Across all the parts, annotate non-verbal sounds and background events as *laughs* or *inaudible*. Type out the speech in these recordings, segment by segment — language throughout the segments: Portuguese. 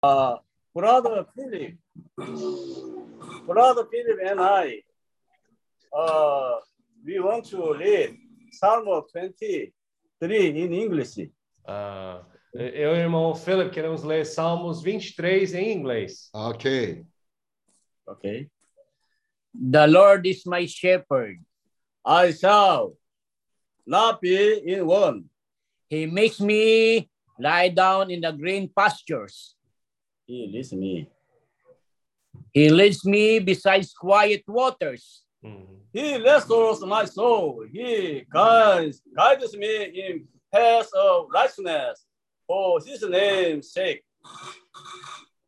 Uh, Brother Philip, Brother Philip and I, uh, we want to read Psalm 23 in English. Ah, eu e o irmão Philip queremos ler Salmos 23 em inglês. Ok. Okay. The Lord is my shepherd. I shall not be in want. He makes me lie down in the green pastures. He leads me. He leads me beside quiet waters. Uhum. He restores my soul. He guides, guides me in paths of righteousness for his name's sake.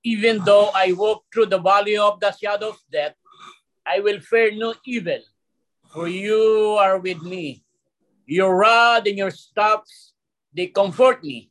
Even though I walk through the valley of the shadow of death, I will fear no evil, for you are with me. Your rod and your staffs, they comfort me.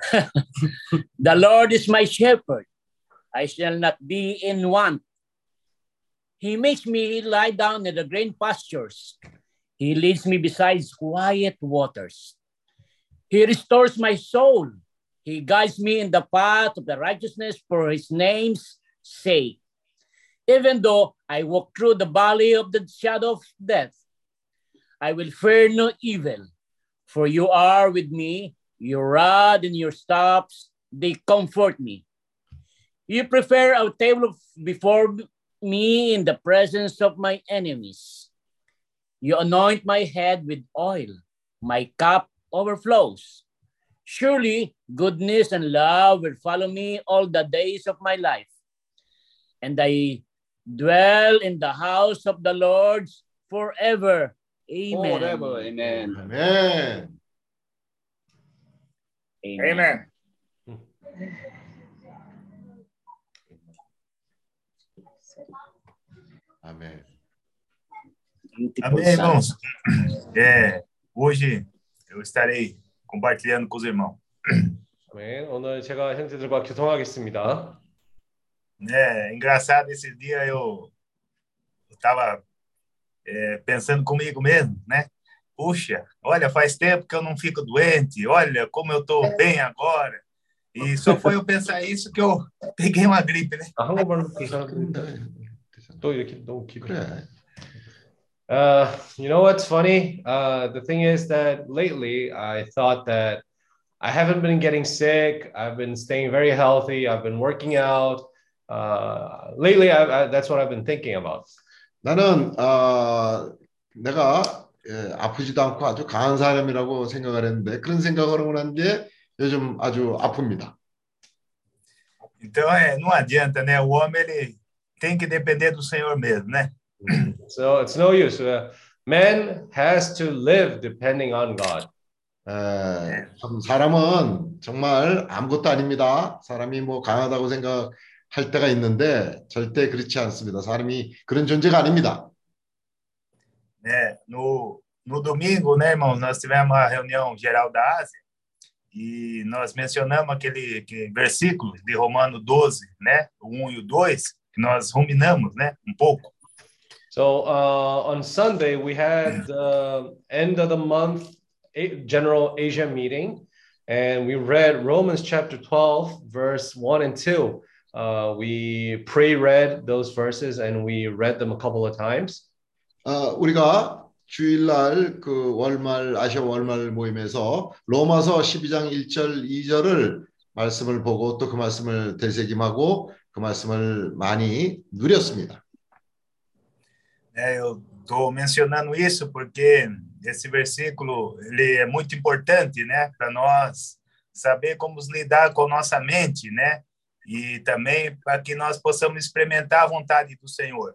*laughs* The Lord is my shepherd. I shall not be in want. He makes me lie down in the green pastures. He leads me beside quiet waters. He restores my soul. He guides me in the path of the righteousness for his name's sake. Even though I walk through the valley of the shadow of death, I will fear no evil, for you are with me. Your rod and your staffs, they comfort me. You prepare a table before me in the presence of my enemies. You anoint my head with oil. My cup overflows. Surely goodness and love will follow me all the days of my life. And I dwell in the house of the Lord forever. Amen. Forever. Amen. 아 멘. Amen. 아멘. Amém, irmãos. É, hoje eu estarei compartilhando com os irmãos. 아멘. 오늘 제가 형제들과 교통하겠습니다. É, engraçado, esse dia eu estava pensando comigo mesmo, né? Puxa, olha, faz tempo que eu não fico doente, olha como eu estou bem agora. E só foi eu pensar isso que eu peguei uma gripe, né? 아, 한국말로 그 사람들이 또 이렇게 너무 길어. 그래. Uh, you know what's funny? Uh, the thing is that lately I thought that I haven't been getting sick. I've been staying very healthy. I've been working out. Uh, lately, I, I, that's what I've been thinking about. 나는 어, 내가 예, 아프지도 않고 아주 강한 사람이라고 생각을 했는데 그런 생각을 하고 난 뒤에 요즘 아주 아픕니다. Então, é, não adianta, né? O homem ele tem que depender do Senhor mesmo, né? So it's no use. Uh, man has to live depending on God. 에, 참 사람은 정말 아무것도 아닙니다. 사람이 뭐 강하다고 생각할 때가 있는데 절대 그렇지 않습니다. 사람이 그런 존재가 아닙니다. Né? No, no domingo, né, irmãos, nós tivemos uma reunião geral da Ásia e nós mencionamos aquele, aquele versículo de Romano 12, né? O 1 e o 2, que nós ruminamos, né? Um pouco. So uh, on Sunday, we had the end of the month A- General Asia meeting, and we read Romans chapter 12, verse 1 and 2. Uh, we pre read those verses and we read them a couple of times. 어, 우리가 주일날 그 월말 아시아 월말 모임에서 로마서 12장 1절 2절을 말씀을 보고 또 그 말씀을 되새김하고 그 말씀을 많이 누렸습니다. É, eu estou mencionando isso porque esse versículo ele é muito importante, né? Para nós saber como lidar com nossa mente, né? E também para que nós possamos experimentar a vontade do Senhor.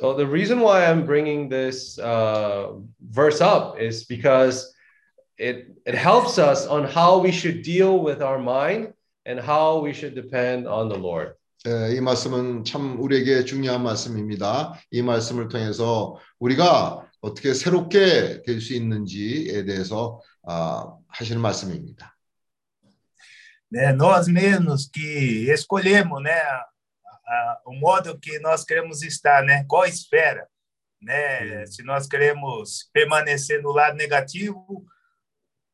So the reason why I'm bringing this uh, verse up is because it it helps us on how we should deal with our mind and how we should depend on the Lord. 에, 이 말씀은 참 우리에게 중요한 말씀입니다. 이 말씀을 통해서 우리가 어떻게 새롭게 될 수 있는지에 대해서 아, 하시는 말씀입니다. né, nós mesmos que escolhemos, né, a- o modo que nós queremos estar, né, qual esfera, né, se nós queremos permanecer no lado negativo,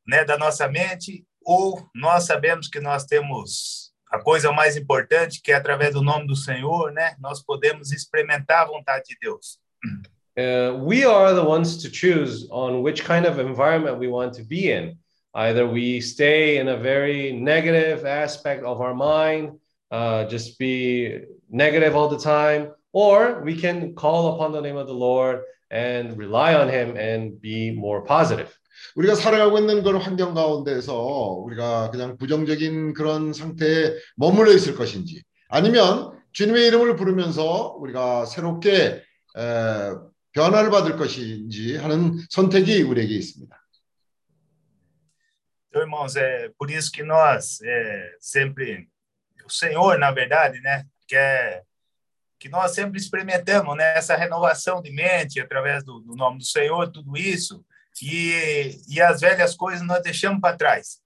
né, da nossa mente, ou nós sabemos que nós temos a coisa mais importante, que é através do nome do Senhor, né, nós podemos experimentar a vontade de Deus. *clears throat* Uh, we are the ones to choose on which kind of environment we want to be in. Either we stay in a very negative aspect of our mind, uh, just be negative all the time, or we can call upon the name of the Lord and rely on Him and be more positive. 우리가 살아가고 있는 그런 환경 가운데서 우리가 그냥 부정적인 그런 상태에 머물러 있을 것인지 아니면 주님의 이름을 부르면서 우리가 새롭게 에, 변화를 받을 것인지 하는 선택이 우리에게 있습니다. Irmãos, é por isso que nós é, sempre, o Senhor, na verdade, né, quer que nós sempre experimentamos né, essa renovação de mente através do, do nome do Senhor, tudo isso, e, e as velhas coisas nós deixamos para trás.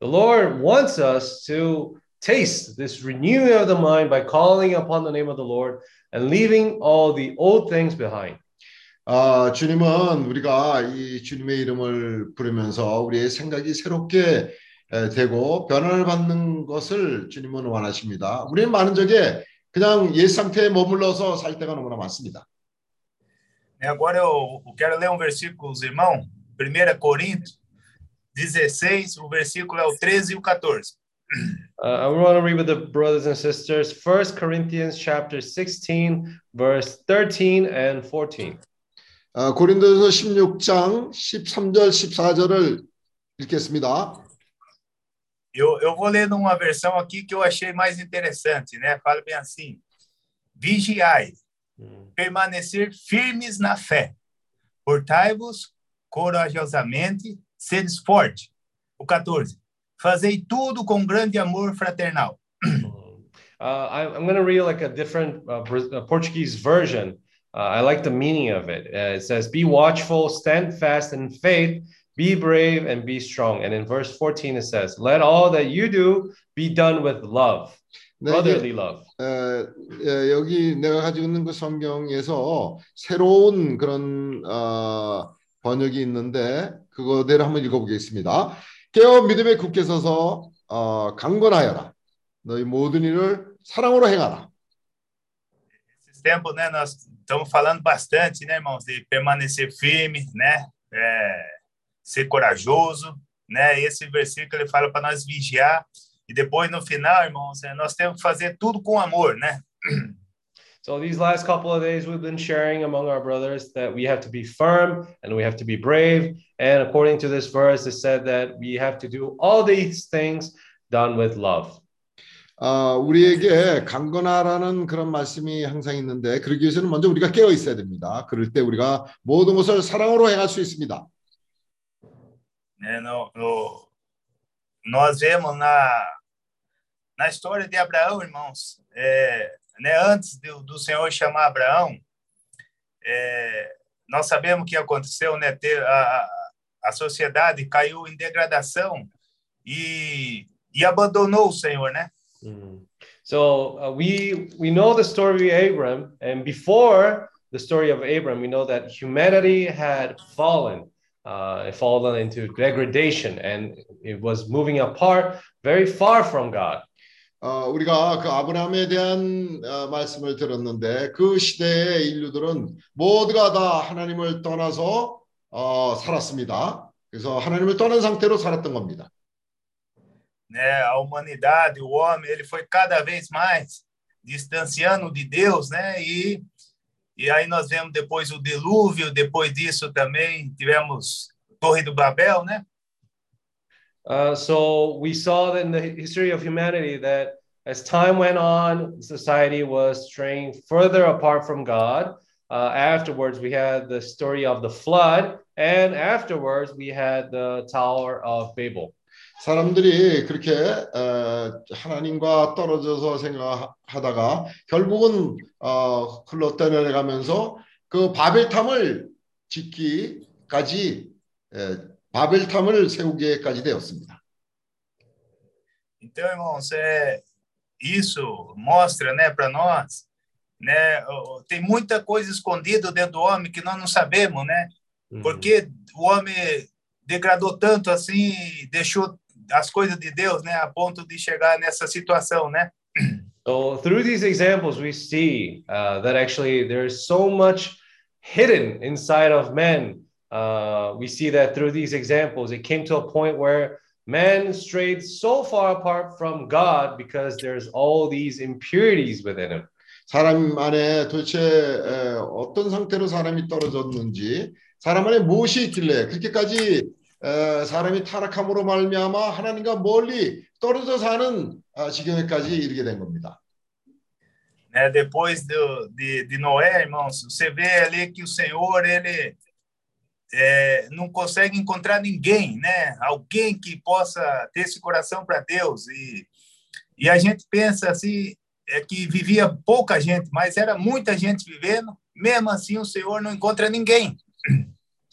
The Lord wants us to taste this renewing of the mind by calling upon the name of the Lord and leaving all the old things behind. 아, 주님은 우리가 이 주님의 이름을 부르면서 우리의 생각이 새롭게 에, 되고 변화를 받는 것을 주님은 원하십니다. 우리는 많은 적에 그냥 옛 상태에 머물러서 살 때가 너무나 많습니다. E agora eu, quero ler um versículo irmãos, 1 Coríntios 16, o versículo é o 13 e o 14. Uh, I want to read with the brothers and sisters 1 Corinthians chapter 16 verse 13 and 14. 아, 고린도서 16장 13절 14절을 읽겠습니다. Eu, eu vou ler numa versão aqui que eu achei mais interessante, né? Fala bem assim: Vigiai, permanecer firmes na fé, portai-vos corajosamente, sedes forte. O 14. Fazei tudo com grande amor fraternal. Uh, I, I'm going to read like a different uh, uh, Portuguese version. Uh, I like the meaning of it. Uh, it says, Be watchful, stand fast in faith, be brave, and be strong. And in verse 14, it says, Let all that you do be done with love, 네, brotherly love. 에, 에, 여기 내가 가지고 있는 그 성경에서 새로운 그런 어, 번역이 있는데 그거대로 한번 읽어보겠습니다. 깨어 믿음에 굳게 서서 어, 강건하여라. 너희 모든 일을 사랑으로 행하라. Esses tempos, né? Nós estamos falando bastante, né, irmãos, de permanecer firme, né? É, ser corajoso, né? Esse versículo ele fala para nós vigiar e depois no final, irmãos, é, nós temos que fazer tudo com amor, né? *clears throat* So these last couple of days, we've been sharing among our brothers that we have to be firm and we have to be brave. And according to this verse, it said that we have to do all these things done with love. 아, 우리에게 강건하라는 그런 말씀이 항상 있는데 그러기 위해서는 먼저 우리가 깨어 있어야 됩니다. 그럴 때 우리가 모든 것을 사랑으로 행할 수 있습니다. né, no, no- nós vemos na, na história de Abraão, irmãos, é, né, antes do, do Senhor chamar Abraão, é, nós sabemos o que aconteceu, né, ter, a, a- sociedade caiu em degradação e, e abandonou o Senhor, né? Mm. So uh, we we know the story of Abram, and before the story of Abram, we know that humanity had fallen, uh, fallen into degradation, and it was moving apart, very far from God. 어, 우리가 그 아브라함에 대한 어, 말씀을 들었는데 그 시대의 인류들은 모두가 다 하나님을 떠나서 어, 살았습니다. 그래서 하나님을 떠난 상태로 살았던 겁니다. né, a humanidade, o homem, ele foi cada vez mais distanciando de Deus, né? E, e aí nós vemos depois o dilúvio, depois disso também tivemos Torre do Babel, né? Uh, so we saw that in the history of humanity that as time went on, society was straying further apart from God. Uh, afterwards, we had the story of the flood, and afterwards, we had the Tower of Babel. 사람들이 그렇게 어, 하나님과 떨어져서 생각하다가 결국은 어, 흘러떠내려가면서 그 바벨탑을 짓기까지 에, 바벨탑을 세우기까지 되었습니다. Então, irmãos, é, isso mostra, né, para nós, né, tem muita coisa escondida dentro do homem que nós não sabemos, né? Porque o homem degradou tanto assim, deixou as coisas de Deus, né, a ponto de chegar nessa situação, né? So through these examples, we see uh, that actually there's so much hidden inside of men. Uh, we see that through these examples, it came to a point where man strayed so far apart from God because there's all these impurities within him. 사람 안에 도대체 에, 어떤 상태로 사람이 떨어졌는지 사람 안에 무엇이 있길래 그렇게까지 에, 사람이 타락함으로 말미암아 하나님과 멀리 떨어져 사는 아, 지경에까지 이르게 된 겁니다. né? Depois do, de, de Noé, irmãos, você vê ali que o Senhor, ele é, não consegue encontrar ninguém, né? Alguém que possa ter esse coração para Deus. E, e a gente pensa assim, é que vivia pouca gente, mas era muita gente vivendo. Mesmo assim, o Senhor não encontra ninguém.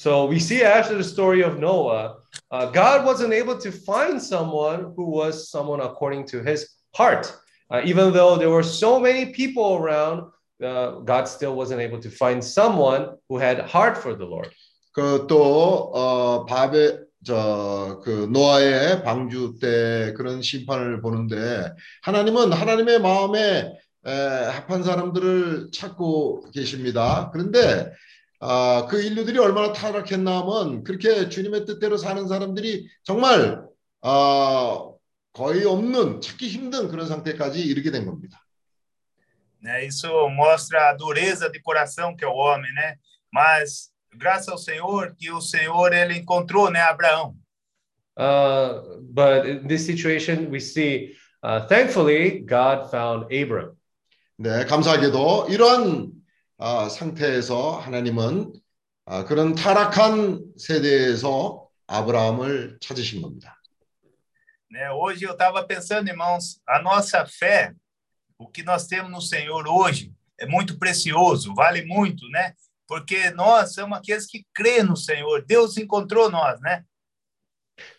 So we see after the story of Noah, uh, God wasn't able to find someone who was someone according to his heart. Uh, even though there were so many people around, uh, God still wasn't able to find someone who had heart for the Lord. 그또 어, 바베 저그 노아의 방주 때 그런 심판을 보는데 하나님은 하나님의 마음에 에, 합한 사람들을 찾고 계십니다. 그런데 아, 그 인류들이 얼마나 타락했나 하면 그렇게 주님의 뜻대로 사는 사람들이 정말 아, 거의 없는 찾기 힘든 그런 상태까지 이르게 된 겁니다. Né? Isso mostra a dureza de coração que é o homem, né? Mas graças ao Senhor que o Senhor ele encontrou, né, Abraão. Uh, but in this situation, we see, uh, thankfully, God found Abram. 네, 감사하게도 이러한 아, 상태에서 하나님은 아, 그런 타락한 세대에서 아브라함을 찾으신 겁니다. Né? Hoje eu estava pensando, irmãos, a nossa fé, o que nós temos no Senhor hoje é muito precioso, vale muito, né? Porque nós somos aqueles que crê no Senhor. Deus encontrou nós, né?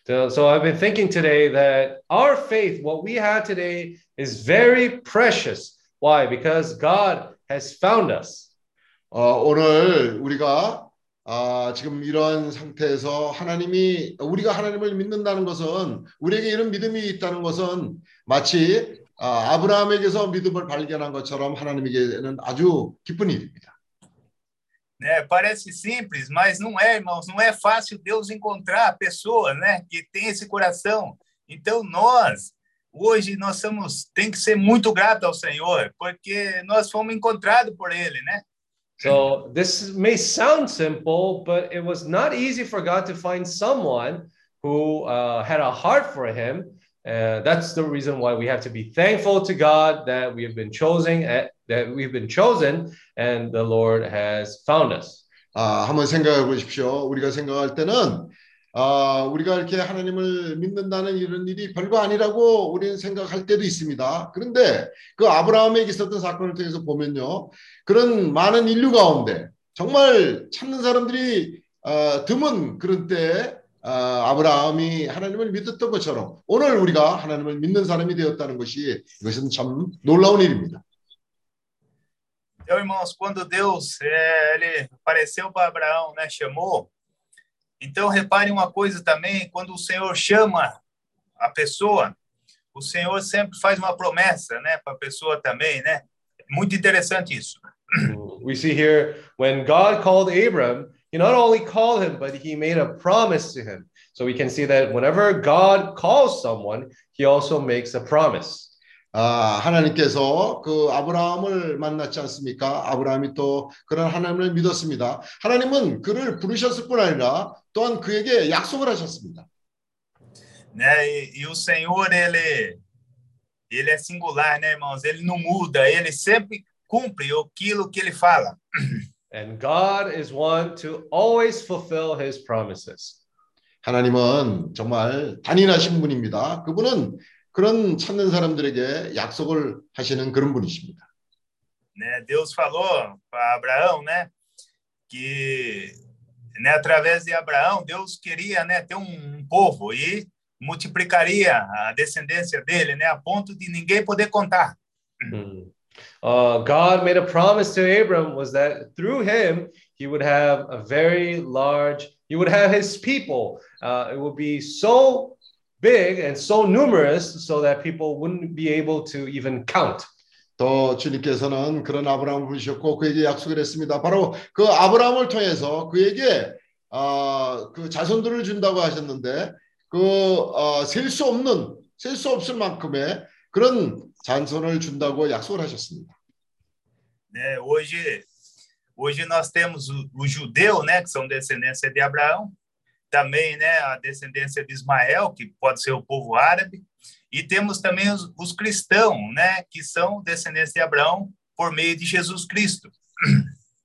So, so I've been thinking today that our faith, what we have today, is very precious. Why? Because God has found us. 어, 오늘 우리가 아, 지금 이런 상태에서 하나님이 우리가 하나님을 믿는다는 것은 우리에게 이런 믿음이 있다는 것은 마치 아, 아브라함에게서 믿음을 발견한 것처럼 하나님에게는 아주 기쁜 일입니다. né? Parece simples, mas não é, irmãos. Não é fácil Deus encontrar a pessoa, né, que tem esse coração. Então nós hoje nós somos tem que ser muito grato ao Senhor, porque nós fomos encontrados por Ele, né? So this may sound simple, but it was not easy for God to find someone who uh, had a heart for Him. Uh, that's the reason why we have to be thankful to God that we have been chosen, uh, that we've been chosen, and the Lord has found us. 아, 한번 생각해 보십시오. 우리가 생각할 때는 아, 우리가 이렇게 하나님을 믿는다는 이런 일이 별거 아니라고 우리는 생각할 때도 있습니다. 그런데 그 아브라함에게 있었던 사건을 통해서 보면요. 그런 많은 인류 가운데 정말 찾는 사람들이 어, 드문 그런 때 어, 아브라함이 하나님을 믿었던 것처럼 오늘 우리가 하나님을 믿는 사람이 되었다는 것이 이것은 참 놀라운 일입니다. Então, irmãos, quando Deus ele apareceu para Abraão, né, chamou. Então, reparem uma coisa também, quando o Senhor chama a pessoa, o Senhor sempre faz uma promessa, né, para a pessoa também, né? Muito interessante isso. we see here when God called Abram, he not only called him, but he made a promise to him. So we can see that whenever God calls someone, he also makes a promise. 아, 하나님께서 그 아브라함을 만났지 않습니까? 아브라함이 또 그런 하나님을 믿었습니다. 하나님은 그를 부르셨을 뿐 아니라 또한 그에게 약속을 하셨습니다. Né? E, e o Senhor, ele, ele é singular, né, irmãos? Ele não muda, ele sempre cumpre aquilo que ele fala. And God is one to always fulfill his promises. 하나님은 정말 단인하신 분입니다. 그분은 그런 찾는 사람들에게 약속을 하시는 그런 분이십니다. né? Deus falou para Abraão, né, que né, através de Abraão Deus queria, né, ter um povo e multiplicaria a descendência dele, né, a ponto de ninguém poder contar. Mm. Uh, God made a promise to Abram was that through him he would have a very large, he would have his people. Uh, it would be so big and so numerous so that people wouldn't be able to even count. 또 주님께서는 그런 아브라함을 부르셨고 그에게 약속을 했습니다. 바로 그 아브라함을 통해서 그에게 어, 그 자손들을 준다고 하셨는데 그셀 수 없는 셀 수 없을 만큼의 그런 잔손을 준다고 약속을 하셨습니다. Né, hoje, hoje nós temos o, o judeu, né, que são descendência de Abraão, também, né, a descendência de Ismael, que pode ser o povo árabe, e temos também os, os cristãos, né, que são descendentes de Abraão por meio de Jesus Cristo.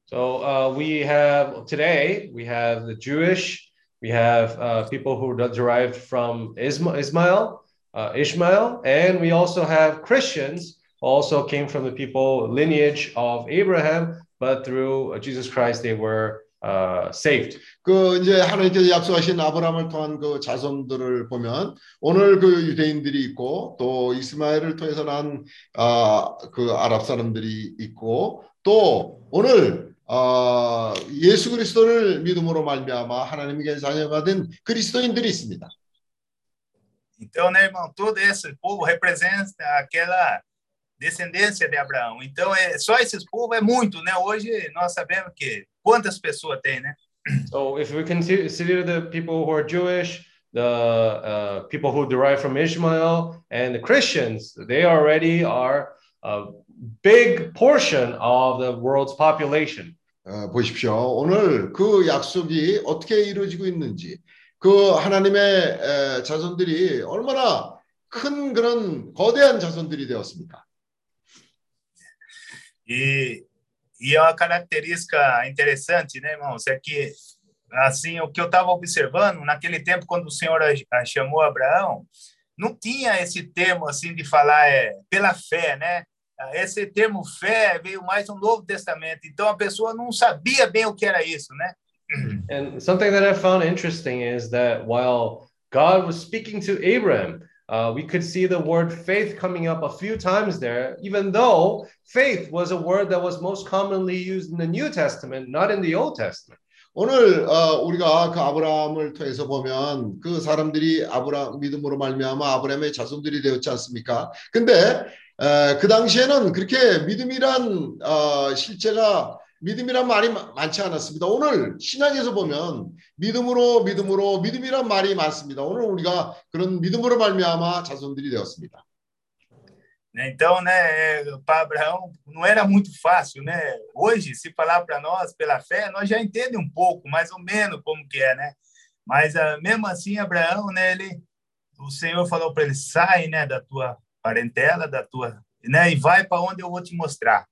So uh, we have today we have the Jewish, we have uh, people who are derived from Ismael, uh, Ishmael, and we also have Christians also came from the people lineage of Abraham, but through Jesus Christ they were uh, saved. 그 이제 하나님께서 약속하신 아브라함을 통한 그 자손들을 보면 오늘 그 유대인들이 있고 또 이스마엘을 통해서 난아그 아랍 사람들이 있고 또 오늘 어, 예수 그리스도를 믿음으로 말미암아 하나님께 자녀가 된 그리스도인들이 있습니다. Então, né, irmão, todo esse povo representa aquela descendência de Abraão. Então, é só esses povos é muito, né? Hoje nós sabemos que quantas pessoas tem, né? So if we consider the people who are Jewish, the uh, people who derive from Ishmael, and the Christians, they already are a big portion of the world's population. 어, 보십시오. 오늘 그 약속이 어떻게 이루어지고 있는지, 그 하나님의 에, 자손들이 얼마나 큰 그런 거대한 자손들이 되었습니까? E, e é uma característica interessante, né, irmãos? É que, assim, o que eu estava observando, naquele tempo, quando o Senhor a- a chamou Abraão, não tinha esse termo, assim, de falar é, pela fé, né? Esse termo fé veio mais no Novo Testamento. Então, a pessoa não sabia bem o que era isso, né? And something that I found interesting is that while God was speaking to Abraham, uh, we could see the word faith coming up a few times there, even though faith was a word that was most commonly used in the New Testament, not in the Old Testament. 오늘 어, 우리가 그 아브라함을 통해서 보면 그 사람들이 아브라 믿음으로 말미암아 아브라함의 자손들이 되었지 않습니까? 근데 에, 그 당시에는 그렇게 믿음이란 어, 실제가 믿음이란 말이 마- 많지 않았습니다. 오늘 신약에서 보면 믿음으로 믿음으로 믿음이란 말이 많습니다. 오늘 우리가 그런 믿음으로 말미암아 자손들이 되었습니다. Né? Então, né, para Abraão não era muito fácil, né? Hoje, se falar para nós pela fé, nós já entendemos um pouco, mais ou menos como que é, né? Mas ah, mesmo assim, Abraão, né, ele o Senhor falou para ele: "Sai, né, da tua parentela, da tua, né, e vai para onde eu vou te mostrar".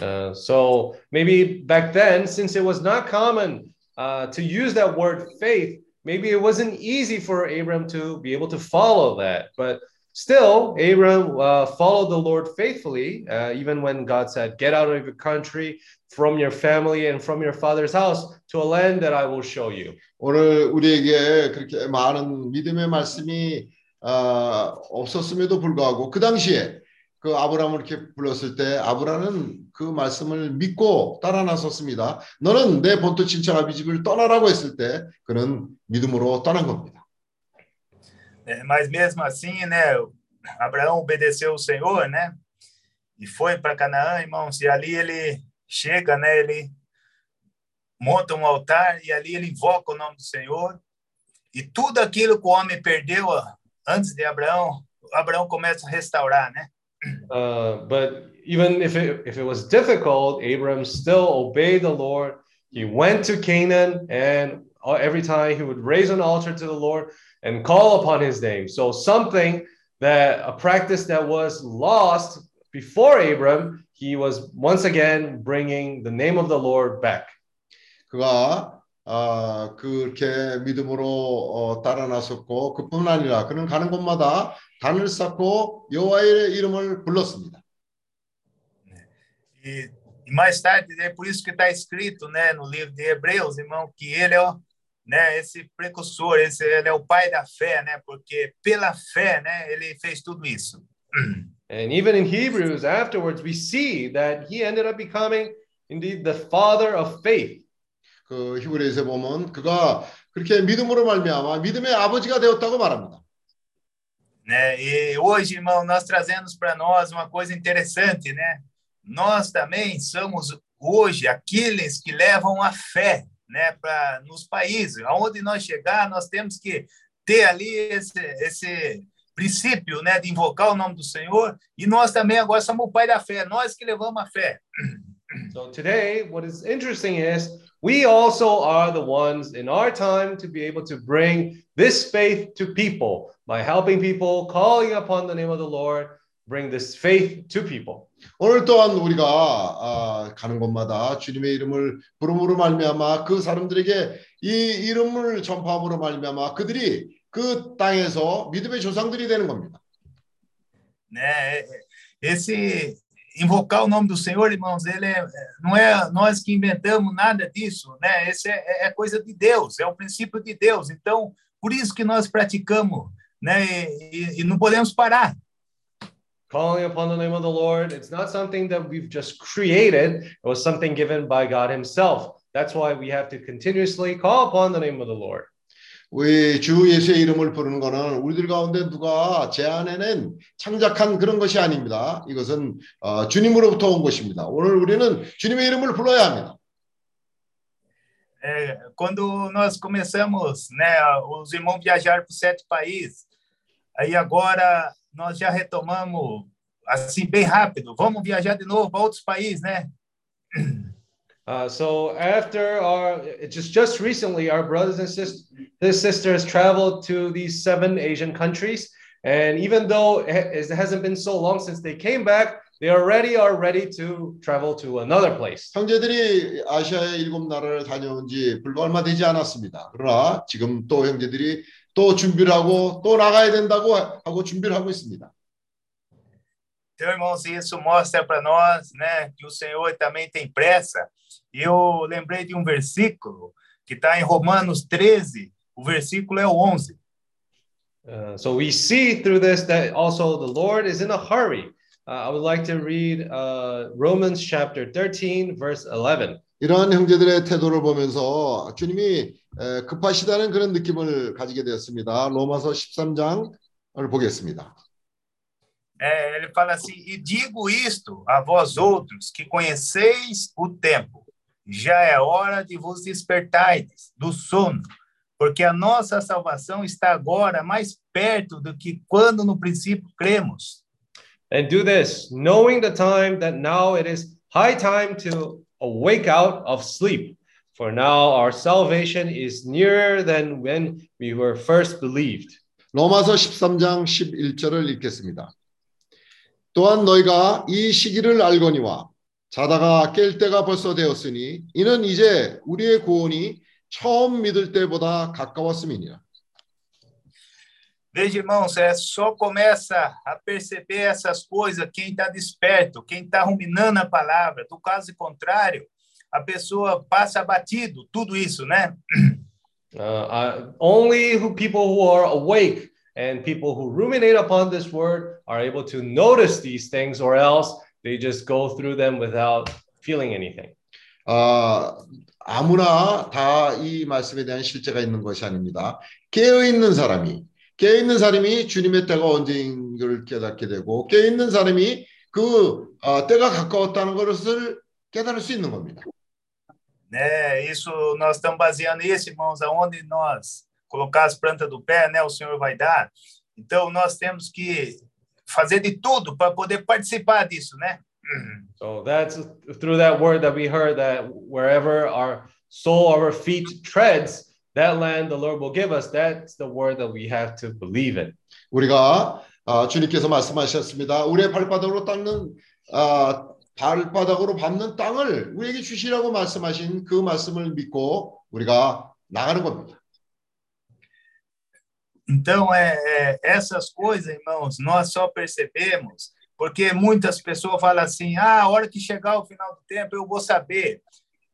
Uh, so maybe back then, since it was not common uh, to use that word faith, maybe it wasn't easy for Abram to be able to follow that. But still, Abram uh, followed the Lord faithfully, uh, even when God said, Get out of your country, from your family, and from your father's house to a land that I will show you. 오늘 우리에게 그렇게 많은 믿음의 말씀이 어, 없었음에도 불구하고 그 당시에 그 아브라함을 이렇게 불렀을 때 아브라함은 그 말씀을 믿고 따라 나섰습니다. 너는 내 본토 친척 아비 집을 떠나라고 했을 때 그는 믿음으로 떠난 겁니다. É, mas mesmo assim, né, Abraão obedeceu o Senhor, né? E foi para Canaã, irmãos, e ali ele chega, né, ele monta um altar e ali ele invoca o nome do Senhor. E tudo aquilo que o homem perdeu ó, antes de Abraão, Abraão começa a restaurar, né? Uh, but even if it, if it was difficult, Abram still obeyed the Lord. He went to Canaan, and uh, every time he would raise an altar to the Lord and call upon his name. So, something that a practice that was lost before Abram, he was once again bringing the name of the Lord back. 그가 아, 그렇게 믿음으로 어, 따라 나섰고 그뿐 아니라 그는 가는 곳마다 단을 쌓고 여호와의 이름을 불렀습니다. E, e mais tarde, é por isso que está escrito né, no livro de Hebreus, irmão, que ele é o, né, esse precursor, esse, ele é o pai da fé, né, porque pela fé né, ele fez tudo isso. And even in Hebrews, afterwards, we see that he ended up becoming indeed the father of faith. 그 히브리서에 보면 그가 그렇게 믿음으로 말미암아 믿음의 아버지가 되었다고 말합니다. Né? E hoje, irmão, nós trazemos para nós uma coisa interessante, né? Nós também somos hoje aqueles que levam a fé, né, para nos países, aonde nós chegar, nós temos que ter ali esse, esse princípio, né, de invocar o nome do Senhor, e nós também agora somos o pai da fé, nós que levamos a fé. So today, what is interesting is we also are the ones in our time to be able to bring this faith to people by helping people, calling upon the name of the Lord, bring this faith to people. 오늘 또한 우리가 아, 가는 곳마다 주님의 이름을 부름으로 말미암아 그 사람들에게 이 이름을 전파함으로 말미암아 그들이 그 땅에서 믿음의 조상들이 되는 겁니다. Né? Esse invocar o nome do Senhor, irmãos, ele é, não é nós que inventamos nada disso, né? Esse é, é coisa de Deus, é o princípio de Deus. Então, por isso que nós praticamos, né? E, e, e não podemos parar. Calling upon the name of the Lord, it's not something that we've just created, it was something given by God Himself. That's why we have to continuously call upon the name of the Lord. 우리 주 예수의 이름을 부르는 것은 우리들 가운데 누가 제안해낸 창작한 그런 것이 아닙니다. 이것은 어, 주님으로부터 온 것입니다. 오늘 우리는 주님의 이름을 불러야 합니다. É, quando nós começamos, né, os irmãos viajaram para sete países, aí agora nós já retomamos assim bem rápido. Vamos viajar de novo para outros países, né? Uh, so after our, just just recently, our brothers and sis- his sisters traveled to these seven Asian countries, and even though it ha- it hasn't been so long since they came back, they already are ready to travel to another place. 형제들이 아시아의 일곱 나라를 다녀온 지 불과 얼마 되지 않았습니다. 그러나 지금 또 형제들이 또 준비를 하고 또 나가야 된다고 하고 준비를 하고 있습니다. Então, irmãos, isso mostra para nós, né, que o Senhor também tem pressa. E eu lembrei de um versículo que está em Romanos 13, o versículo é o 11. Uh, so we see through this that also the Lord is in a hurry. Uh, I would like to read uh, Romans chapter 13, verse 11. 이러한 형제들의 태도를 보면서 주님이 에, 급하시다는 그런 느낌을 가지게 되었습니다. 로마서 13장을 보겠습니다. É, ele fala assim: E digo isto a vós outros que conheceis o tempo, já é hora de vos despertardes do sono, porque a nossa salvação está agora mais perto do que quando no princípio cremos. And do this, knowing the time that now it is high time to awake out of sleep. For now our salvation is nearer than when we were first believed. 로마서 13장 11절을 읽겠습니다. 또한 너희가 이 시기를 알거니와 자다가 깰 때가 벌써 되었으니 이는 이제 우리의 구원이 처음 믿을 때보다 가까웠음이니라. Veja, irmãos, é, só começa a perceber essas coisas quem está desperto, quem está ruminando a palavra. Do caso contrário, a pessoa passa batido, tudo isso, né? *clears throat* Uh, uh, only who people who are awake and people who ruminate upon this word are able to notice these things, or else they just go through them without feeling anything. 아, 아무나 다 이 말씀에 대한 실제가 있는 것이 아닙니다. 깨어 있는 사람이 깨어 있는 사람이 주님의 때가 언제인 걸 깨닫게 되고 깨어 있는 사람이 그 어, 때가 가까웠다는 것을 깨달을 수 있는 겁니다. né? Isso nós estamos baseando isso, irmãos, aonde nós colocar as plantas do pé, né? O Senhor vai dar. Então nós temos que fazer de tudo para poder participar disso, né? So that's through that word that we heard that wherever our soul, our feet treads, that land the Lord will give us. That's the word that we have to believe in. 우리가 아, 주님께서 말씀하셨습니다. 우리의 발바닥으로 닦는 아, 발바닥으로 밟는 땅을 우리에게 주시라고 말씀하신 그 말씀을 믿고 우리가 나가는 겁니다. Então, é, é, essas coisas, irmãos, nós só percebemos porque muitas pessoas falam assim: ah, a hora que chegar o final do tempo eu vou saber.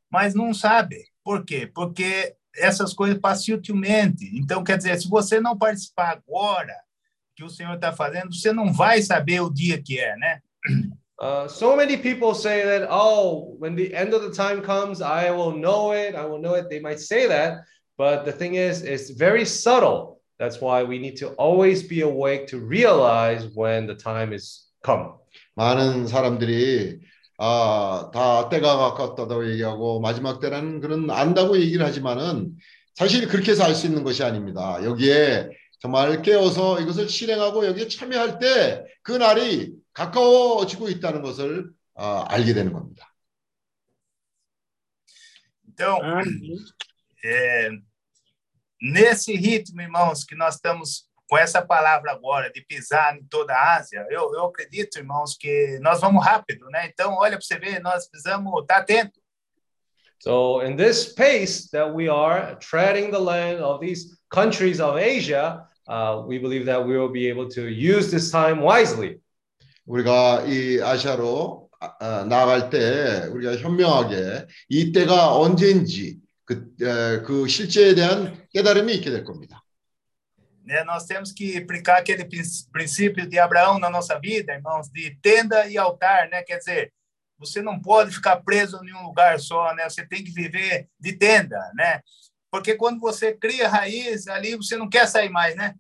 Mas não sabe. Por quê? Porque essas coisas passam sutilmente. Então, quer dizer, se você não participar agora que o Senhor está fazendo, você não vai saber o dia que é, né? Uh, so many people say that, oh, when the end of the time comes, I will know it. I will know it. They might say that, but the thing is, it's very subtle. That's why we need to always be awake to realize when the time is come. 많은 사람들이 아, 다 때가 가깝다고 얘기하고 마지막 때라는 그런 안다고 얘기를 하지만은 사실 그렇게 해서 알 수 있는 것이 아닙니다. 여기에 정말 깨어서 이것을 실행하고 여기에 참여할 때 그 날이 가까워지고 있다는 것을 아, 알게 되는 겁니다. Então, Amém. é, nesse ritmo, irmãos, que nós estamos com essa palavra agora de pisar em toda a Ásia, eu, eu acredito, irmãos, que nós vamos rápido, né? Então, olha para você ver, nós precisamos estar atento. So, in this pace that we are treading the land of these countries of Asia, uh, we believe that we will be able to use this time wisely. 우리가 이 아시아로 아, 아, 나아갈 때 우리가 현명하게 이 때가 언제인지 그, 에, 그 실제에 대한 깨달음이 있게 될 겁니다. Né? Nós temos que aplicar aquele prin- princípio de Abraão na nossa vida, irmãos, de tenda e altar, né? Quer dizer, você não pode ficar preso em um lugar só, né? Você tem que viver de tenda, né? Porque quando você cria raiz ali, você não quer sair mais, né?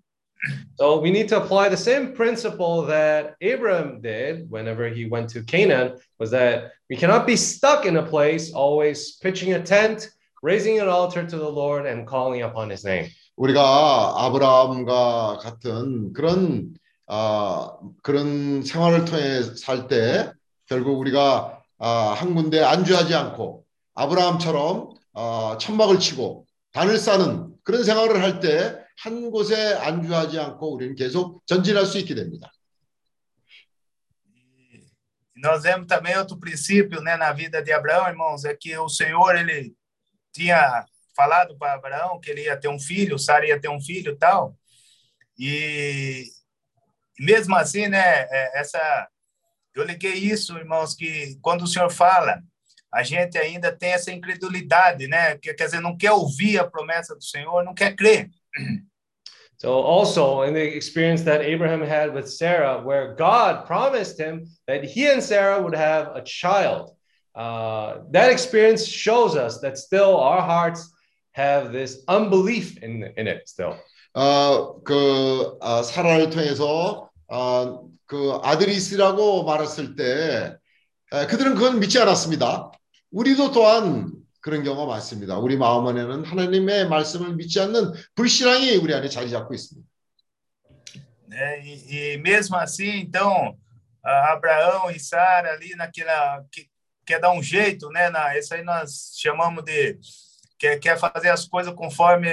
So, we need to apply the same principle that Abraham did whenever he went to Canaan was that we cannot be stuck in a place always pitching a tent, raising an altar to the Lord and calling upon his name. 우리가 아브라함과 같은 그런 아, 그런 생활을 통해 살 때 결국 우리가 아, 한 군데 안주하지 않고 아브라함처럼 아, 천막을 치고 단을 쌓는 그런 생활을 할 때 한 곳에 안주하지 않고 우리는 계속 전진할 수 있게 됩니다. E nós vemos também outro princípio, né, na vida de Abraão, irmãos, é que o Senhor ele tinha falado para Abraão que ele ia ter um filho, Sara ia ter um filho, tal. E mesmo assim, né, é, essa eu liguei isso, irmãos, que quando o Senhor fala, a gente ainda tem essa incredulidade, né? Que quer dizer, não quer ouvir a promessa do Senhor, não quer crer. So, also in the experience that Abraham had with Sarah, where God promised him that he and Sarah would have a child, uh, that experience shows us that still our hearts have this unbelief in, in it still. 어, 그 아, 사라를 통해서 어, 그 아들이 있으라고 말했을 때 에, 그들은 그건 믿지 않았습니다. 우리도 또한 그런 경우가 많습니다. 우리 마음 안에는 하나님의 말씀을 믿지 않는 불신앙이 우리 안에 자리 잡고 있습니다. né? E, e mesmo assim, então, Abraão e Sara ali naquela que quer dar um jeito, né? Na, isso aí nós chamamos de quer, quer fazer as coisas conforme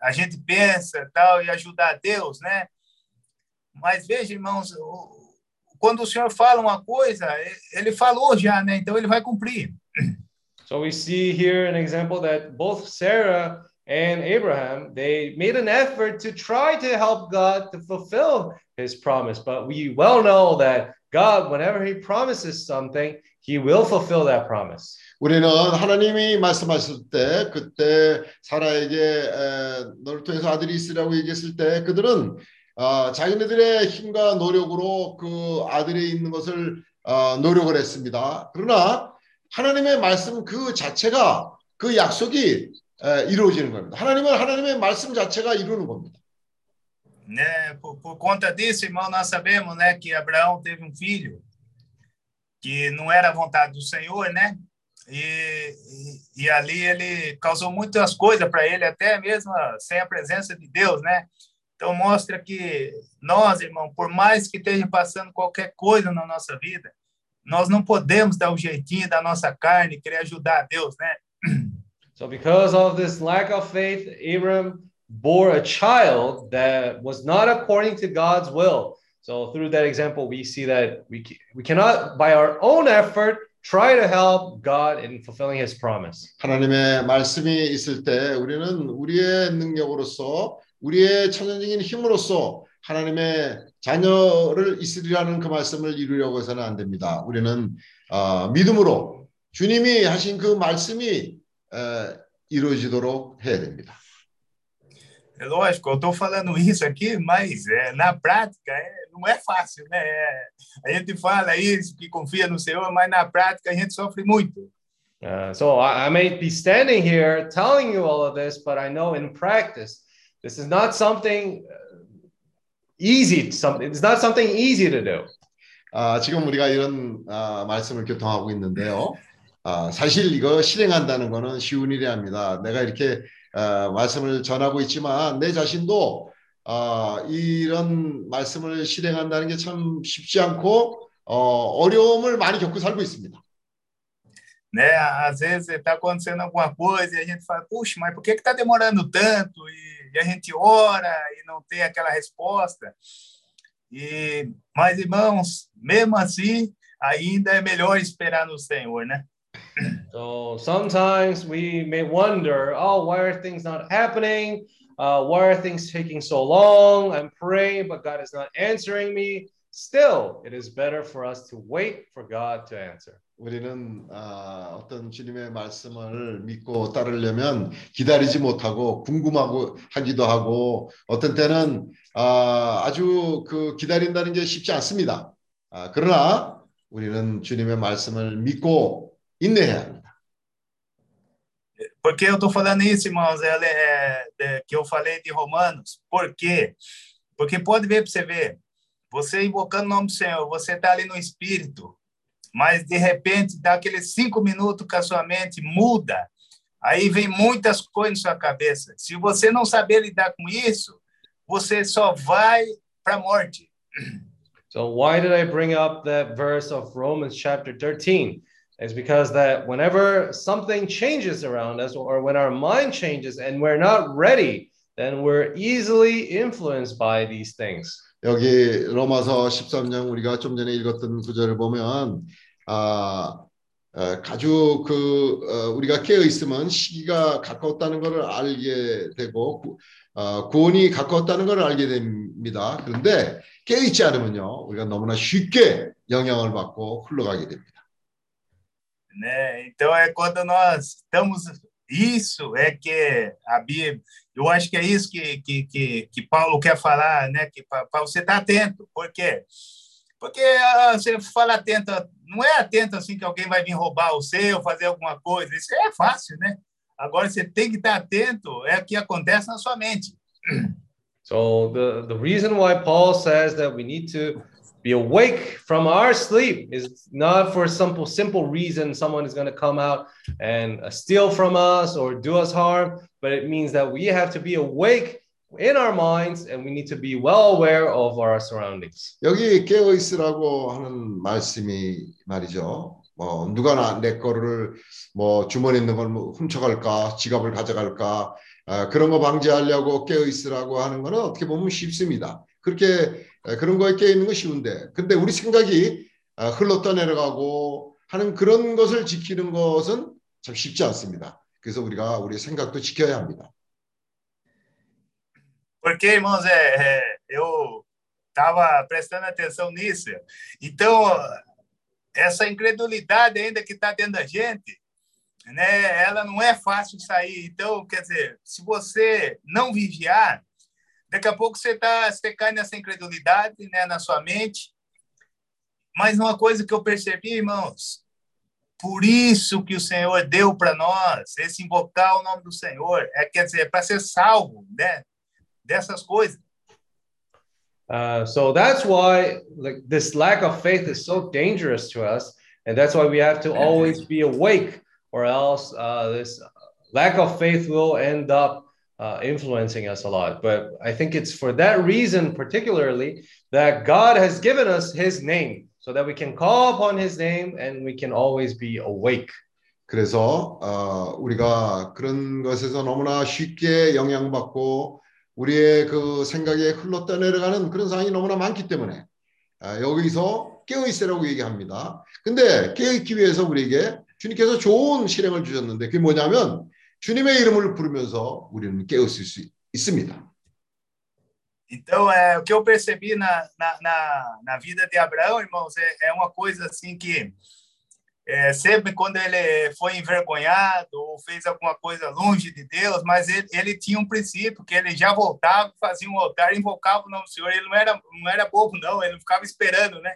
a gente pensa, tal, e ajudar Deus, né? Mas veja, irmãos, quando o Senhor fala uma coisa, ele falou já, né? Então ele vai cumprir. So we see here an example that both Sarah and Abraham, they made an effort to try to help God to fulfill his promise. But we well know that God, whenever he promises something, he will fulfill that promise. 우리는 하나님이 말씀하실 때 그때 사라에게 에, 너를 통해서 아들이 있으라고 얘기했을 때 그들은 어, 자기네들의 힘과 노력으로 그 아들이 있는 것을 어, 노력을 했습니다. 그러나 하나님의 말씀 그 자체가 그 약속이 에, 이루어지는 겁니다. 하나님은 하나님의 말씀 자체가 이루는 겁니다. né? Por, por conta disso, irmão, nós sabemos, né, que Abraão teve um filho que não era a vontade do Senhor, né? E, e, e ali ele causou muitas coisas para ele, até mesmo sem a presença de Deus, né? Então mostra que nós, irmão, por mais que esteja passando qualquer coisa na nossa vida, nós não podemos dar o jeitinho da nossa carne, querer ajudar a Deus, né? So, because of this lack of faith, Abram bore a child that was not according to God's will. So through that example, we see that we we cannot by our own effort try to help God in fulfilling His promise. 하나님의 말씀이 있을 때 우리는 우리의 능력으로서 우리의 천연적인 힘으로써 하나님의 자녀를 있으리라는 그 말씀을 이루려고 해서는 안 됩니다. 우리는 어, 믿음으로 주님이 하신 그 말씀이 에, 이루어지도록 해야 됩니다. É lógico, eu estou falando isso aqui, mas é, na prática é, não é fácil, né? A gente fala isso, que confia no Senhor, mas na prática a gente sofre muito. Uh, so I, I may be standing here telling you all of this, but I know in practice, this is not something uh, easy. Something it's not something easy to do. 아, 지금 우리가 이런 아, 말씀을 교통하고 있는데요. 아, 사실 이거 실행한다는 거는 쉬운 일이 아닙니다. 내가 이렇게 아, 말씀을 전하고 있지만 내 자신도 아, 이런 말씀을 실행한다는 게 참 쉽지 않고 어, 어려움을 많이 겪고 살고 있습니다. Né? Às vezes está acontecendo alguma coisa e a gente fala, puxa, mas por que está demorando tanto? E, e a gente ora e não tem aquela resposta. E, mas, irmãos, mesmo assim, ainda é melhor esperar no Senhor, né? So sometimes we may wonder, oh, why are things not happening? Uh, why are things taking so long? I'm praying, but God is not answering me. Still, it is better for us to wait for God to answer. 우리는 아, 어떤 주님의 말씀을 믿고 따르려면 기다리지 못하고 궁금하고 하기도 하고 어떤 때는 아, 아주 그 기다린다는 게 쉽지 않습니다. 아, 그러나 우리는 주님의 말씀을 믿고 인내해야 합니다. Por que eu estou falando isso, irmãos? É, é, é, que eu falei de Romanos. Por quê? Porque pode ver para você ver. Você invocando o nome do Senhor, você está ali no Espírito, mas de repente dá aqueles cinco minutos que a sua mente muda. Aí vem muitas coisas na sua cabeça. Se você não saber lidar com isso, você só vai para a morte. So why did I bring up that verse of Romans chapter 13? It's because that whenever something changes around us or when our mind changes and we're not ready, then we're easily influenced by these things. 여기 로마서 13장 우리가 좀 전에 읽었던 구절을 보면 아, 어, 아주 그 어, 우리가 깨어 있으면 시기가 가까웠다는 것을 알게 되고 구, 어, 구원이 가까웠다는 것을 알게 됩니다. 그런데 깨어 있지 않으면요 우리가 너무나 쉽게 영향을 받고 흘러가게 됩니다. Né? Então é quando nós estamos isso é que a Bíblia, eu acho que é isso que que, que, que Paulo quer falar, né? Que para você estar atento, por quê? Porque ah, você fala atento, não é atento assim que alguém vai vir roubar o seu, fazer alguma coisa, isso é fácil, né? Agora você tem que estar atento, é o que acontece na sua mente. So the, the reason why Paul says that we need to be awake from our sleep is not for simple simple reason someone is going to come out and uh, steal from us or do us harm, but it means that we have to be awake in our minds and we need to be well aware of our surroundings. 여기 깨어 있으라고 하는 말씀이 말이죠. 뭐 누가 나, 내 거를 뭐 주머니에 있는 걸 뭐 훔쳐갈까, 지갑을 가져갈까 아, 그런 거 방지하려고 깨어 있으라고 하는 거는 어떻게 보면 쉽습니다. 그렇게 아, 그런 거에 깨어 있는 거 쉬운데, 근데 우리 생각이 아, 흘러 떠내려가고 하는 그런 것을 지키는 것은 참 쉽지 않습니다. 그래서 우리가 우리 생각도 지켜야 합니다. Porque, irmãos, é, eu estava prestando atenção nisso. Então, essa incredulidade ainda que está dentro da gente, né, ela não é fácil sair. Então, quer dizer, se você não vigiar, daqui a pouco você, tá, você cai nessa incredulidade né, na sua mente. Mas uma coisa que eu percebi, irmãos, por isso que o Senhor deu para nós, esse invocar o nome do Senhor, é quer dizer, para ser salvo, né? dessas coisas. Uh, so that's why like this lack of faith is so dangerous to us, and that's why we have to always be awake, or else uh, this lack of faith will end up uh, influencing us a lot. But I think it's for that reason, particularly, that God has given us His name, so that we can call upon His name and we can always be awake. 그래서 어, 우리가 그런 것에서 너무나 쉽게 영향받고 우리의 그 생각에 흘러 떠내려가는 그런 상황이 너무나 많기 때문에 아, 여기서 깨어 있으라고 얘기합니다. 근데 깨어 있기 위해서 우리에게 주님께서 좋은 실행을 주셨는데 그게 뭐냐면 주님의 이름을 부르면서 우리는 깨어 있을 수 있습니다. Então, é, o que eu percebi na, na, na, na vida de Abraão, irmãos, é, é uma coisa assim que é, sempre quando ele foi envergonhado ou fez alguma coisa longe de Deus, mas ele, ele tinha um princípio, que ele já voltava, fazia um altar, invocava o nome do Senhor, ele não era, não era bobo, não, ele não ficava esperando, né?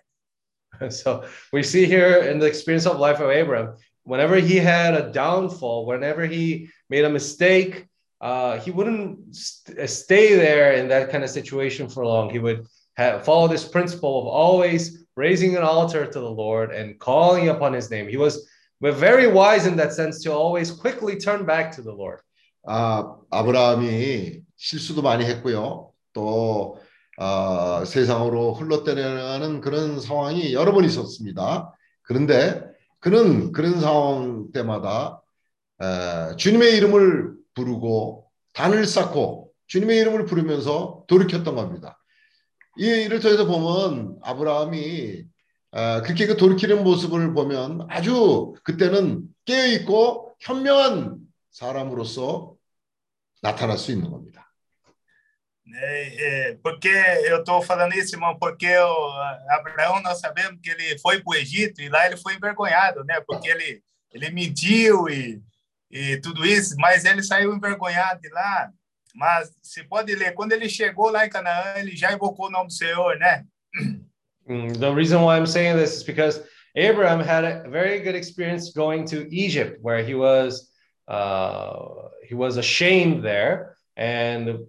*laughs* So we see here in the experience of life of Abraham, whenever he had a downfall, whenever he made a mistake, uh, he wouldn't st- stay there in that kind of situation for long. He would have, follow this principle of always raising an altar to the Lord and calling upon his name. He was very wise in that sense to always quickly turn back to the Lord. 아, 아브라함이 실수도 많이 했고요. 또 아, 세상으로 흘러때려가는 그런 상황이 여러 번 있었습니다. 그런데 그는 그런 상황 때마다 에, 주님의 이름을 부르고 단을 쌓고 주님의 이름을 부르면서 돌이켰던 겁니다. 이 일을 통해서 보면 아브라함이 아, 그렇게 그 돌이키는 모습을 보면 아주 그때는 깨어 있고 현명한 사람으로서 나타날 수 있는 겁니다. É, é, porque eu estou falando isso, irmão, porque o Abraão, nós sabemos que ele foi para o Egito e lá ele foi envergonhado, né? Porque ele, ele mentiu e, e tudo isso, mas ele saiu envergonhado de lá. Mas se pode ler, quando ele chegou lá em Canaã, ele já invocou o nome do Senhor, né? Mm, The reason why I'm saying this is because Abraham had a very good experience going to Egypt, where he was uh, he was ashamed there, and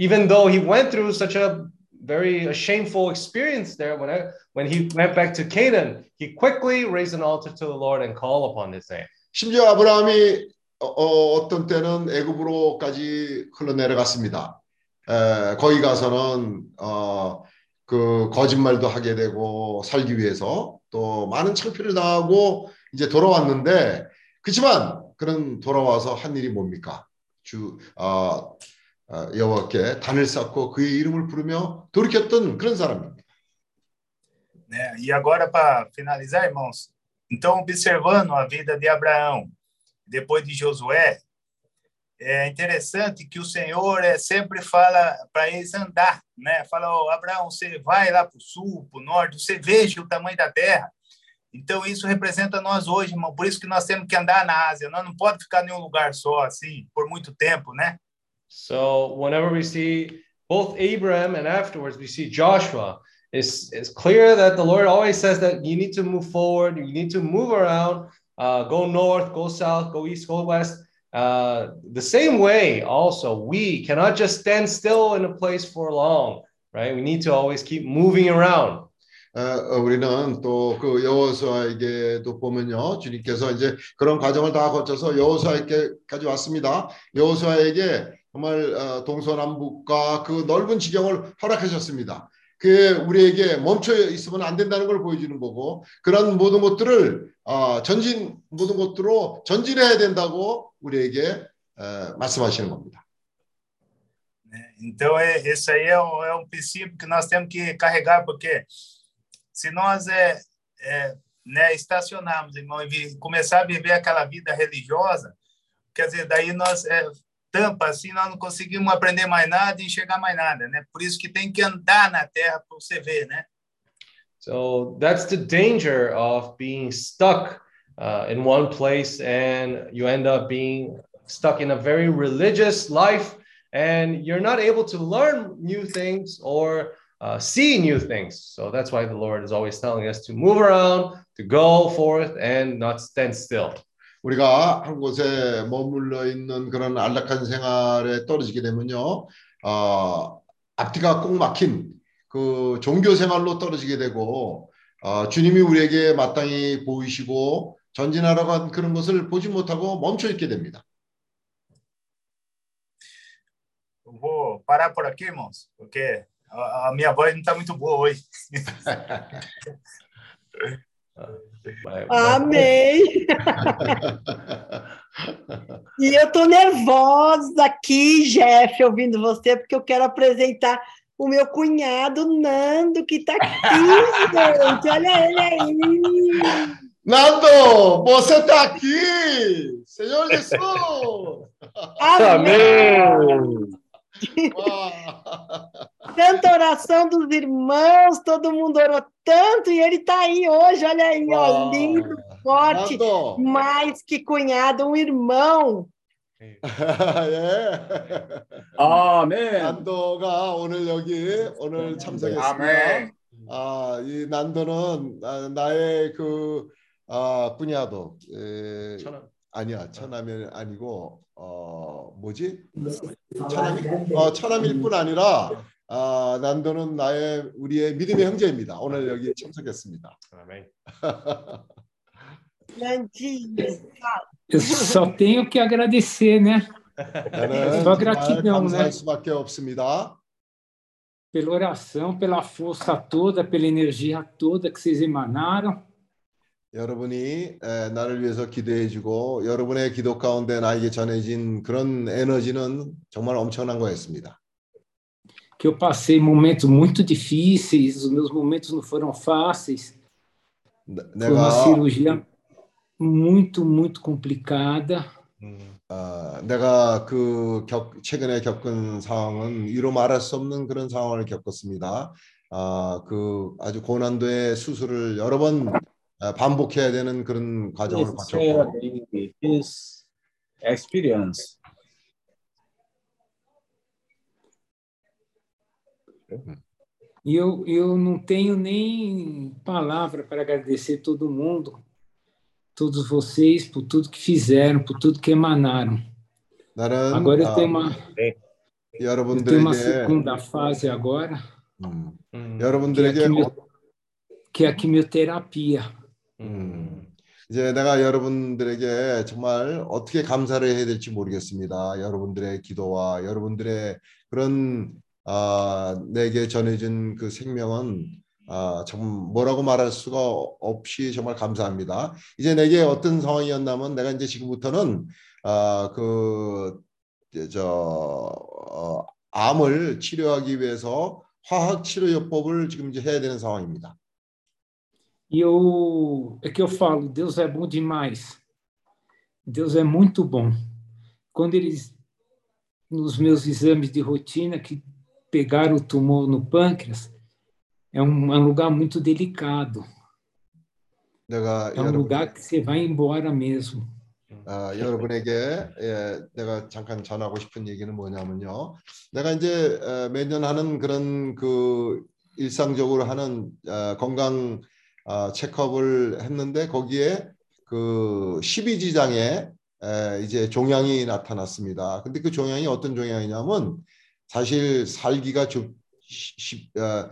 even though he went through such a very shameful experience there, when I, when he went back to Canaan, he quickly raised an altar to the Lord and called upon His name. 심지어 아브라함이 어, 어, 떤 때는 애굽으로까지 흘러내려갔습니다. 에, 거기 가서는 어, 그 거짓말도 하게 되고 살기 위해서 또 많은 창피를 당하고 이제 돌아왔는데 그렇지만 그런 돌아와서 한 일이 뭡니까? 주 어, 어, 여호와께 단을 쌓고 그의 이름을 부르며 돌이켰던 그런 사람입니다. né? E agora, para finalizar, irmãos, então, observando a vida de Abraão, depois de Josué, é interessante que o Senhor é, sempre fala para eles andar, né? Fala, ó, Abraão, você vai lá para o sul, para o norte, você veja o tamanho da terra. Então, isso representa nós hoje, irmão. Por isso que nós temos que andar na Ásia. Nós não pode ficar em um lugar só, assim, por muito tempo, né? So whenever we see both Abraham and afterwards we see Joshua, it's, it's clear that the Lord always says that you need to move forward, you need to move around, uh, go north, go south, go east, go west. Uh, the same way, also, we cannot just stand still in a place for long, right? We need to always keep moving around. 어, 어, 우리는 또 그 여호수아에게도 보면요 주님께서 이제 그런 과정을 다 거쳐서 여호수아에게까지 왔습니다. 여호수아에게 정말 어, 동서남북과 그 넓은 지경을 허락하셨습니다. 그 우리에게 멈춰 있으면 안 된다는 걸 보여주는 거고 그런 모든 것들을 어, 전진 모든 것들로 전진해야 된다고 우리에게 어, 말씀하시는 겁니다. Então, é, esse aí é um, é um princípio que nós temos que carregar, porque se nós é, é, né, estacionarmos, irmão, e começar a viver aquela vida religiosa, quer dizer, daí nós é, tampa assim, nós não conseguimos aprender mais nada e enxergar mais nada, né? Por isso que tem que andar na terra para você ver, né? So that's the danger of being stuck uh, in one place and you end up being stuck in a very religious life and you're not able to learn new things or uh, see new things. So that's why the Lord is always telling us to move around, to go forth, and not stand still. 우리가 한 곳에 머물러 있는 그런 안락한 생활에 떨어지게 되면요, 어, 앞뒤가 꼭 막힌 그 종교 생활로 떨어지게 되고, 어, 주님이 우리에게 마땅히 보이시고 전진하라고 한 그런 것을 보지 못하고 멈춰 있게 됩니다. Vou parar por aqui, irmãos, porque a minha voz não está muito boa hoje. My- my- Amém. E eu tô nervosa aqui, Jeff, ouvindo você, porque eu quero apresentar o meu cunhado Nando, que está aqui, gente. Olha ele aí. Nando, você está aqui! Senhor Jesus! Amém! Tanta oração dos irmãos, todo mundo orou tanto e ele está aí hoje, olha aí, ó, lindo, forte, Nando. mais que cunhado, um irmão. 예. 아멘. 난도가 오늘 여기 오늘 참석했습니다. 아멘. 아, 이 난도는 아, 나의 그 아, 꾸냐도 에, 천안. 아니야 처남이 아니고 어 뭐지 처남이 어 처남일 뿐 아니라 아 난도는 나의 우리의 믿음의 형제입니다. 오늘 여기 참석했습니다. Amém. Nandinho, Eu só tenho que agradecer, né? 나는 Só 정말 gratidão, 감사할 né? 수밖에 없습니다. Pela oração, pela força toda, pela energia toda que vocês emanaram. 여러분이 에, 나를 위해서 기도해 주고 여러분의 기도 가운데 나에게 전해진 그런 에너지는 정말 엄청난 거였습니다. Que eu passei momentos muito difíceis, os meus momentos não foram fáceis. 내- Foi uma 내가 cirurgia muito, muito complicada. 음, 어, 내가 그 겪, 최근에 겪은 상황은 이로 말할 수 없는 그런 상황을 겪었습니다. 아, 그 아주 고난도의 수술을 여러 번 아, 반복해야 되는 그런 과정을 거쳤고 his experience. E eu, eu não tenho nem palavra para agradecer todo mundo, todos vocês, por tudo que fizeram, por tudo que emanaram. 나는 Agora eu 아, tenho uma, eu tenho uma 여러분들에게 segunda fase agora, 음, 음, que é, a 여러분들에게 quimio- que é a quimioterapia. 음, 이제 내가 여러분들에게 정말 어떻게 감사를 해야 될지 모르겠습니다. 여러분들의 기도와 여러분들의 그런 아, 내게 전해진 그 생명은 아, 참 뭐라고 말할 수가 없이 정말 감사합니다. 이제 내게 어떤 상황이었냐면 내가 이제 지금부터는 아, 그, 이제 저, 어, 암을 치료하기 위해서 화학 치료요법을 지금 이제 해야 되는 상황입니다. Eu é que eu falo, Deus é bom demais. Deus é muito bom. Quando eles nos meus exames de rotina que pegaram o tumor no pâncreas, é um, é um lugar muito delicado. 내가 É um lugar que você vai embora mesmo. 아, 여러분에게 예, 내가 잠깐 전하고 싶은 얘기는 뭐냐면요. 내가 이제 어, 매년 하는 그런 그 일상적으로 하는 어, 건강 어, 체크업을 했는데 거기에 그 12지장에 에, 이제 종양이 나타났습니다. 근데 그 종양이 어떤 종양이냐면 사실 살기가 좀 쉽- 어,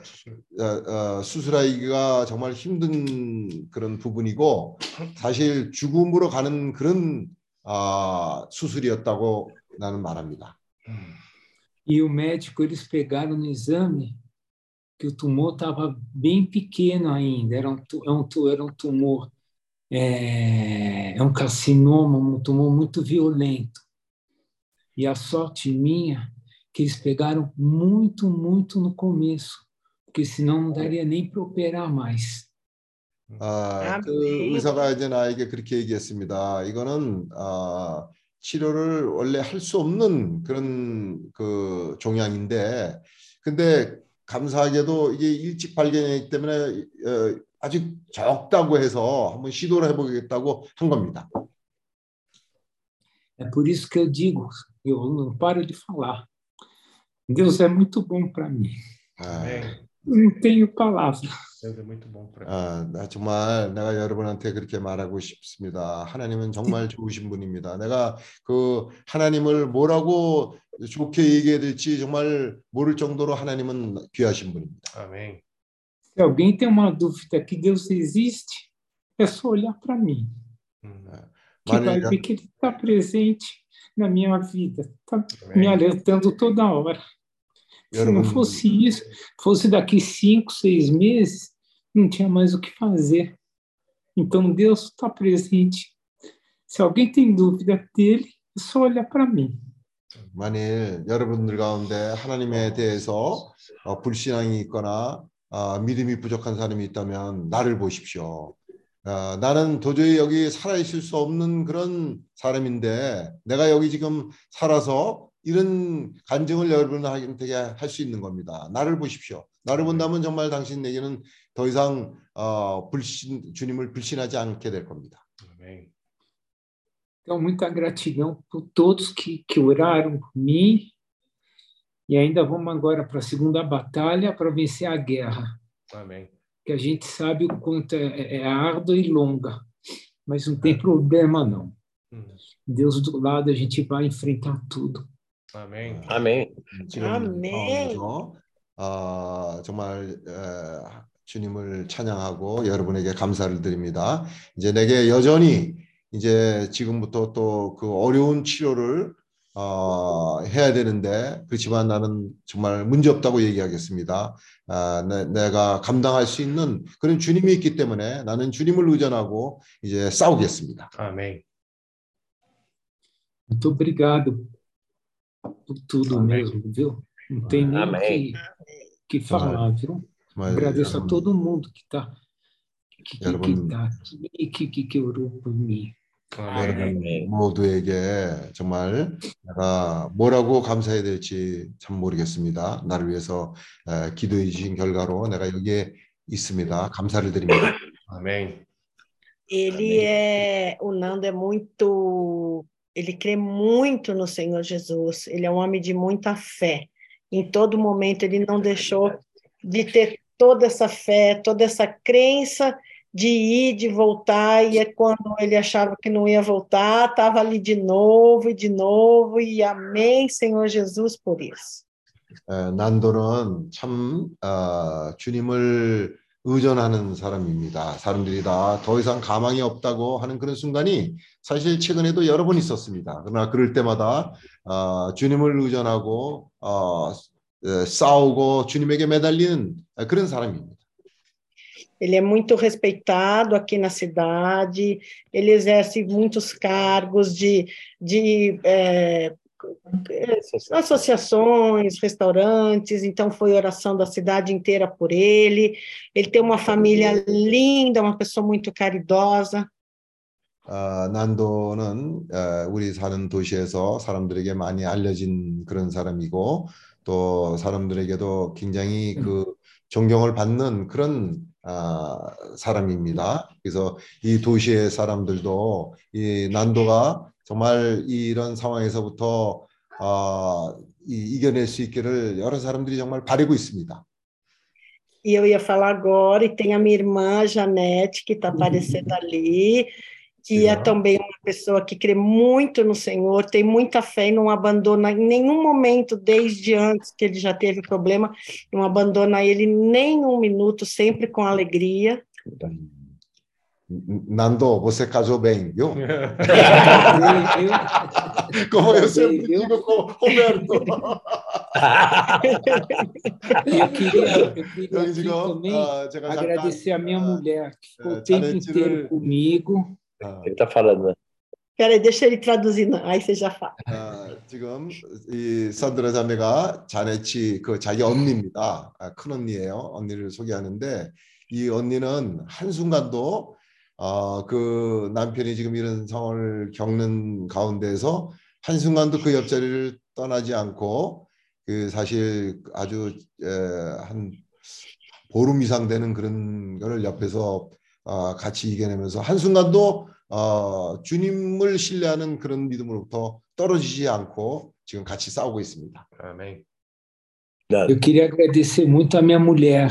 어, 어, 수술하기가 정말 힘든 그런 부분이고 사실 죽음으로 가는 그런 아, 수술이었다고 나는 말합니다. E o médico, eles pegaram no exame que o tumor estava bem pequeno ainda, era um, um era um tumor, é, é um carcinoma, um tumor muito violento. E a sorte minha que eles pegaram muito, muito no começo, porque senão não daria nem para operar mais. 아, 그. 의사가 이제 나에게 그렇게 얘기했습니다. 이거는 아, 치료를 원래 할 수 없는 그런 그 종양인데, 근데 감사하게도 이게 일찍 발견했기 때문에 어, 아직 적다고 해서 한번 시도를 해보겠다고 한 겁니다. É por isso que eu digo, eu não paro de falar. Deus é muito bom para mim. 아, amém. Não tenho palavras. Deus é muito bom para mim. 아, 나 정말 내가 여러분한테 그렇게 말하고 싶습니다. 하나님은 정말 *laughs* 좋으신 분입니다. 내가 그 하나님을 뭐라고 좋게 얘기해야 될지 정말 모를 정도로 하나님은 귀하신 분입니다. Amém. Se alguém tem uma dúvida que Deus existe, é só olhar para mim, 음, que vai 만약 ver que Ele está presente na minha vida, está me amém. alertando toda hora. Se não fosse isso, fosse daqui cinco, seis meses, não tinha mais o que fazer. Então Deus está presente. Se alguém tem dúvida dele, é só olhar para mim. 만일 여러분들 가운데 하나님에 대해서 어, 불신앙이 있거나 어, 믿음이 부족한 사람이 있다면 나를 보십시오. 어, 나는 도저히 여기 살아 있을 수 없는 그런 사람인데 내가 여기 지금 살아서 이런 간증을 여러분한테 할 수 있는 겁니다. 나를 보십시오. 나를 본다면 정말 당신에게는 더 이상 어, 불신, 주님을 불신하지 않게 될 겁니다. Amém. Então, muita gratidão por todos que, que oraram por mim. E ainda vamos agora para a segunda batalha para vencer a guerra, Amém. que a gente sabe o quanto é, é árdua e longa, mas não tem problema não. Hum. Deus do lado, a gente vai enfrentar tudo. Amém. Amém. 지금 아멘. 상황에서 어, 정말 어, 주님을 찬양하고 여러분에게 감사를 드립니다. 이제 내게 여전히 이제 지금부터 또 그 어려운 치료를 어, 해야 되는데 그렇지만 나는 정말 문제 없다고 얘기하겠습니다. 아, 내, 내가 감당할 수 있는 그런 주님이 있기 때문에 나는 주님을 의존하고 이제 싸우겠습니다. Amém. Muito obrigado por tudo Amém. mesmo, viu? Não tem nem o Amém. que, que falar, viu? 정말 Agradeço a todo mundo que está que, que, que tá aqui, que, que, que orou por mim. Amém. 여러분 모두에게 정말 내가 뭐라고 감사해야 될지 참 모르겠습니다. 나를 위해서 에, 기도해 주신 결과로 내가 여기에 있습니다. 감사를 드립니다. Amém. Ele é, o Nando é muito, ele crê muito no Senhor Jesus. Ele é um homem de muita fé. Em todo momento ele não deixou de ter toda essa fé, toda essa crença de ir, de voltar, e é quando ele achava que não ia voltar, estava ali de novo e de novo, e amém, Senhor Jesus, por isso. 에, 난도는 참 어, 주님을 의존하는 사람입니다. 사람들이 다 더 이상 가망이 없다고 하는 그런 순간이 사실 최근에도 여러 번 있었습니다. 그러나 그럴 때마다 어, 주님을 의존하고 어, 에, 싸우고 주님에게 매달리는 그런 사람입니다. Ele é muito respeitado aqui na cidade, ele exerce muitos cargos de, de é, associações, restaurantes, então foi oração da cidade inteira por ele. Ele tem uma família linda, uma pessoa muito caridosa. 어, 난도는 어, 우리 사는 도시에서 사람들에게 많이 알려진 그런 사람이고 또 사람들에게도 굉장히 그 존경을 받는 그런 아, 사람입니다. 그래서 이 도시의 사람들도 이 난도가 정말 이런 상황에서부터 어, 이, 이겨낼 수 있기를 여러 사람들이 정말 바라고 있습니다. E eu ia falar agora, e tem a minha irmã Janete, que está *laughs* aparecendo ali, que é também uma pessoa que crê muito no Senhor, tem muita fé e não abandona em nenhum momento, desde antes que ele já teve problema, não abandona ele nem um minuto, sempre com alegria. Nando, você casou bem, viu? *laughs* Como eu sempre digo com o Roberto. eu queria, eu queria *laughs* eu digo, também uh, agradecer a minha mulher, que ficou é, o tempo inteiro comigo. 어, Ele tá falando? Peraí, deixa ele traduzir, não. aí você já fala. 어, 지금 이 산드라 자매가 자네치 그 자기 언니입니다. 아, 큰 언니예요. 언니를 소개하는데 이 언니는 한 순간도 어, 그 남편이 지금 이런 상황을 겪는 가운데서 한 순간도 그 옆자리를 떠나지 않고 그 사실 아주 에, 한 보름 이상 되는 그런 거를 옆에서 어, 같이 이겨내면서 한 순간도 어, 주님을 신뢰하는 그런 믿음으로부터 떨어지지 않고 지금 같이 싸우고 있습니다. Amém. Eu queria agradecer muito a minha mulher,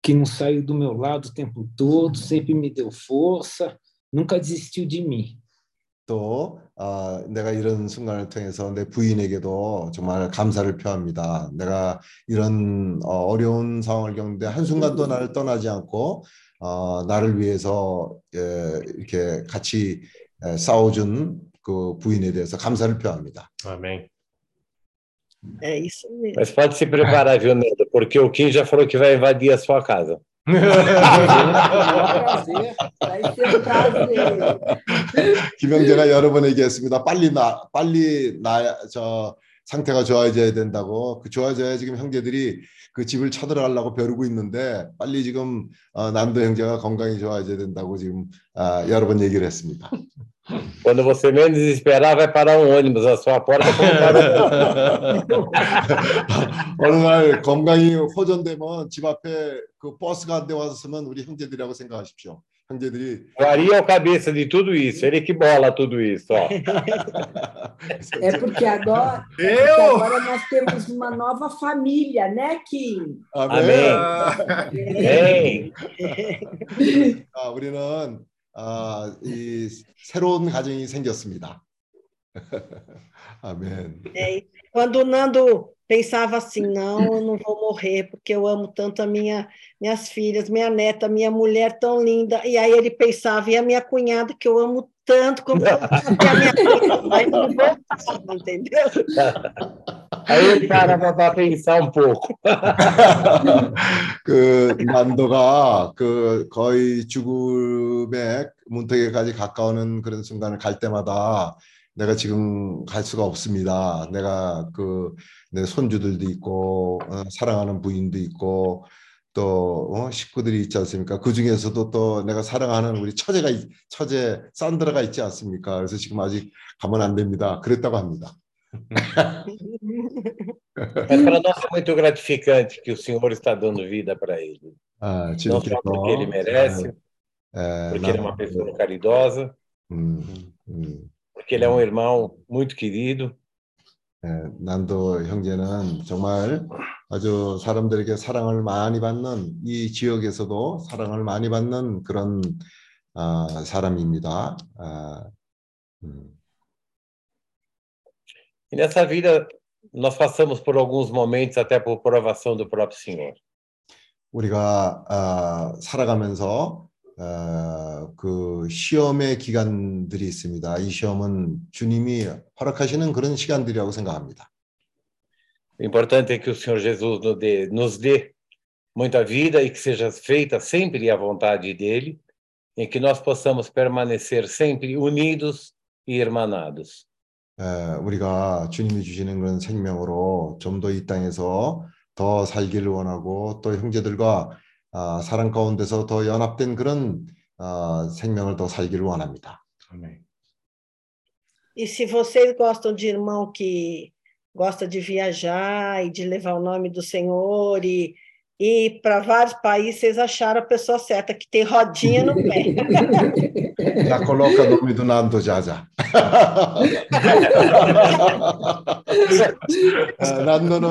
que não saiu do meu lado o tempo todo, sempre me deu força, nunca desistiu de mim. 또 어, 내가 이런 순간을 통해서 내 부인에게도 정말 감사를 표합니다. 내가 이런 어, 어려운 상황을 겪는데 한 순간도 나를 떠나지 않고 어, 나를 위해서 예, 이렇게 같이 예, 싸워준 그 부인에 대해서 감사를 표합니다. Amém. É isso mesmo. Mas pode se preparar, viu, Nando? Porque o Kim já falou que vai invadir a sua casa. prazer. Vai ser um prazer. 김영재가 여러 번 얘기했습니다. 빨리 나 빨리 나저 상태가 좋아져야 된다고 그 좋아져야 지금 형제들이 그 집을 쳐들어가려고 벼르고 있는데 빨리 지금 어, 난도 형제가 건강이 좋아져야 된다고 지금 아, 여러 번 얘기를 했습니다. Quando você menos esperar, vai parar um ônibus à sua porta. *laughs* 어느 날 건강이 호전되면 집 앞에 그 버스가 한 대 와서 서면 우리 형제들이라고 생각하십시오. 형제들이 O Ari é o cabeça de tudo isso, ele que bola tudo isso. Ó. É porque agora, *laughs* é porque Eu? agora nós temos uma nova família, né, Kim? 아멘. Amém. 아, *laughs* 우리는 아, 이 새로운 가정이 생겼습니다. *laughs* 아멘. É, quando o Nando pensava assim, não, eu não vou morrer porque eu amo tanto a minha, minhas filhas, minha neta, minha mulher tão linda. E aí ele pensava, e a minha cunhada que eu amo tanto como eu amo a minha filha. Aí ele voltava, entendeu? *laughs* Aí ele para para pensar um pouco. *laughs* 그 난도가 그 거의 죽음의 문턱에까지 가까우는 그런 순간을 갈 때마다 내가 지금 갈 수가 없습니다. 내가 그 내 손주들도 있고 어, 사랑하는 부인도 있고 또 어, 식구들이 있지 않습니까? 그 중에서도 또 내가 사랑하는 우리 처제가 있- 처제 산드라가 있지 않습니까? 그래서 지금 아직 가면 안 됩니다. 그랬다고 합니다. Mas para nós é muito gratificante que o Senhor está dando vida para ele. 아, Não só porque ele merece, 에, porque ele é uma pessoa caridosa, 음, 음. Porque ele é um irmão muito querido. 예, 난도 형제는 정말 아주 사람들에게 사랑을 많이 받는 이 지역에서도 사랑을 많이 받는 그런 아, 사람입니다. 아, 음, E nessa vida nós passamos por alguns momentos até por provação do próprio Senhor. 우리가 아, 살아가면서 아, 그 시험의 기간들이 있습니다. 이 시험은 주님이 허락하시는 그런 시간들이라고 생각합니다. O importante é que o Senhor Jesus nos dê, nos dê muita vida e que seja feita sempre a vontade dele, em que nós possamos permanecer sempre unidos e irmanados. 에, 우리가 주님이 주시는 그런 생명으로 좀 더 이 땅에서 더 살기를 원하고 또 형제들과 아, 사랑 가운데서 더 연합된 그런 아, 생명을 더 살기를 원합니다. Amém. E se vocês gostam de irmão que gosta de viajar e de levar o nome do Senhor e ir para vários países, vocês acharam a pessoa certa, que tem rodinha no pé. 자, coloca o nome do Nando Jaja. 아, 난도는.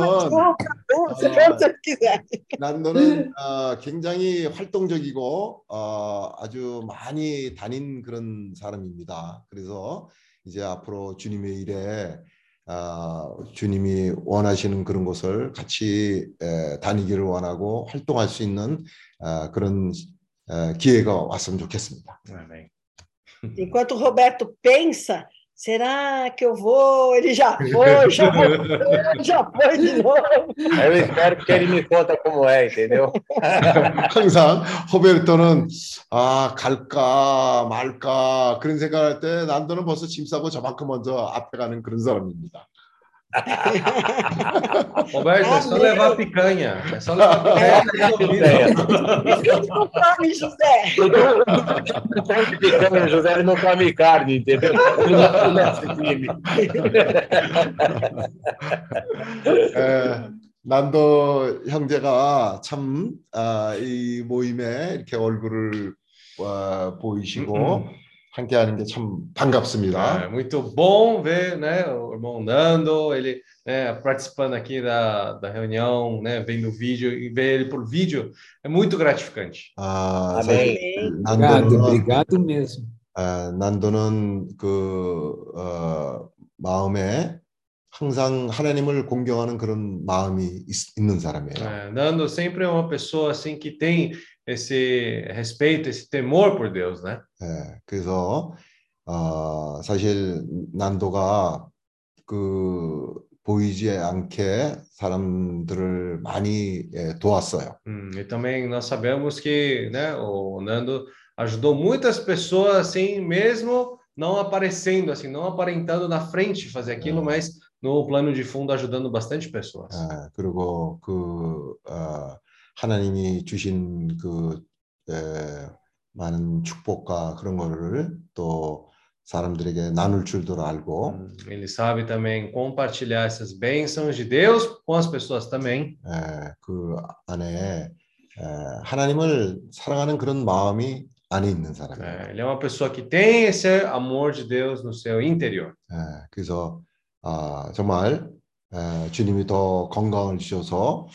난도는 어, 굉장히 활동적이고 어, 아주 많이 다닌 그런 사람입니다. 그래서 이제 앞으로 주님의 일에 어, 주님이 원하시는 그런 곳을 같이 에, 다니기를 원하고 활동할 수 있는 어, 그런 어, 기회가 왔으면 좋겠습니다. Enquanto Roberto pensa, será que eu vou? Ele já foi, já foi, já foi de novo. Eu espero que ele me conta como é, entendeu? 항상 호베르토는 아 갈까 말까 그런 생각할 때 난도는 벌써 짐 싸고 저만큼 먼저 앞에 가는 그런 사람입니다. Roberto, é só levar a picanha. É só levar a picanha. Come, José. O José ele não come carne, entendeu? Ele não come time. 에, 난도 형제가 참 이 모임에 이렇게 얼굴을 어, 보이시고 함께하는 게참 É 반갑습니다. muito bom ver né, o irmão Nando, ele né, participando aqui da, da reunião, né, vendo o vídeo e ver ele por vídeo é muito gratificante. 아, Amém. 사실 Obrigado, 난도는 obrigado mesmo. 아, 난도는 그 어, 마음에 항상 하나님을 공경하는 그런 마음이 있, 있는 사람이에요. É, Nando sempre é uma pessoa assim que tem esse respeito, esse temor por Deus, né? 예, 그래서 어, 사실 난도가 그 보이지 않게 사람들을 많이 예, 도왔어요. Hum, e também nós sabemos que né, o Nando ajudou muitas pessoas assim, mesmo não aparecendo, assim, não aparentando na frente fazer aquilo, mas no plano de fundo ajudando bastante pessoas. 예, 그리고 그 어, 하나님이 주신 그 에, 많은 축복과 그런 거를 또 사람들에게 나눌 줄도 알고 Ele sabe também compartilhar essas bênçãos de Deus com as pessoas também. 에, 그 안에 에, 하나님을 사랑하는 그런 ma음이 안에 있는 사람이에요. É, ele é uma pessoa que tem esse amor de Deus no seu interior. 예, 그래서 아, 정말 에, 주님이 더 건강을 주셔서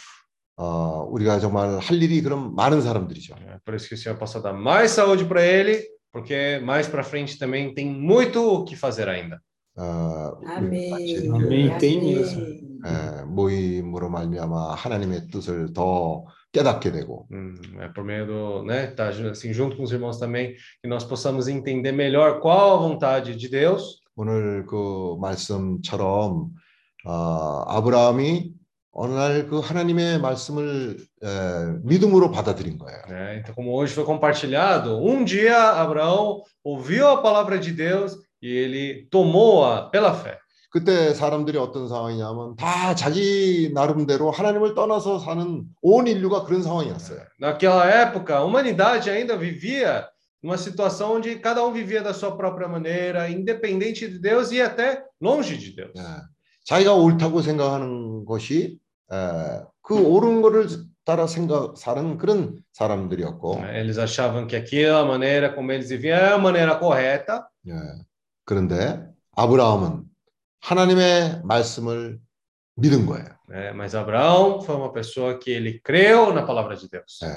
어, 우리가 정말 할 일이 그럼 많은 사람들이죠. É por isso que o Senhor possa dar mais saúde para ele, porque mais para frente também tem muito o que fazer ainda. 어, 우리 Amém. 같이 Amém. Tem Amém. mesmo. 에, 모임으로 말미암아 하나님의 뜻을 더 깨닫게 되고 Hum, é por meio do, né, tá assim junto com os irmãos também, que nós possamos entender melhor qual a vontade de Deus. 오늘 그 말씀처럼 어, 아브라함이 어느 날 그 하나님의 말씀을 에, 믿음으로 받아들인 거예요. né? Então, como hoje foi compartilhado, um dia Abraão ouviu a palavra de Deus e ele tomou-a pela fé. 그때 사람들이 어떤 상황이냐면 다 자기 나름대로 하나님을 떠나서 사는 온 인류가 그런 상황이었어요. Naquela época, a humanidade ainda vivia numa situação onde cada um vivia da sua própria maneira, independente de Deus e até longe de Deus. 예, 자기가 옳다고 생각하는 것이 에, 그 옳은 거를 따라 생각 사는 그런 사람들이었고? Eles achavam que aquela maneira como eles viviam é a maneira correta, 예, 그런데 아브라함은 하나님의 말씀을 믿은 거예요. né? mas Abraão foi uma pessoa que ele creu na palavra de Deus. 예,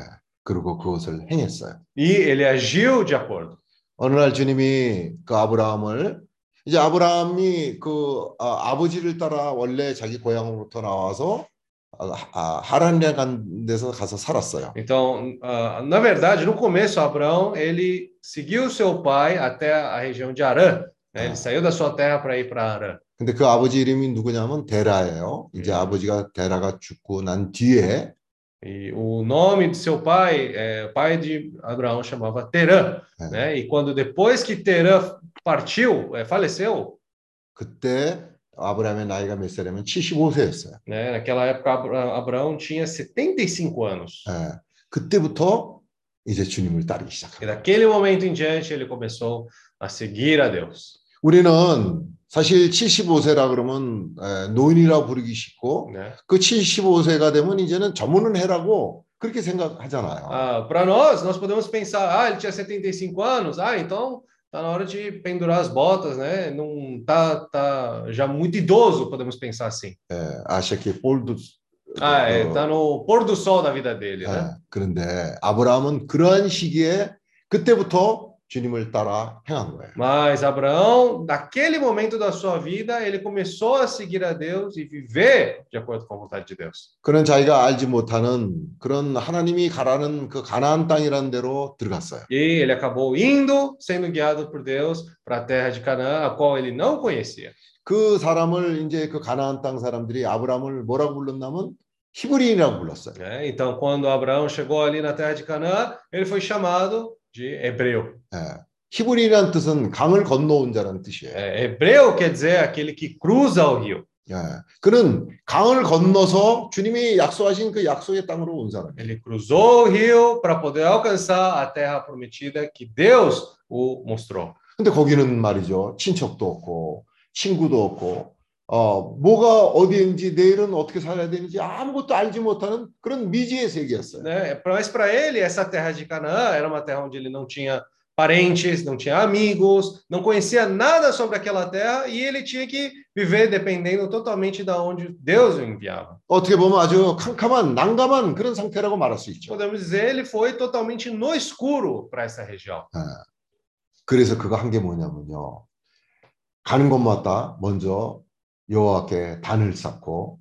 그리고 그것을 행했어요. E ele agiu de acordo. 어느 날 주님이 그 아브라함을 이제 아브라함이 그 아, 아버지를 따라 원래 자기 고향으로부터 나와서 아, 아, 하란에 간 데서 가서 살았어요. Então, ah, na verdade, no começo, Abraão ele seguiu seu pai até a região de Arã. né? Ele saiu da sua terra para ir para Arã. 근데 그 아버지 이름이 누구냐면 데라예요. 이제 음. 아버지가 데라가 죽고 난 뒤에 E o nome de seu pai, é, o pai de Abraão chamava Terã, 예, né? E quando depois que Terã partiu, é, faleceu, 그때 아브라함의 나이가 몇 살이면 75세였어요. né? Naquela época Abra- Abraão tinha 75 anos. 예, 그때부터 이제 주님을 따르기 E 시작합니다. daquele momento em diante ele começou a seguir a Deus, 우리는 사실 75세라 그러면 에, 노인이라고 부르기 쉽고 né? 그 75세가 되면 이제는 전문은 해라고 그렇게 생각하잖아요. Ah, para nós, nós podemos pensar, ah, ele tinha 75 anos, ah, então tá na hora de pendurar as botas, né? Não tá, tá já muito idoso, podemos pensar assim. 예, 아시아키 볼도 Ah, é, 어, tá no pôr do sol da vida dele, 예, né? 그런데 아브라함은 그러한 시기에 그때부터 주님을 따라 행한 거예요. Mas Abraão, naquele momento da sua vida, ele começou a seguir a Deus e viver de acordo com a vontade de Deus. 그런 자기가 알지 못하는 그런 하나님이 가라는 그 가나안 땅이라는 데로 들어갔어요. E ele acabou indo, sendo guiado por Deus para a terra de Canaã, a qual ele não conhecia. 그 사람을 이제 그 가나안 땅 사람들이 아브라함을 뭐라고 불렀냐면 히브리인이라고 불렀어요. né? Então, quando Abraão chegou ali na terra de Canaã, ele foi chamado de hebreu. 예. 히브리라는 뜻은 강을 건너온 자라는 뜻이에요. É, hebreu quer dizer aquele que cruza o rio. 예. 그는 강을 건너서 주님이 약속하신 그 약속의 땅으로 온 사람이에요. Ele cruzou o rio para poder alcançar a terra prometida que Deus o mostrou. 근데 거기는 말이죠. 친척도 없고 친구도 없고 어, 뭐가 어디인지 내일은 어떻게 살아야 되는지 아무것도 알지 못하는 그런 미지의 세계였어요. Né? Mas para ele, essa terra de Canaã era uma terra onde ele não tinha parentes, não tinha amigos, não conhecia nada sobre aquela terra e ele tinha que viver dependendo totalmente da onde Deus o enviava. 어떻게 보면 아주 캄캄한 난감한 그런 상태라고 말할 수 있죠. Podemos dizer, ele foi totalmente no escuro para essa região. 그래서 그거 한 게 뭐냐면요. 가는 곳마다 먼저 여호와께 단을 쌓고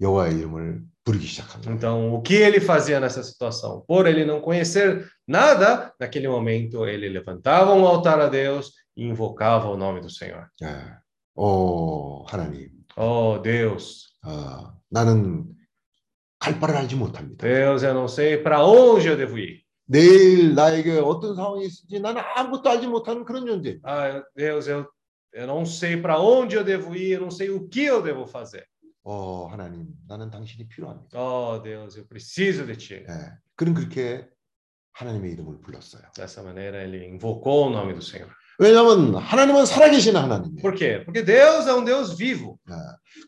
여호와의 이름을 부르기 시작합니다. Então, o que ele fazia nessa situação? Por ele não conhecer nada, naquele momento ele levantava um altar a Deus e invocava o nome do Senhor. 예. 오 하나님, Oh, Deus, 어, 나는 갈 바를 알지 못합니다. Deus, eu não sei para onde eu devo ir. 내일 나에게 어떤 상황이 있을지 나는 아무것도 알지 못하는 그런 존재. Ah, Deus, eu, eu não sei para onde eu devo ir, eu não sei o que eu devo fazer. 어, 하나님, 나는 당신이 필요합니다. Oh, Deus, eu preciso de ti. 예. 그는 그렇게 하나님의 이름을 불렀어요. Dessa maneira, ele invocou o nome do Senhor. 왜냐하면 하나님은 살아계신 하나님이에요. Por quê? Porque Deus é um Deus vivo.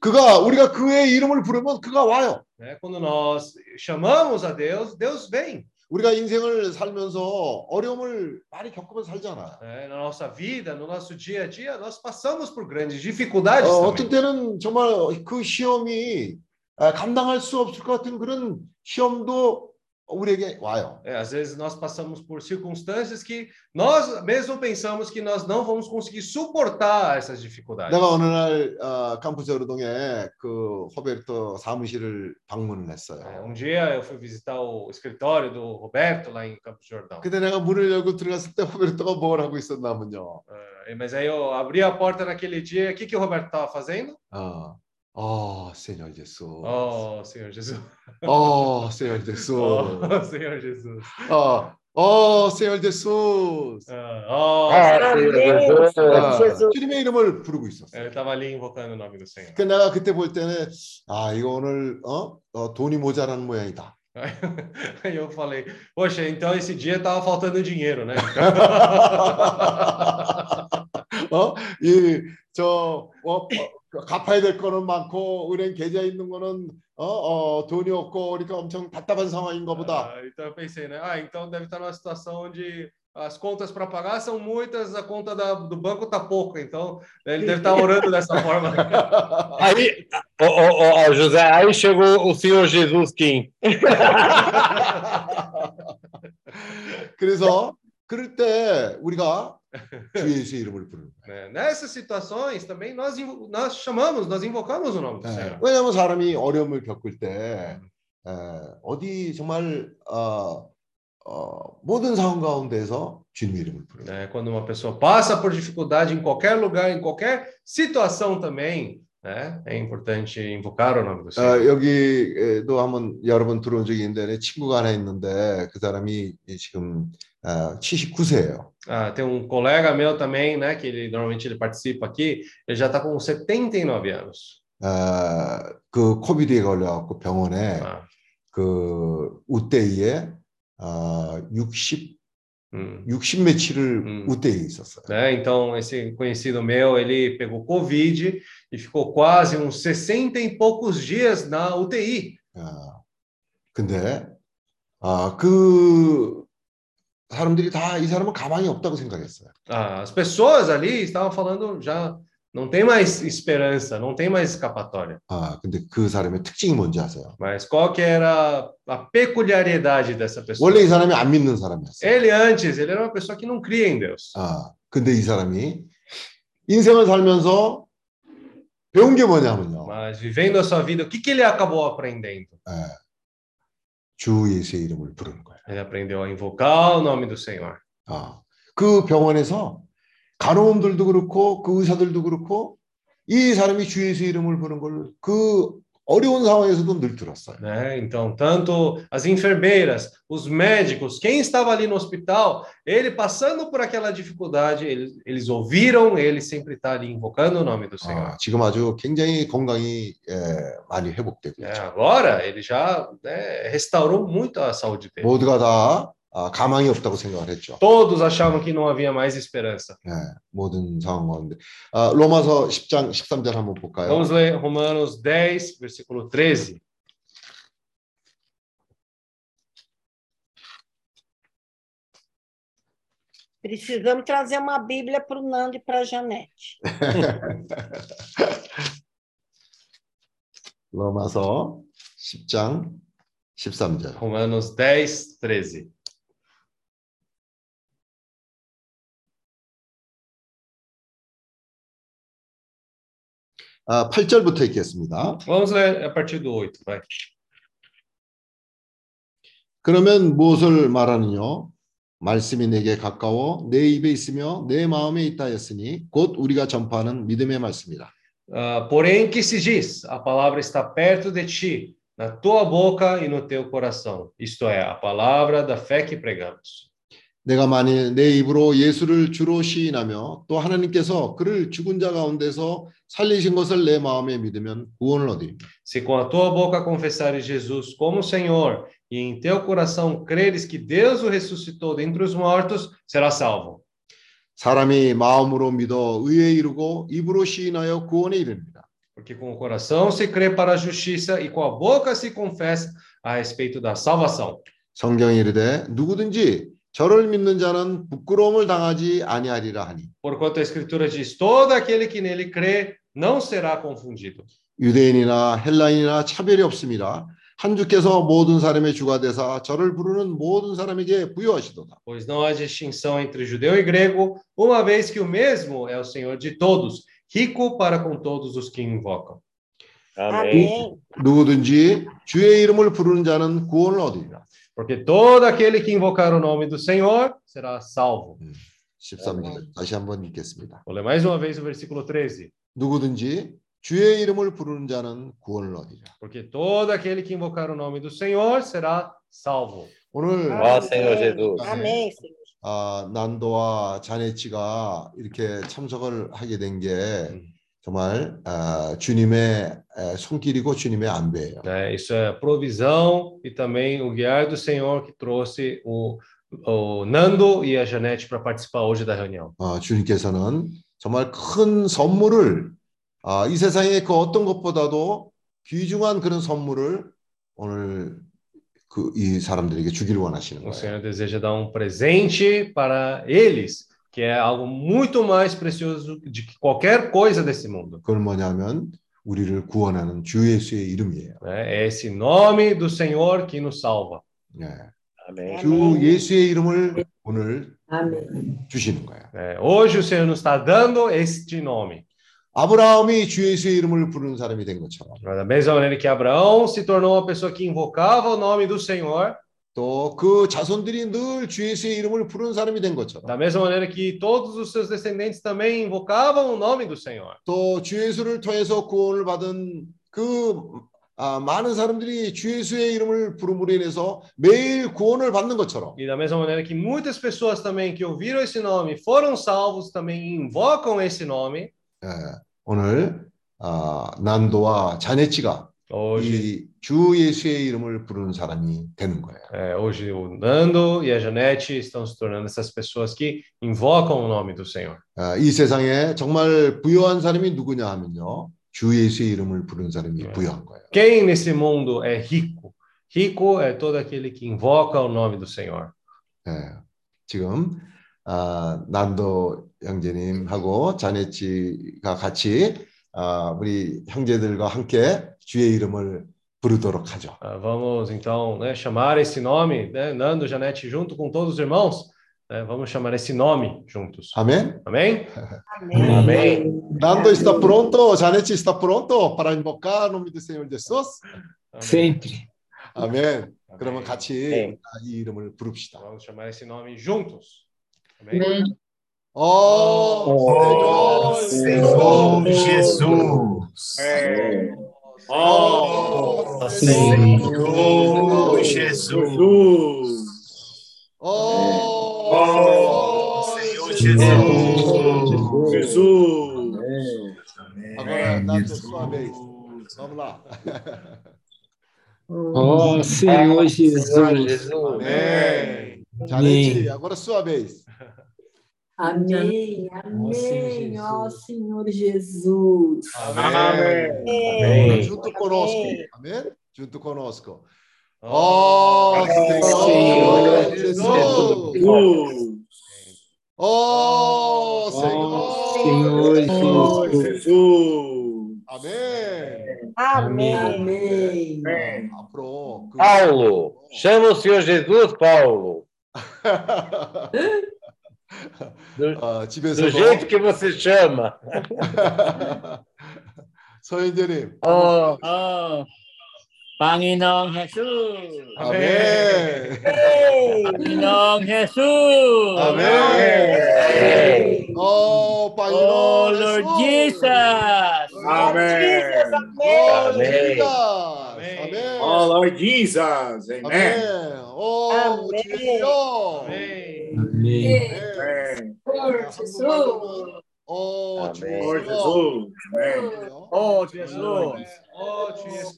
그가 우리가 그의 이름을 부르면 그가 와요. Né? Quando nós chamamos a Deus, Deus vem. 우리가 인생을 살면서 어려움을 많이 겪으면서 살잖아. né? Na nossa vida, no nosso dia a dia, nós passamos por grandes dificuldades. 어. 어떤 때는 정말 그 시험이 아, 감당할 수 없을 것 같은 그런 시험도 우리에게 와요. É, às vezes nós passamos por circunstâncias que nós mesmo pensamos que nós não vamos conseguir suportar essas dificuldades. 내가 어느 날 어, 캠프스 여로동에 그 호베르토 사무실을 방문을 É, 했어요. um dia eu fui visitar o escritório do Roberto lá em Campos do Jordão. 그때 내가 문을 열고 들어갔을 때 호베르토가 뭘 하고 있었냐면요. É, mas aí eu abri a porta naquele dia, o que, que o Roberto estava fazendo? 어, 어, Senhor Jesus. Oh, Senhor Jesus. 어, Senhor *laughs* Jesus. Oh, Senhor Jesus. 어, 어, Senhor Jesus. Ah, oh, Ah, Amém, Jesus. Senhor 아, Jesus. 주님의 이름을 부르고 있었어요. Ele estava ali invocando o nome do Senhor. 그 내가 그때 볼 때는 아 이거 오늘 어, 어 돈이 모자라는 모양이다. Aí eu *laughs* falei, poxa, então esse dia estava faltando dinheiro, né? *laughs* 어, 어이저 어, 어, 갚아야 될 거는 많고 은행 계좌 있는 거는 어, 어 돈이 없고 그러니까 엄청 답답한 상황인가 보다. Ah, então eu pensei, né? Ah, então deve estar numa situação onde as contas para pagar são muitas, a conta da- do banco tá pouca, então ele deve estar *laughs* orando dessa forma. *laughs* Aí, ô, ô, ô, ô, José, aí chegou o senhor Jesus Kim. *laughs* 그래서 그럴 때 우리가 주 예수의 *laughs* 이름을 부르는 거예요. né? Nessas situações também nós, invo- nós chamamos, nós invocamos o nome do 예, Senhor. 왜냐하면 사람이 어려움을 겪을 때 에, 어디 정말 어, 어, 모든 상황 가운데서 주님의 이름을 부르는 거예요. né? Quando uma pessoa passa por dificuldade em qualquer lugar, em qualquer situação também, né? É importante invocar o nome do Senhor. 어, 여기도 한번 여러분 들어온 적이 있는데 내 친구가 하나 있는데 그 사람이 지금 어, 79세예요. Ah, tem um colega meu também, né? Que ele normalmente ele participa aqui. Ele já está com 79 anos. 어, 그 코비드에 걸려갖고 병원에 Ah, 그 우대에 어, 60 hum. 60 며칠을 음. 우대에 있었어요. né? Então, esse conhecido meu, ele pegou Covid e ficou quase uns 60 e poucos dias na UTI. 어, 근데 아, 그 사람들이 다 이 사람은 가망이 없다고 생각했어요. Ah, as pessoas ali estavam falando já não tem mais esperança, não tem mais escapatória. 아, 근데 그 사람의 특징이 뭔지 아세요? Mas qual que era a peculiaridade dessa pessoa? 원래 이 사람이 안 믿는 사람이었어요. Ele antes, ele era uma pessoa que não cria em Deus. 아, 근데 이 사람이 인생을 살면서 배운 게 뭐냐면요. Mas vivendo a sua vida, o que, que ele acabou aprendendo? 예, 주 예수의 이름을 부르는 거예요. Ele aprendeu a invocar o nome do Senhor. 아, 그 병원에서 간호원들도 그렇고 그 의사들도 그렇고 이 사람이 주 예수의 이름을 부르는 걸 그 어려운 상황에서도 늘 들었어요. né? Então, tanto as enfermeiras, os médicos, quem estava ali no hospital, ele passando por aquela dificuldade, eles, eles ouviram ele sempre estar ali invocando o nome do Senhor. 아, 지금 아주 굉장히 건강이 예, 많이 회복되고 É, 있죠. agora ele já né, restaurou muito a saúde dele. 모두가 다 아, 가망이 없다고 생각을 했죠. Todos achavam que não havia mais esperança. 예, 모든 상황 가운데. 아, 로마서 10장 13절 한번 볼까요? Vamos ler Romanos 10, versículo 13. Precisamos trazer uma Bíblia para o Nando e para a Janete. *laughs* 로마서 10장 13절. Romanos 10, 13. 8절부터 읽겠습니다. Vamos ler a partir do 8, vai. 그러면 무엇을 말하느냐? 말씀이 내게 가까워 내 입에 있으며 내 마음에 있다 했으니 곧 우리가 전파하는 믿음의 말씀이다. Ah, porém, que se diz? A palavra está perto de ti, na tua boca e no teu coração. Isto é, a palavra da fé que pregamos. 내가 만일 내 입으로 예수를 주로 시인하며 또 하나님께서 그를 죽은 자 가운데서 살리신 것을 내 마음에 믿으면 구원을 얻으리라. Se com a tua boca confessares Jesus como Senhor e em teu coração creres que Deus o ressuscitou dentre os mortos, serás salvo. 사람이 마음으로 믿어 의에 이르고 입으로 시인하여 구원에 이릅니다. Porque com o coração se crê para a justiça e com a boca se confessa a respeito da salvação. 성경이 이르되 누구든지 저를 믿는 자는 부끄러움을 당하지 아니하리라 하니 Porquanto a Escritura diz: todo aquele que nele crê não será confundido. 유대인이나 헬라인이나 차별이 없습니다. 한 주께서 모든 사람의 주가 되사 저를 부르는 모든 사람에게 부여하시도다. Pois não há distinção entre judeu e grego, uma vez que o mesmo é o Senhor de todos, rico para com todos os que invocam. Amém. Amém. 누구든지 주의 이름을 부르는 자는 구원을 얻으리라. Porque todo aquele que invocar o nome do Senhor será salvo. 13절 다시 한번 읽겠습니다. Vou ler mais uma vez o versículo 13. 누구든지 주의 이름을 부르는 자는 구원을 얻으리라. Porque todo aquele que invocar o nome do Senhor será salvo. 오늘 Ó Senhor Jesus. Amém, Senhor. 아, 난도와 자네치가 이렇게 참석을 하게 된게 정말 아, 주님의 에, 손길이고 주님의 안배예요. né? Isso é provisão e também o guiar do Senhor que trouxe o, o Nando e a Janete para participar hoje da reunião. 어, 주님께서는 정말 큰 선물을 아, 이 세상의 그 어떤 것보다도 귀중한 그런 선물을 오늘 그이 사람들에게 주기를 원하시는 O 거예요. Senhor deseja dar um presente para eles, que é algo muito mais precioso de que qualquer coisa desse mundo. 그건 뭐냐면 우리를 구원하는 주 예수의 이름이에요. né? É esse nome do Senhor que nos salva. 예. Amém. 주 예수의 이름을 오늘 Amém. 주시는 거예요. né? Hoje o Senhor nos está dando este nome. 아브라함이 주 예수의 이름을 부르는 사람이 된 것처럼 Da mesma maneira que Abraão se tornou uma pessoa que invocava o nome do Senhor, 또 그 자손들이 늘 주 예수의 이름을 부르는 사람이 된 것처럼 da mesma maneira que todos os seus descendentes também invocavam o nome do Senhor. 또 주 예수를 통해서 구원을 받은 그 아, 많은 사람들이 주 예수의 이름을 부름으로 인해서 매일 구원을 받는 것처럼 E da mesma maneira que muitas pessoas também que ouviram esse nome foram salvos, também invocam esse nome. 예, 오늘 아, 난도와 자네치가 Hoje, 이주 예수의 이름을 부르는 사람이 되는 거예요. é, hoje o Nando e a Janete estão se tornando essas pessoas que invocam o nome do Senhor. 아, 이 세상에 정말 부여한 사람이 누구냐 하면요. 주 예수의 이름을 부르는 사람이 부여한 거예요. Quem nesse mundo é rico? Rico é todo aquele que invoca o nome do Senhor. 예, 지금 아, 난도 형제님하고 자네치가 같이 아, 우리 형제들과 함께 주의 이름을 부르도록 하죠. Ah, vamos então né, chamar esse nome, né, Nando, Janete, junto com todos os irmãos. né, vamos chamar esse nome juntos. 아멘. Amém? Amém. Amém. Nando está pronto, Janete está pronto para invocar o nome do Senhor Jesus? Sempre. 아멘. 그러면 같이 네. 이 이름을 부릅시다. Vamos chamar esse nome juntos. Amém? Ó oh, oh, Senhor, Senhor Jesus. Ó oh, Senhor Jesus. Ó oh, Senhor Jesus. Jesus. Agora, na sua vez. Vamos lá. Ó oh, Senhor Jesus. Amém. Tchau, Agora é sua vez. Então, amém, assim, amém, ó Senhor Jesus. Amém. amém. amém. Junto conosco. Amém? Junto conosco. Ó oh, Senhor Jesus. Ó Senhor Jesus. Amém. Amém. Amém. Tá Paulo, chama o Senhor Jesus, Paulo. *laughs* Do, 아, 어, 집에서 do jeito que você chama. 서인재님. 어, 어. 방인왕 예수. 아멘. 방인왕 예수. 아멘. 어, 방인왕 예수. Lord Jesus. 아멘. 어, 아멘. Amém. Amém. Oh, Lord Jesus. Amen. Amém. Oh, Amém. Jesus. Amém. Amém. Amém. Amém. Jesus. Oh, Jesus. Oh, Jesus. Oh, Jesus.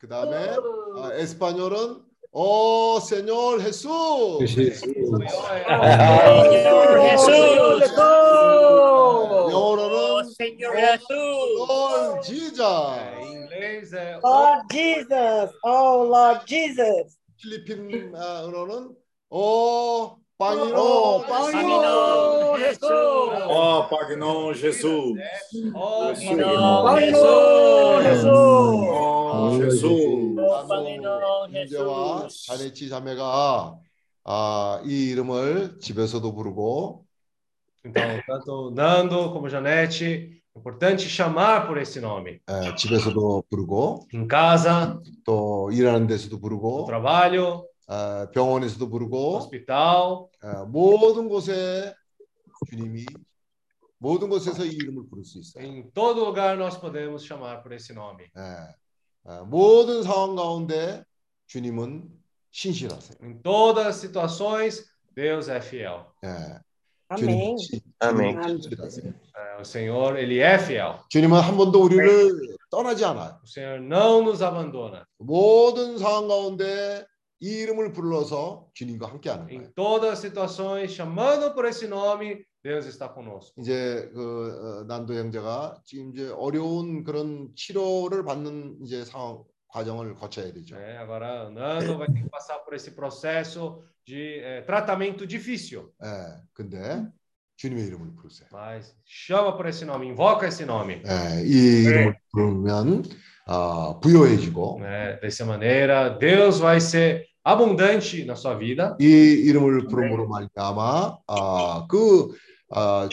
그 다음에 아, 에스파뇰은 오, 세뇨 예수. 예수. 영어로는 세뇨 예수. 오, 지자. 네, Lord Jesus. Oh, Lord Jesus. 필리핀어로는 어 빵이노 빵이노 예수. 아, 어 빵이노 예수. 어 빵이노 예수. 어 예수. 빵이노 예수. 아, 이제와 아, 뭐, 자네치 자매가 아, 이 이름을 집에서도 부르고 então, tanto Nando como Janete importante chamar por esse nome. 에, 집에서도 부르고 Em casa, 또 일하는 데서도 no 부르고 trabalho, 아, 병원에서도 no 부르고 hospital, 아, 모든 곳에 주님이 모든 곳에서 이 이름을 부를 수 있어요. em todo lugar nós podemos chamar por esse nome. 예. 아, 모든 상황 가운데 주님은 신실하세요. Em todas as situações, Deus é fiel. 예. Amém. 주님은 신- 아멘. 주님은 신실하세요. É, o Senhor, Ele é fiel. 주님은 한 번도 우리를 떠나지 않아요. O Senhor não nos abandona. 모든 상황 가운데 이 이름을 불러서 주님과 함께하는 거예요. Em todas as situações, chamando por esse nome, Deus está conosco. 이제 그 어, 난도 형제가 지금 이제 어려운 그런 치료를 받는 이제 상황 과정을 거쳐야 되죠. É, agora, Nando vai ter que passar por esse processo de é, tratamento difícil. 예. 근데 주님의 이름을 부르세요. Mas chama por esse nome, invoca esse nome. 예, 이 이름을 부르면 아, 부여해지고 né? Dessa maneira, Deus vai ser abundante na sua vida. 이 이름을 부름으로 말미암아 아, 그 아,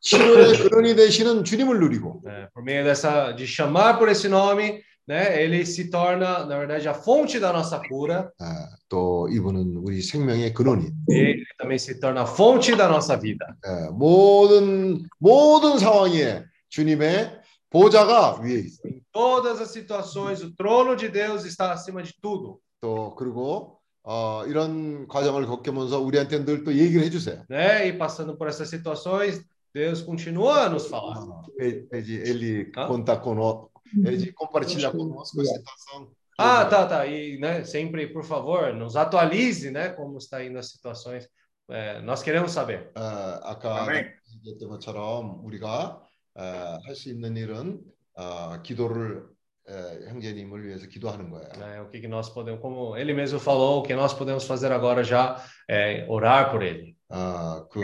치료의 근원이 되시는 주님을 누리고 né? Por meio dessa, de chamar por esse nome, né? Ele se torna, na verdade, a fonte da nossa cura. 아, 또 이분은 우리 생명의 근원이 E ele também se torna a fonte da nossa vida. 예, 모든 모든 상황에 주님의 보좌가 위에 있어요. Em todas as situações, o trono de Deus está acima de tudo. 또 그리고 어, 이런 과정을 겪으면서 우리한테 늘 또 얘기를 해주세요. Né? E passando por essas situações, Deus continua a nos falar. 아, 에- 에지 엘리 아? conta conosco, eles compartilha conosco a situação. Ah, tá, tá. E né, sempre, por favor, nos atualize, né? Como está indo as situações. É, nós queremos saber. 어, 아까 아멘. 얘기했던 것처럼 우리가 할 수 있는 일은 어, 기도를 에, 형제님을 위해서 기도하는 거예요. né, o que, que nós podemos, como ele mesmo falou, o que nós podemos fazer agora já é orar por ele. 아, 그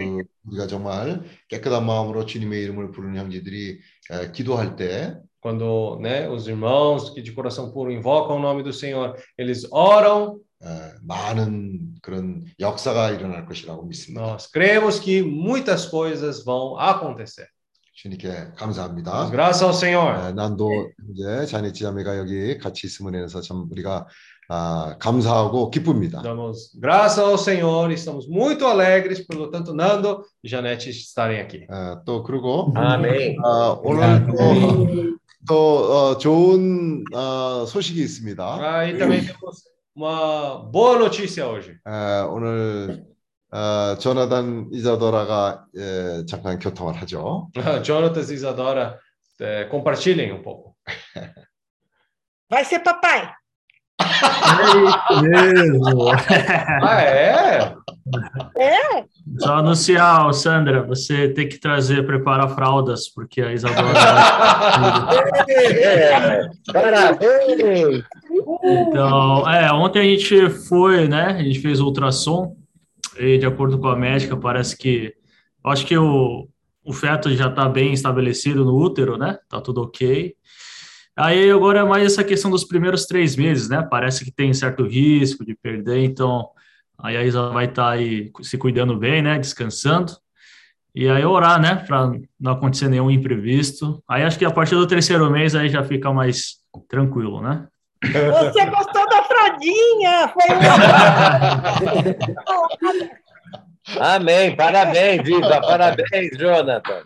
우리가 정말 깨끗한 마음으로 주님의 이름을 부르는 형제들이 에, 기도할 때 Quando né, os irmãos que de coração puro invocam o nome do Senhor, eles oram, 에, 많은 그런 역사가 일어날 것이라고 믿습니다. nós cremos que muitas coisas vão acontecer. 주님께 감사합니다. Damos graças ao Senhor. 에, 난도 이제 자네 지자매가 여기 같이 있음을 인해서 참 우리가 아, 감사하고 기쁩니다. Damos graças ao Senhor e estamos muito alegres pelo tanto Nando e Janete estarem aqui. 에, 또 그리고 아멘. 아, 오늘 또, 또 어, 좋은 어, 소식이 있습니다. Ah, e também temos uma boa notícia hoje. 에, 오늘 어, 조나단 이자도라가 예, 잠깐 교통을 하죠. Jonathan e Isadora eh, compartilhem um pouco. Vai ser papai. Mesmo. Ah, é? Só anunciar, ó, Sandra, você tem que trazer, preparar fraldas, porque a Isadora. É, Parabéns! Então, é, ontem a gente foi, né? A gente fez o ultrassom e, de acordo com a médica, parece que. eu Acho que o, o feto já está bem estabelecido no útero, né? Tá tudo ok. Aí agora é mais essa questão dos primeiros três meses, né? Parece que tem certo risco de perder, então aí a Isa vai estar aí se cuidando bem, né? Descansando. E aí orar, né? Para não acontecer nenhum imprevisto. Aí acho que a partir do terceiro mês aí já fica mais tranquilo, né? Você gostou da Fradinha? Foi *laughs* Amém. Parabéns, Viva. *laughs* Parabéns, Jonathan.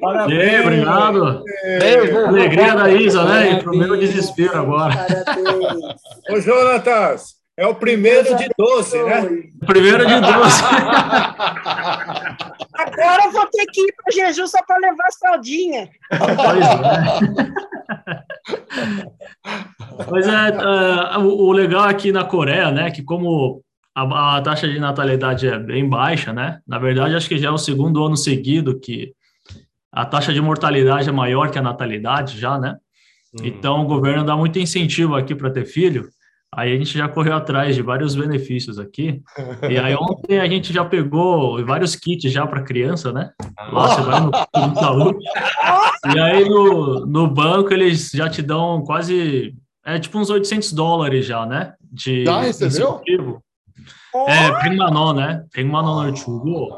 Parabéns, obrigado. Beijo. Alegria da Isa, né? E pro meu desespero agora. Ô, Jonatas, é o primeiro de 12, né? Primeiro de 12. *laughs* Agora eu vou ter que ir para Jeju só para levar as fraldinhas. Pois é, é, o, o legal aqui na Coreia, né, que como a, a taxa de natalidade é bem baixa, né? Na verdade, acho que já é o segundo ano seguido que a taxa de mortalidade é maior que a natalidade já, né? Então o governo dá muito incentivo aqui para ter filho. Aí a gente já correu atrás de vários benefícios aqui. E aí *laughs* ontem a gente já pegou vários kits já para criança, né? Lá você vai no de saúde. E aí no, no banco eles já te dão quase é tipo uns 800 dólares já, né? De Já recebeu? incentivo. É, Prima né? Prima Nortugo.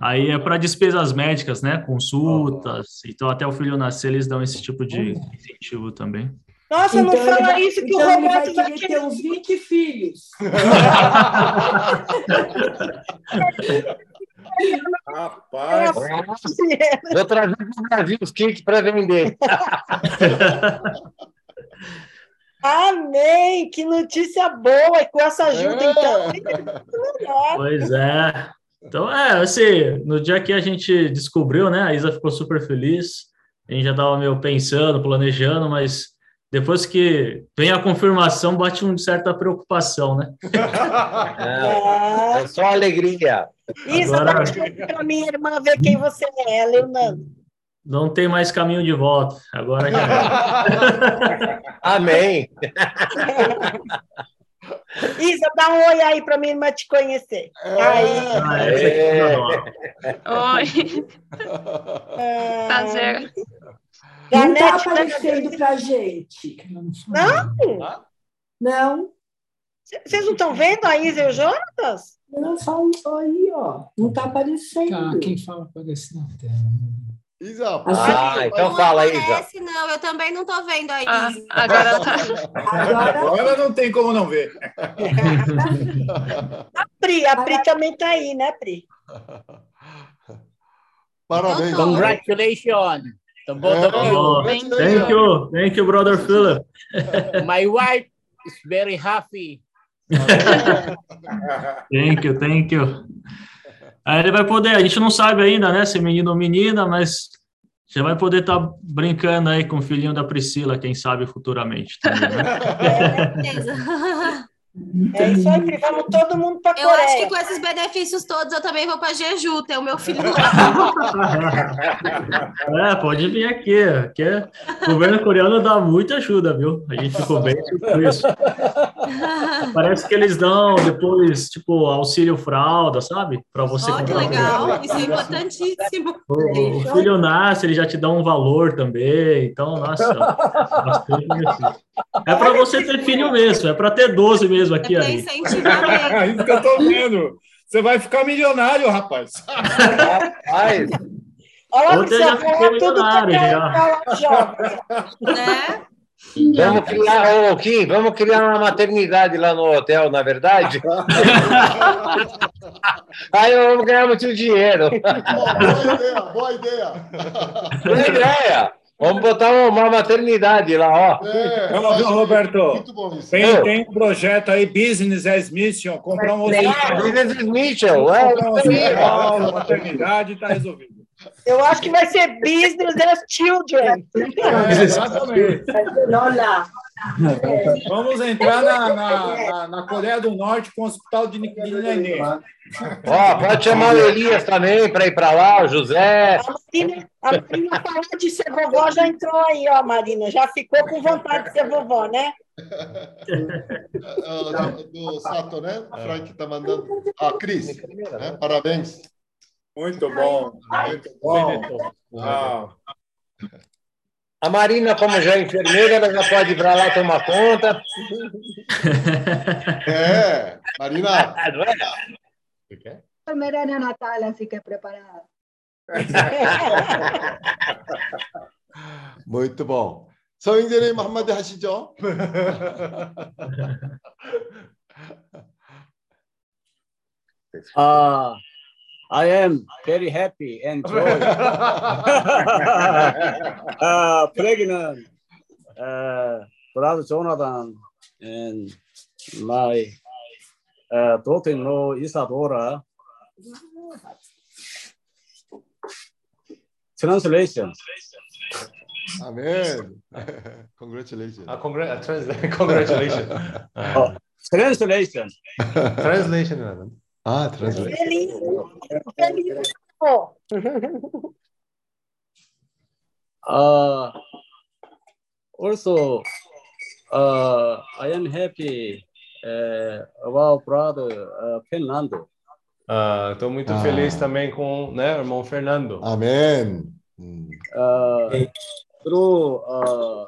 Aí é para despesas médicas, né? Consultas. Então até o filho nascer eles dão esse tipo de incentivo também. Nossa, não Então ele fala vai- isso que então o Roberto vai querer ter uns 20 filhos. Rapaz, *laughs* Vou trazer para o Brasil os kits para vender. *laughs* Amém! Que notícia boa! E com essa ajuda, então, melhor. Pois é. Então, é, assim, no dia que a gente descobriu, né, a Isa ficou super feliz. A gente já estava meio pensando, planejando, mas depois que vem a confirmação, bate uma certa preocupação, né? Não, é só alegria. Isso, Agora- para minha irmã ver quem você é, Leonardo. Não tem mais caminho de volta. Agora já é. *laughs* Amém. *laughs* Isa, dá um oi aí para minha irmã te conhecer. Aí. Ah, essa aqui é nova. Oi. Prazer. Não está Janete, aparecendo para gente. Não? Não. Vocês não estão vendo a Isa e o Jonas? Não, só só aí, ó. Não está aparecendo. Tá, quem fala aparece na tela. Isa, Ah, então fala, Isa. Aparece, não, eu também não tô vendo aí. Ah, agora tá. agora não tem como não ver. *laughs* A Pri, a Pri também tá aí, né, Pri? Parabéns. Congratulations to both of you. thank you, thank you, brother Philip. *laughs* My wife is very happy. *laughs* Thank you, thank you. Aí ele vai poder, a gente não sabe ainda, né, se é menino ou menina, mas já vai poder estar brincando aí com o filhinho da Priscila, quem sabe futuramente. Também, né? *laughs* É isso aí. Vamos todo mundo para Eu acho que Coreia. com esses benefícios todos eu também vou para Jeju, ter o meu filho lá. *laughs* É, pode vir aqui. aqui é- O governo coreano dá muita ajuda, viu? A gente ficou bem surpreso. Parece que eles dão depois, tipo, auxílio fralda, sabe? Para você Ó, que legal, isso é importantíssimo. O, o filho nasce, ele já te dá um valor também. Então, nossa, bastante benefício. É para você ter filho mesmo, é para ter 12 mesmo aqui, É incentivar *laughs* É isso que eu tô vendo. Você vai ficar milionário, rapaz. Rapaz, Olha lá, já que milionário, é já. pra jovens. né? vamos criar, ô, Kim, vamos criar uma maternidade lá no hotel, na verdade? *laughs* Aí vamos ganhar muito dinheiro. Boa ideia, boa ideia. Boa ideia. Vamos botar uma maternidade lá, ó. É, Não, viu, Roberto? muito bom isso. Tem, tem um projeto aí, Business as Mission, comprar um hospital. Business Mitchell, é, Comprar um hospital, maternidade, está resolvido. Eu acho que vai ser business as children. É, exatamente. Olha, *laughs* Vamos entrar na, na, na, na Coreia do Norte com o hospital de, neném. Ó, pode chamar o Elias também para ir para lá, o José. A Marina, a Marina falou de ser vovó, já entrou aí, ó, Marina. Já ficou com vontade de ser vovó, né? Do, do Sato, né? Frank está mandando. Ah, Cris, né? parabéns. Muito bom, muito bom. Ah, A Marina, como já é enfermeira, ela já pode ir para lá tomar conta. É, Marina. Ah, não é? enfermeira Ana Natália, assim que é preparada. *laughs* Muito bom. 서인재님 한마디 하시죠. Uh, I am very happy and *laughs* joy. uh, *laughs* ah, pregnant, uh, brother Jonathan, and my uh, daughter-in-law Isadora. Translation. Amen. *laughs* congratulations. Uh, congra- uh, trans- congratulations. Uh, translation. Translation. Ah, translation. É lindo. Uh, *laughs* also, uh, I am happy uh, about brother uh, Fernando. Ah, Estou uh, muito ah. feliz também com né, irmão Fernando. Amém. Uh, through uh,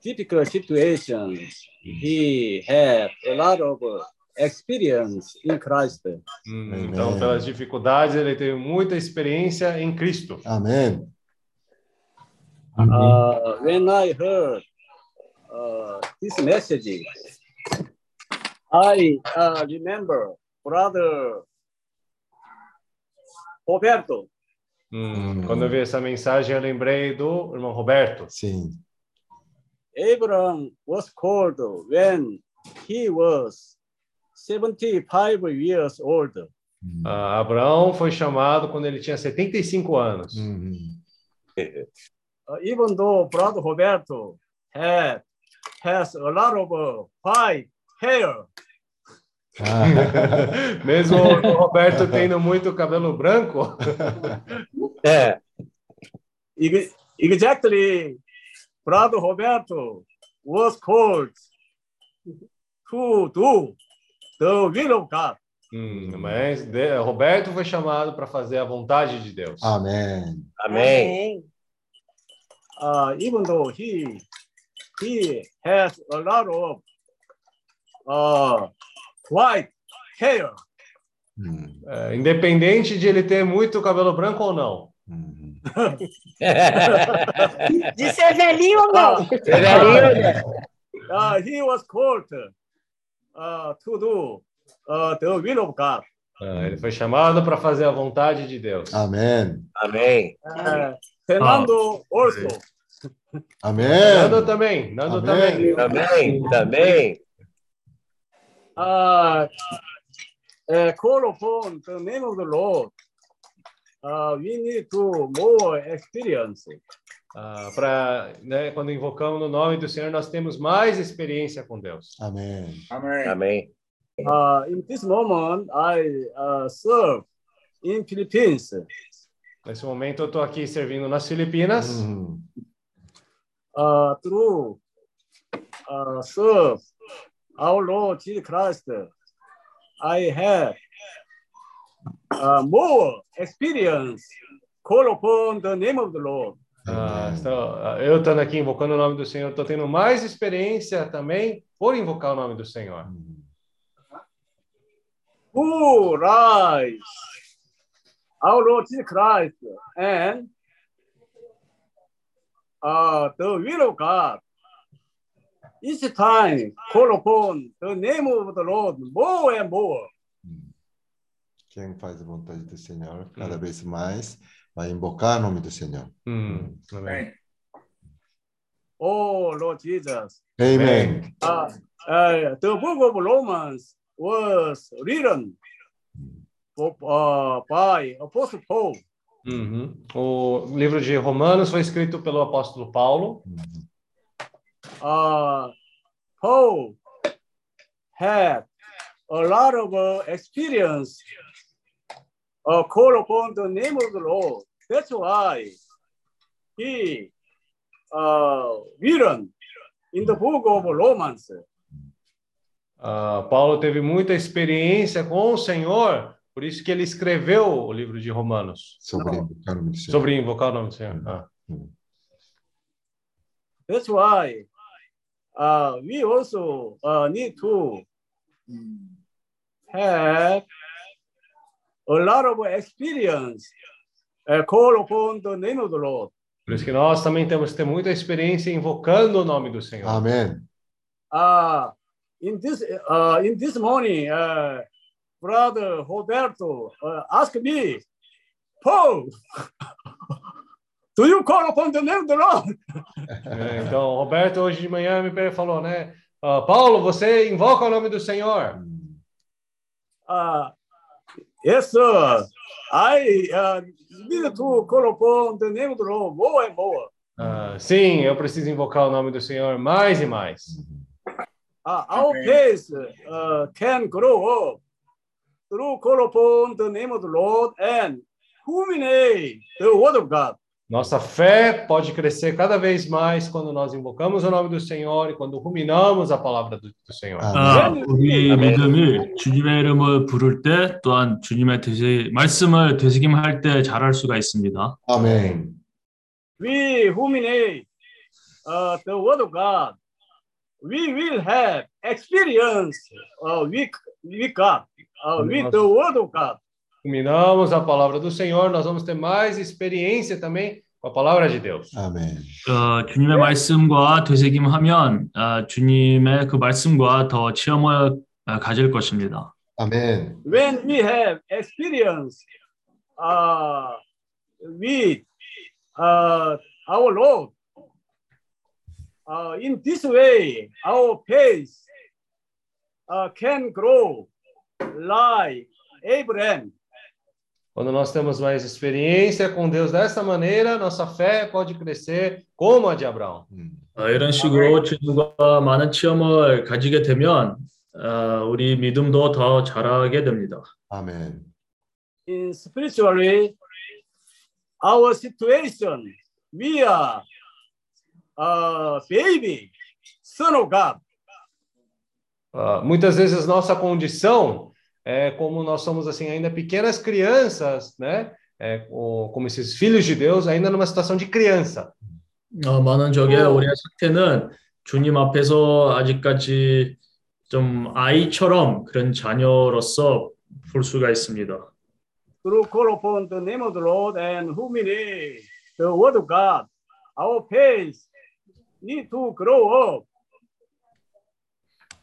typical situations, he had a lot of experience in Christ. Hum, Amém. então, pelas dificuldades, ele teve muita experiência em Cristo. 아멘. Uh, when I heard uh, this message, I uh, remember brother Roberto. Hum, Hum. Quando eu vi essa mensagem, eu lembrei do irmão Roberto. sim. Abraham was called when he was 75 years old. Uh, ah, Abraão foi chamado quando ele tinha 75 anos. Uhum. Uh, even though brother Roberto had, has a lot of uh, white hair. *laughs* Mesmo o Roberto tendo muito cabelo branco. *laughs* é. Exactly. Brother Roberto was called to do então viram é cara? Hum, mas de... Roberto foi chamado para fazer a vontade de Deus. Amém. Amém. Uh, even though he he has a lot of uh, white hair. Hum. É, independente de ele ter muito cabelo branco ou não. Uhum. de ser velhinho ou não? Ele é ah, velhinho. Uh, he was called to do the will of God. Ah, ele foi chamado para fazer a vontade de Deus. Amém. Amém. Fernando ah. Orso. Amém. Nando também. Nando Amém. também. Também, também. Uh, uh, call upon the name of the Lord. Uh, we need to more experience. Ah, para né, quando invocamos no nome do Senhor, nós temos mais experiência com Deus. Amém. Amém. Amém. Uh, in this moment, I uh, serve in Philippines. Nesse momento, eu estou aqui servindo nas Filipinas. Uh, through uh, serve our Lord Jesus Christ, I have uh, more experience. Call upon the name of the Lord. Ah, então, eu estando aqui invocando o nome do Senhor, estou tendo mais experiência também por invocar o nome do Senhor. 음. Who rise our Lord Jesus Christ and uh, the will of God. Each time call upon the name of the Lord more and more. Quem faz a vontade do Senhor, cada vez mais Vai invocar o nome do Senhor. Hum. hum. Amém. Oh, Lord Jesus. Amen. Ah, eh, uh, uh, the book of Romans was written uh, ah, by Apostle Paul. Uhum. O livro de Romanos foi escrito pelo apóstolo Paulo. Uh, Paul had a lot of uh, experience uh, call upon the name of the Lord. That's why he uh, written in the book of Romans. Ah, Paulo teve muita experiência com o Senhor, por isso que ele escreveu o livro de Romanos sobre invocar o nome do Senhor. sobre invocar o nome do Senhor. Ah. That's why uh, we also uh, need to have a lot of experience uh, call upon the name of the Lord. Por isso que nós também temos que ter muita experiência invocando o nome do Senhor. 아멘. Uh, in this uh, in this morning, uh, brother Roberto uh, asked me, Paul, *laughs* do you call upon the name of the Lord? *laughs* É, então, Roberto hoje de manhã me falou, né? "Ah, Paulo, você invoca o nome do Senhor? Uh, yes, sir. I uh, need to call upon the name of the Lord more and more. Ah, sim, eu preciso invocar o nome do Senhor mais e mais. Uh, our faith uh, can grow up through call upon the name of the Lord and ruminate the word of God. Nossa fé pode crescer cada vez mais quando nós invocamos o nome do Senhor e quando ruminamos a palavra do, do Senhor. 아, 우리 믿음이 주님의 이름을 부를 때 또한 주님의 되새, 말씀을 되새김할 때 잘할 수가 있습니다. 아멘. we ruminate uh, the word of God, we will have experience uh, with, with God, uh, with the word of God. Ruminamos a palavra do Senhor, nós vamos ter mais experiência também com a palavra de Deus. 아멘. 어, 주님의 말씀과 되새김하면 아, 주님의 그 말씀과 더 체험을 아, 가질 것입니다. 아멘. When we have experience uh, with uh, our Lord, uh, in this way, our faith uh, can grow like Abraham. Quando nós temos mais experiência com Deus dessa maneira, nossa fé pode crescer como a de Abraão. 어, 이런 식으로 주님과 많은 체험을 가지게 되면 어, 우리 믿음도 더 자라게 됩니다. 아멘. in spiritually our situation we are a baby son of god Ah, muitas vezes nossa condição é como nós somos assim ainda pequenas crianças, né? É, co- como esses filhos de Deus, ainda numa situação de criança. 어, 많은 적에 우리의 상태는 주님 앞에서 아직까지 좀 아이처럼 그런 자녀로서 볼 수가 있습니다. through call upon the name of the lord and ruminate the word of god our faith need to grow up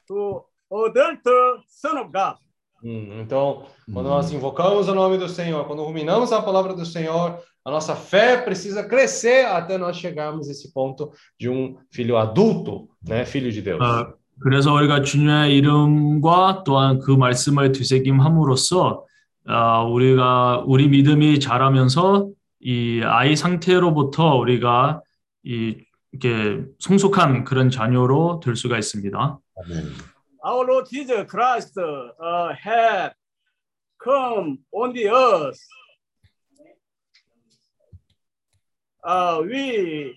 to adult son of god Hum, então, quando nós invocamos o nome do Senhor, quando ruminamos a palavra do Senhor, a nossa fé precisa crescer até nós chegarmos a esse ponto de um filho adulto, né? Filho de Deus. 어, 그래서 우리가 주님의 이름과 또한 그 말씀을 되새김함으로써 어, 우리가 우리 믿음이 자라면서 이 아이 상태로부터 우리가 이 이렇게 성숙한 그런 자녀로 될 수가 있습니다. our lord jesus christ uh, had come on the earth uh, we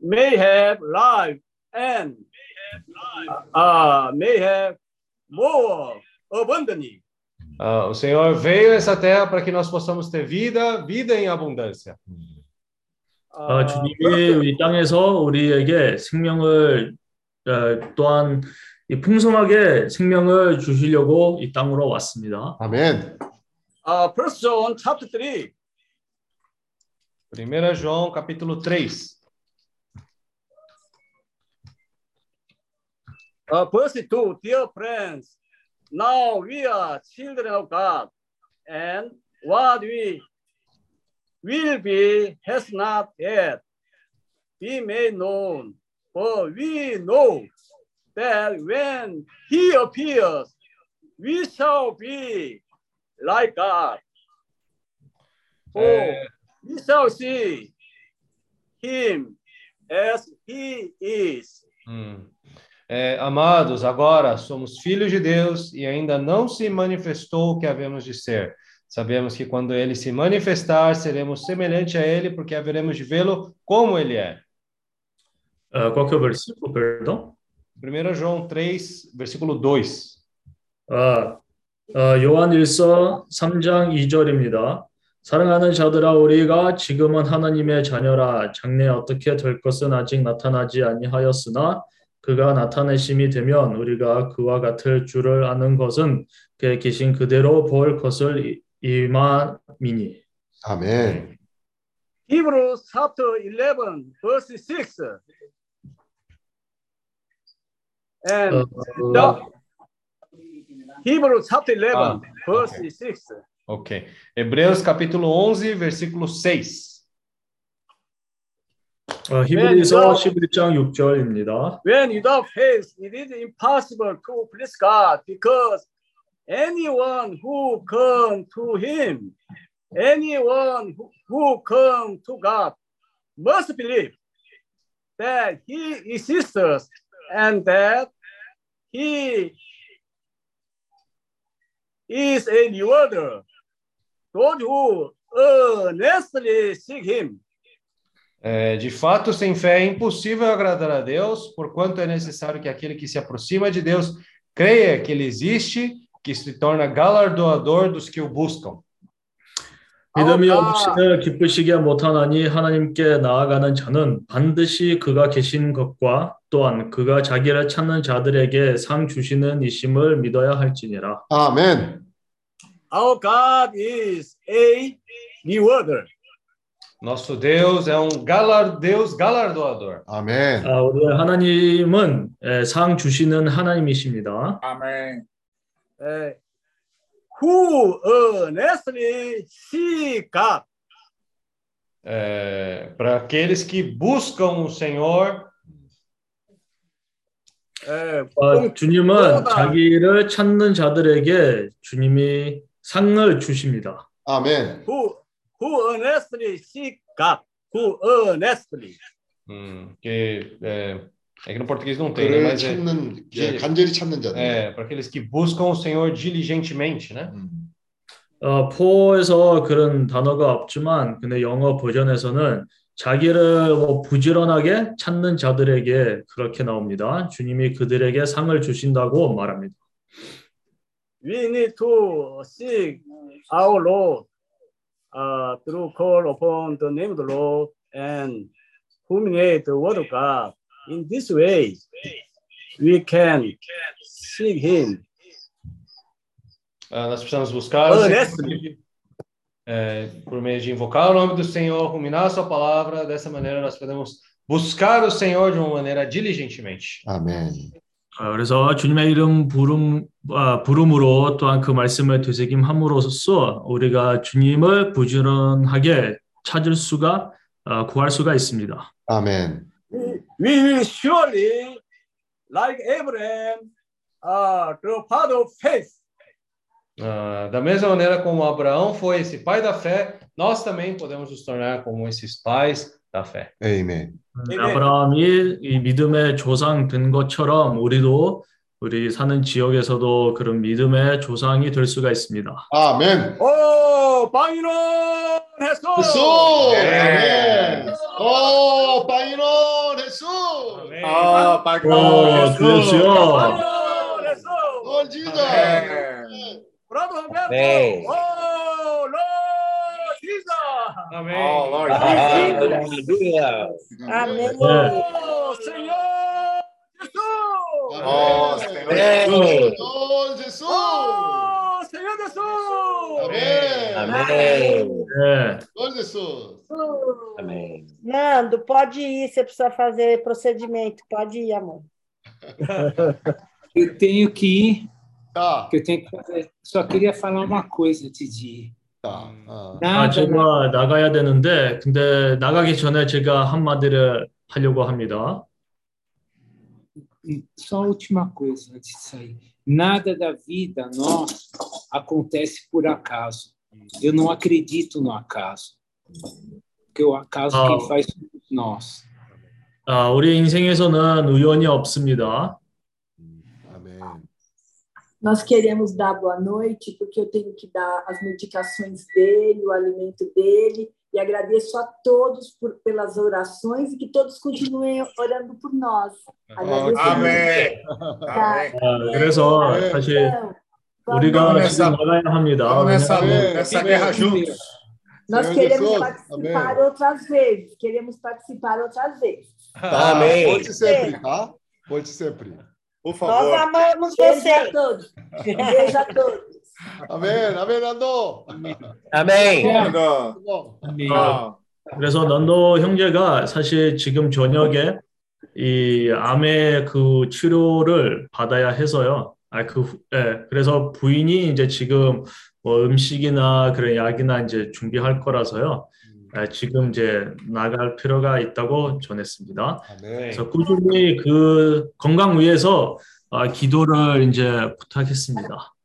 may have life and uh, may have more abundantly. Ah, o Senhor veio a essa terra para que nós possamos ter vida, vida em abundância. 어, 주님이 이 땅에서 우리에게 생명을 어, 또한 이 풍성하게 생명을 주시려고 이 땅으로 왔습니다. 아멘. Uh, First John chapter 3. 1 João, capítulo 3. Uh, verse 2, dear friends, now we are children of God, and what we will be has not yet been made known. But we know that when he appears, we shall be like God. For É, we shall see him as he is. hum. É, amados, agora somos filhos de Deus e ainda não se manifestou o que havemos de ser. Sabemos que quando ele se manifestar, seremos semelhante a ele, porque haveremos de vê-lo como ele é. 어, qual que é o versículo, perdão? 1 João 3, versículo 2. 아, 어, 요한일서 3장 2절입니다. 사랑하는 자들아 우리가 지금은 하나님의 자녀라 장래 어떻게 될 것은 아직 나타나지 아니하였으나 그가 나타내심이 되면 우리가 그와 같을 줄을 아는 것은 그의 계신 그대로 볼 것을 이- 이만이니 아멘. Hebrews chapter 11, verse 6. And Uh, the, Hebrews chapter 11, Ah, verse okay. 6. Ok. Hebreus capítulo 11, versículo 6. 어, 히브리서 11장 6절입니다. When without faith, it is impossible to please God because anyone who comes to Him, anyone who, who comes to God must believe that He exists and that He is a rewarder. Those who earnestly seek Him. É, de fato, sem fé é impossível agradar a Deus, porquanto é necessário que aquele que se aproxima de Deus creia que ele existe, que se torna galardoador dos que o buscam. 믿음이 없이는 기쁘시게 못하나니 하나님께 나아가는 자는 반드시 그가 계신 것과 또한 그가 자기를 찾는 자들에게 상 주시는 이심을 믿어야 할지니라. 아멘. Our God is a rewarder. Nosso Deus é um galar, Deus galardoador. 아멘. 아, 우리 하나님은 예, 상 주시는 하나님이십니다. Amém. uh, who earnestly seek. É, Para aqueles que buscam o Senhor, Uh, 어, 주님은 자기를 찾는 자들에게 주님이 상을 주십니다. 아멘. who who earnestly seek God. Who earnestly. hum, que é, é que no português não tem, né? Mas é, 찾는 예, de- 간절히 찾는 자들. é para aqueles que buscam o Senhor diligentemente, né? 어, 포에서 그런 단어가 없지만 근데 영어 버전에서는 자기를 뭐 부지런하게 찾는 자들에게 그렇게 나옵니다. 주님이 그들에게 상을 주신다고 말합니다. We need to seek our Lord uh, through call upon the name of the Lord and ruminate the word of God. In this way, we can seek Him. Ah, nós precisamos buscar é, por meio de invocar o nome do Senhor, ruminar a sua palavra. Dessa maneira, nós podemos buscar o Senhor de uma maneira diligentemente. 어, 그래서 주님의 이름 부름, 아, 부름으로 또한 그 말씀을 되새김함으로써 우리가 주님을 부지런하게 찾을 수가 아, 구할 수가 있습니다. 아멘. We will surely, like Abraham, uh, the father of faith, Ah, da mesma maneira como Abraão foi esse pai da fé, nós também podemos nos tornar como esses pais da fé. 아멘. 아브라함이 이 믿음의 조상 된 것처럼 우리도 우리 사는 지역에서도 그런 믿음의 조상이 될 수가 있습니다. 아멘. Oh, 방인원 했어. 네. 아멘. 오. Ah, 오. 방인원 했어. Oh, Paco! Oh, Cristiano! oh jesus Oh, é. Lord Jesus! Amém! Oh, Lord Jesus! Amém! Oh, Senhor Jesus! Oh, Senhor Jesus! Oh, Senhor Jesus! 아멘. Amém. 네. 어, 예수. Amém. Nando, pode ir, você precisa fazer procedimento. Pode ir, amor. Eu tenho que ir, 자, que eu tenho que fazer. Só queria falar uma coisa antes de ir. 자, 어. 아, Nada, 제가 나가야 되는데, 근데 나가기 전에 제가 한마디를 하려고 합니다. só a última coisa antes de sair. Nada da vida nossa acontece por acaso. Eu não acredito no acaso. Porque o acaso Ah. quem faz somos nós. 아, 우리 인생에서는 우연이 없습니다. 아멘. Nós queremos dar boa noite, porque eu tenho que dar as medicações dele, o alimento dele, e agradeço a todos por, pelas orações e que todos continuem orando por nós. Agradeço Amém. Tá. Amém. 아, 그래서 네. 사실 Então, vamos- 우리가 vamos 지금 nessa- 나가야 합니다. Vamos nessa, 왜냐하면 nessa Amém. guerra juntos. nós Senhor queremos Jesus, participar amém. outras vezes, queremos participar outras vezes. 자, 아멘. volte sempre, tá? Volte sempre. Por Nós favor. amamos Beijo você. a todos. Beijo a todos. 아멘. 아멘. Nando. 어. Amém. Tchau. 그래서 넌도 형제가 사실 지금 저녁에 이 암의 그 치료를 받아야 해서요. 아, 그, 후- 예, 그래서 부인이 이제 지금 뭐 음식이나 그런 약이나 이제 준비할 거라서요. 예, 지금 이제 나갈 필요가 있다고 전했습니다. 그래서 꾸준히 그 건강 위해서 아, 기도를 이제 부탁했습니다.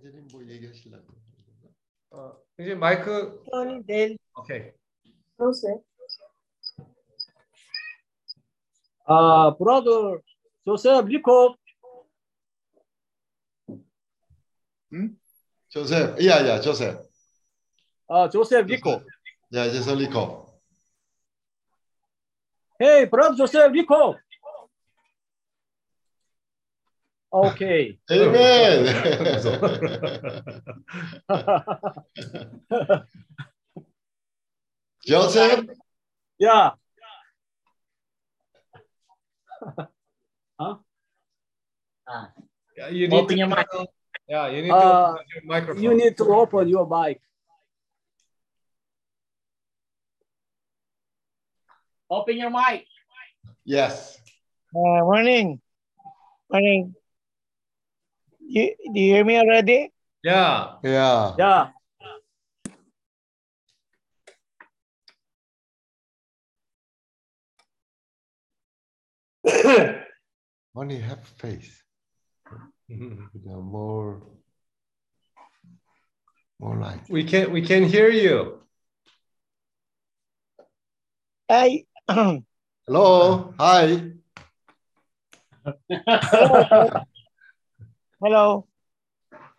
선생님 뭐 얘기하실라고 어, 이제 마이크. 저는 내일 오케이. 보세요. 아 브라더 조셉 리코 응? 조셉 야야 조셉 아 조셉 리코 야 조셉 리코. 헤이 브라더 조셉 리코 Okay. Amen. *laughs* Joseph? Yeah. huh? Yeah, you need open your mic. Yeah, uh, you need to open your mic. Open your mic. Yes. Uh, morning. Morning. You, do you hear me already? Yeah. Yeah. Yeah. *coughs* only have faith. *laughs* You more, more light. We can we can hear you. Hi. Hello, hi. *coughs* *laughs* Hello.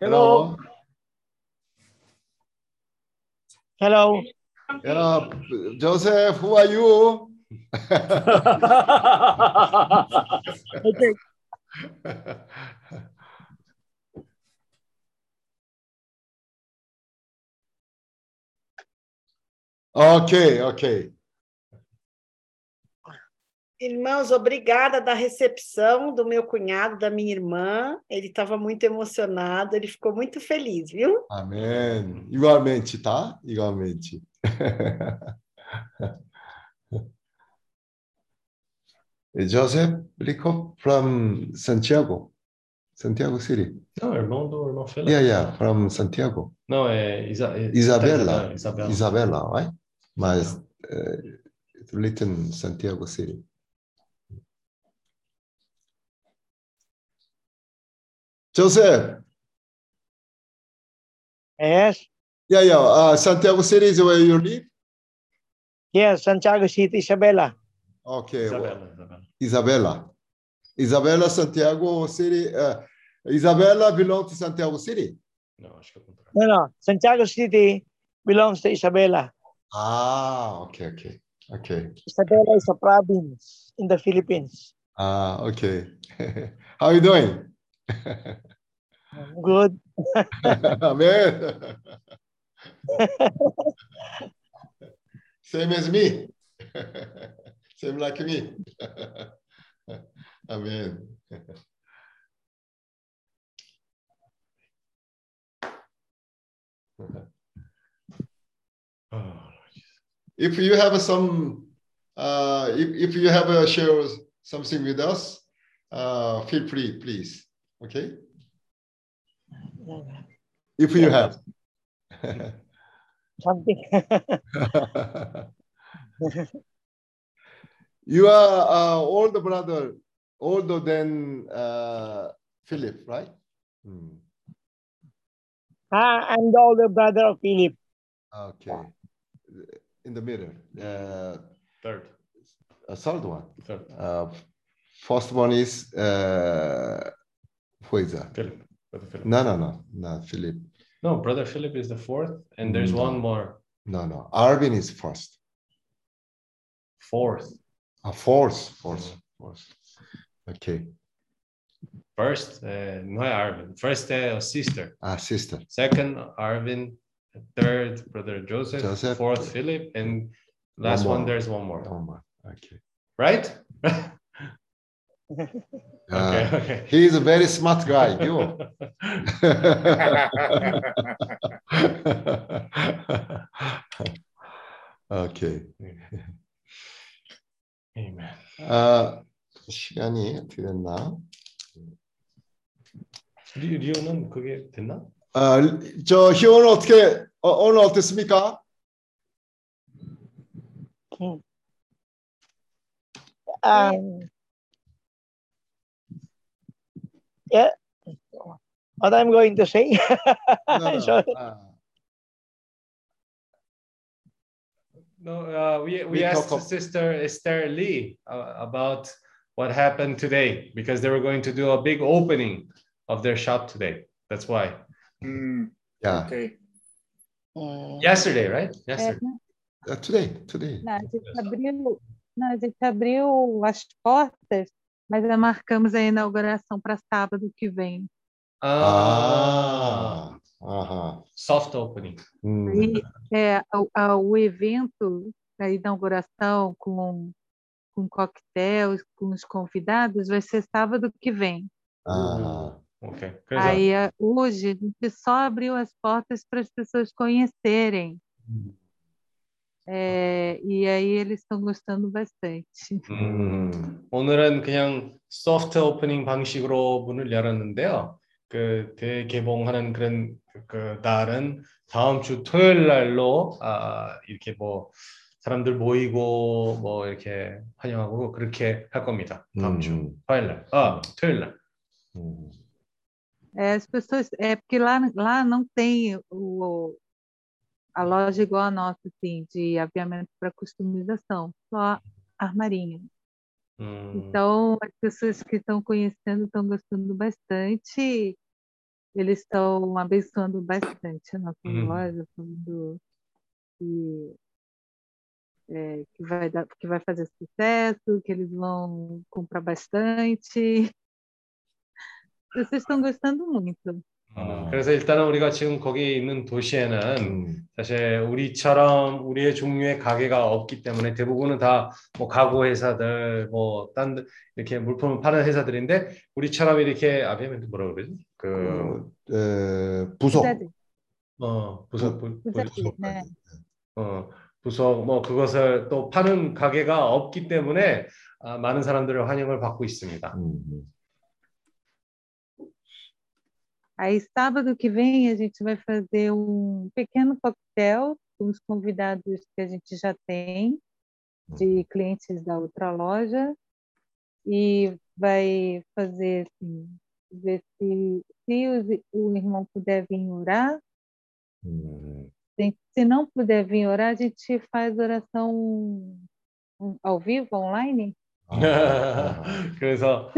Hello. Hello. Yeah, Joseph, who are you? *laughs* Okay. ok, ok. Irmãos, obrigada da recepção do meu cunhado, da minha irmã. Ele estava muito emocionado, ele ficou muito feliz, viu? Amém. Igualmente, tá? Igualmente. *laughs* Joseph Lico from Santiago. Santiago City. Não, irmão do irmão Felipe. Yeah, yeah, from Santiago. Não, é, Isa, é Isabella. é Isabela. Isabella, right? Mas uh, written Santiago City. Joseph. Yes. Yeah, yeah. Uh, Santiago City is where you live? Yes, Santiago City, Isabela. Okay. Isabela, Isabela. Isabella. Isabella, Santiago City. Uh, Isabella belongs to Santiago City. Não, acho que é o contrário. No, no. Santiago City belongs to Isabela. Ah, okay, okay, okay. Isabela is a province in the Philippines. Ah, okay. *laughs* How are you doing? Good. Amen. Same as me. Same like me. Amen. If you have some, uh, if, if you have a share something with us, uh, feel free, please. Okay. If you have. Something. *laughs* you are uh, older brother, older than uh, Philip, right? Hmm. Ah, I'm the older brother of Philip. Okay. In the middle. Uh, Third. a third one. Third. Uh, first one is uh, who is that? Philip. Brother Philip. No, no, no, not Philip. No, brother Philip is the fourth, and there's No. one more No, no. Arvin is first. fourth. 아, fourth, fourth, fourth. Okay. First, uh, no Arvin. First, uh, sister. 아, sister. Second, Arvin. Third, brother Joseph. Joseph. Fourth, Philip, and last One one, there's one more. One more. Okay. Right? *laughs* 아, okay, okay. He is a very smart guy. You. okay. Amen. 아, 시간이 어떻게 됐나? 리, 리오는 그게 됐나? 아, 저 희원은 어떻게 어, 오늘 어땠습니까? Um, yeah, what I'm going to say. *laughs* Sorry. No, uh, we, we, We asked talk Sister Esther Lee uh, about what happened today because they were going to do a big opening of their shop today. That's why. Yeah. Okay. Yesterday, right? Yesterday. Uh, today, today. Não, a gente abriu, não, a gente abriu as portas, mas já marcamos a inauguração para sábado que vem. Ah! ah soft opening. Hum. E, é, o, o evento, da inauguração com, com coquetéis, com os convidados, vai ser sábado que vem. Ah, ok. Aí, é, hoje, a gente só abriu as portas para as pessoas conhecerem. Hum. É, e aí eles estão gostando bastante. 음, 오늘은 그냥 소프트 오프닝 방식으로 문을 열었는데요. 그 대개봉하는 그런 그- 그 날은 다음 주 토요일 날로 아, 이렇게 뭐 사람들 모이고 뭐 i렇게 환영하고 그렇게 할 겁니다. 다음 주 음. 화요일 날. 아, 토요일 날. 음. É, as pessoas, é porque lá, lá não tem o, a loja igual a nossa, assim, de aviamento para customização, só armarinho. 음, Então, as pessoas que estão conhecendo estão gostando bastante, eles estão abençoando bastante a nossa Uhum. loja, falando que, é, que vai dar, que vai fazer sucesso, que eles vão comprar bastante. *laughs* Vocês estão gostando muito. 음, 그래서 일단은 우리가 지금 거기 있는 도시에는 사실 우리처럼 우리의 종류의 가게가 없기 때문에 대부분은 다 뭐 가구 회사들 뭐 딴 이렇게 물품을 파는 회사들인데 우리처럼 이렇게 아비면 뭐라 그러지? 그 그, 에, 부속. 어, 부속 부, 부, 부잣집, 네. 어, 부속 뭐 그것을 또 파는 가게가 없기 때문에 아, 많은 사람들의 환영을 받고 있습니다. 음. Aí, sábado que vem, a gente vai fazer um pequeno coquetel com os convidados que a gente já tem, de clientes da outra loja, e vai fazer assim, ver se, se o irmão puder vir orar. 음. Se- não puder vir orar, a gente faz oração ao vivo, online. *laughs* 그래서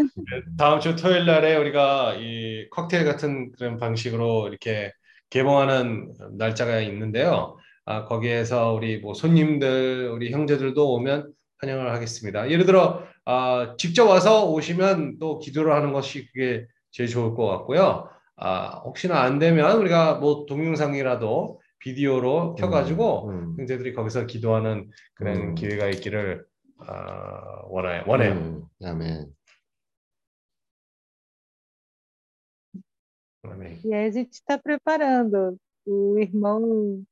다음 주 토요일 날에 우리가 이 칵테일 같은 그런 방식으로 이렇게 개봉하는 날짜가 있는데요. 아, 거기에서 우리 뭐 손님들, 우리 형제들도 오면 환영을 하겠습니다. 예를 들어 아, 직접 와서 오시면 또 기도를 하는 것이 그게 제일 좋을 것 같고요. 아, 혹시나 안 되면 우리가 뭐 동영상이라도 비디오로 켜가지고 음. 형제들이 거기서 기도하는 그런 음. 기회가 있기를 uh, what I what I am. Amen. Amém. E aí a gente está preparando. O irmão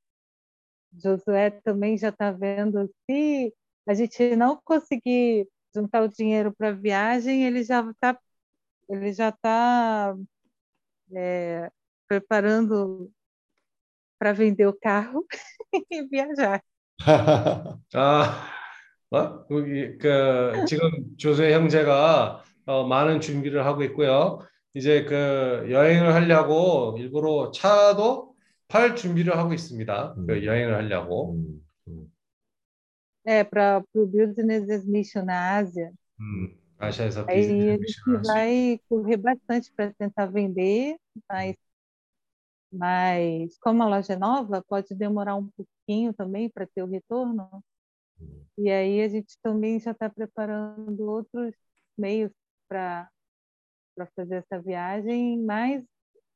Josué também já está vendo se a gente não conseguir juntar o dinheiro para a viagem, ele já está ele já tá, é, preparando para vender o carro *laughs* e viajar. *laughs* ah. 어? 여기 그 지금 조세 형제가 어, 많은 준비를 하고 있고요. 이제 그 여행을 하려고 일부러 차도 팔 준비를 하고 있습니다. 그 여행을 하려고. É, para o Business Mission na Ásia. 음, 아시아에서 Aí a 비즈니스 gente vai correr bastante para tentar vender, mas Mas como a loja é nova, pode demorar um pouquinho também para ter o retorno. E aí a gente também já está preparando outros meios para para fazer essa viagem, mas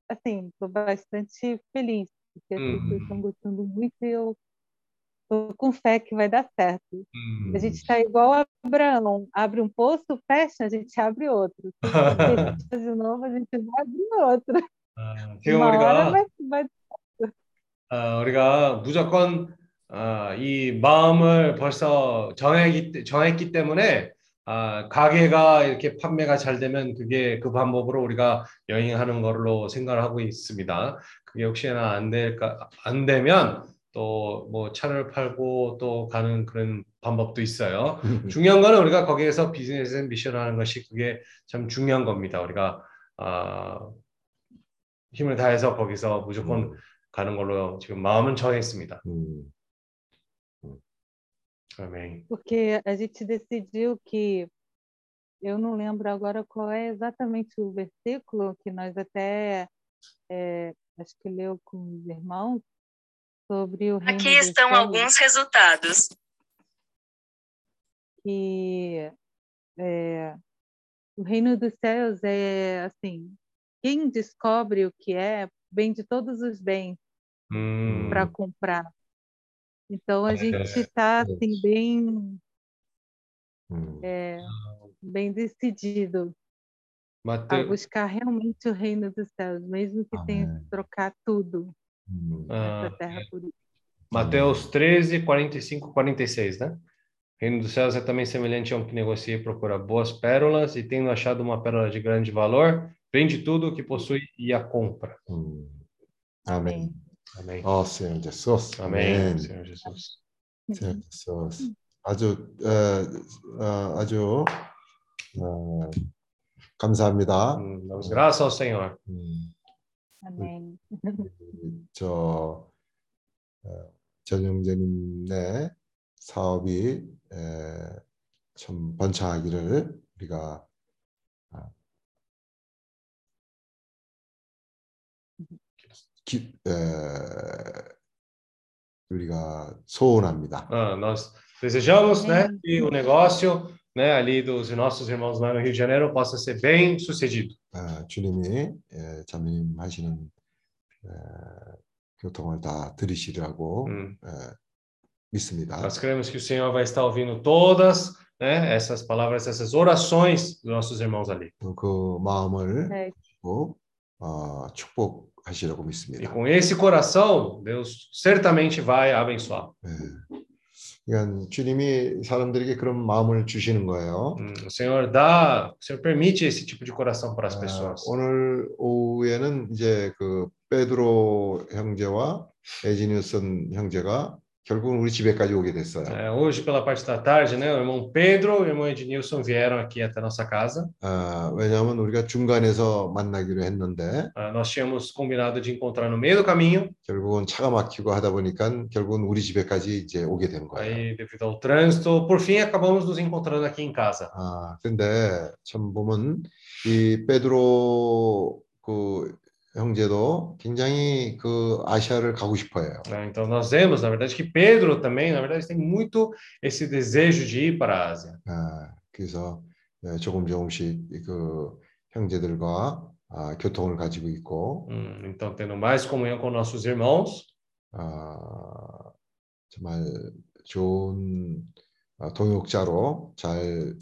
assim, estou bastante feliz, porque as Uhum. pessoas estão gostando muito e eu estou com fé que vai dar certo. Hum. A gente está igual a Abraão, abre um poço, fecha, a gente abre outro. *laughs* Se fecha de novo, a gente vai abrir outro. 아, 지금 Uma hora 우리가 vai, vai 아, 우리가 무조건 아, 이 마음을 벌써 정했기, 정했기 때문에 아, 가게가 이렇게 판매가 잘 되면 그게 그 방법으로 우리가 여행하는 걸로 생각을 하고 있습니다. 그게 혹시나 안 될까, 안 되면 또 뭐 차를 팔고 또 가는 그런 방법도 있어요. *laughs* 중요한 거는 우리가 거기에서 비즈니스 앤 미션을 하는 것이 그게 참 중요한 겁니다. 우리가 아, 힘을 다해서 거기서 무조건 가는 걸로 지금 마음은 정했습니다. 음, Amém. Porque a gente decidiu que eu não lembro agora qual é exatamente o versículo que nós até é, acho que leu com os irmãos sobre o reino Aqui estão alguns resultados. Que é, o reino dos céus é assim, quem descobre o que é, vende todos os bens hum. para comprar. Então a é, gente está assim, bem, hum. é, bem decidido Mateu... a buscar realmente o reino dos céus, mesmo que Amém. tenha que trocar tudo hum. ah, terra por isso. Mateus 13, 45, 46, né? O reino dos céus é também semelhante a um que negocia e procura boas pérolas, e tendo achado uma pérola de grande valor, vende tudo o que possui e a compra. Hum. Amém. Amém. Amém. 어, Senhor Jesus. Amém, 아멘. Senhor Jesus. Senhor Jesus. 아주 어, 어, 아주 어, 감사합니다. Damos graças ao Senhor. 음, Amém. 저 어, 전영재님의 사업이 에, 참 번창하기를 우리가 기, 에, 우리가 소원합니다. Ah, nós desejamos, né, que o negócio, né, ali dos nossos irmãos lá no Rio de Janeiro possa ser bem sucedido. 아, 주님이 에, 자매님 하시는 에, 교통을 다 들으시리라고 음. 에, 믿습니다. Nós cremos que o Senhor vai estar ouvindo todas, né, essas palavras, essas orações dos nossos irmãos ali. 그 마음을 네. 주고 어, 축복하시라고 E 믿습니다. com esse coração, Deus certamente vai abençoar. 그러니까 주님이 사람들에게 그런 마음을 주시는 거예요. Hum, O Senhor dá, o Senhor permite esse tipo de coração para as 아, pessoas. 오늘 오후에는 이제 그 베드로 형제와 에지니우슨 형제가 결국은 우리 집에까지 오게 됐어요. É, hoje, pela parte da tarde, né, o irmão Pedro e o irmão Ednilson vieram aqui até nossa casa. 아, 왜냐하면 우리가 중간에서 만나기로 했는데 Ah, nós tínhamos combinado de encontrar no meio do caminho, 결국은 차가 막히고 하다 보니까 결국은 우리 집에까지 이제 오게 된 거예요. aí devido ao trânsito, por fim acabamos nos encontrando aqui em casa. 아, 근데 참 보면 이 베드로 그 형제도 굉장히 그 아시아를 가고 싶어해요. Então nós vemos, na verdade, que Pedro também, na verdade, tem muito esse desejo de ir para a Ásia. 아, 그래서 예, 조금 조금씩 그 형제들과 아, 교통을 가지고 있고 Hum, então tendo mais comunhão com nossos irmãos, 아, 정말 좋은 아, 동역자로 잘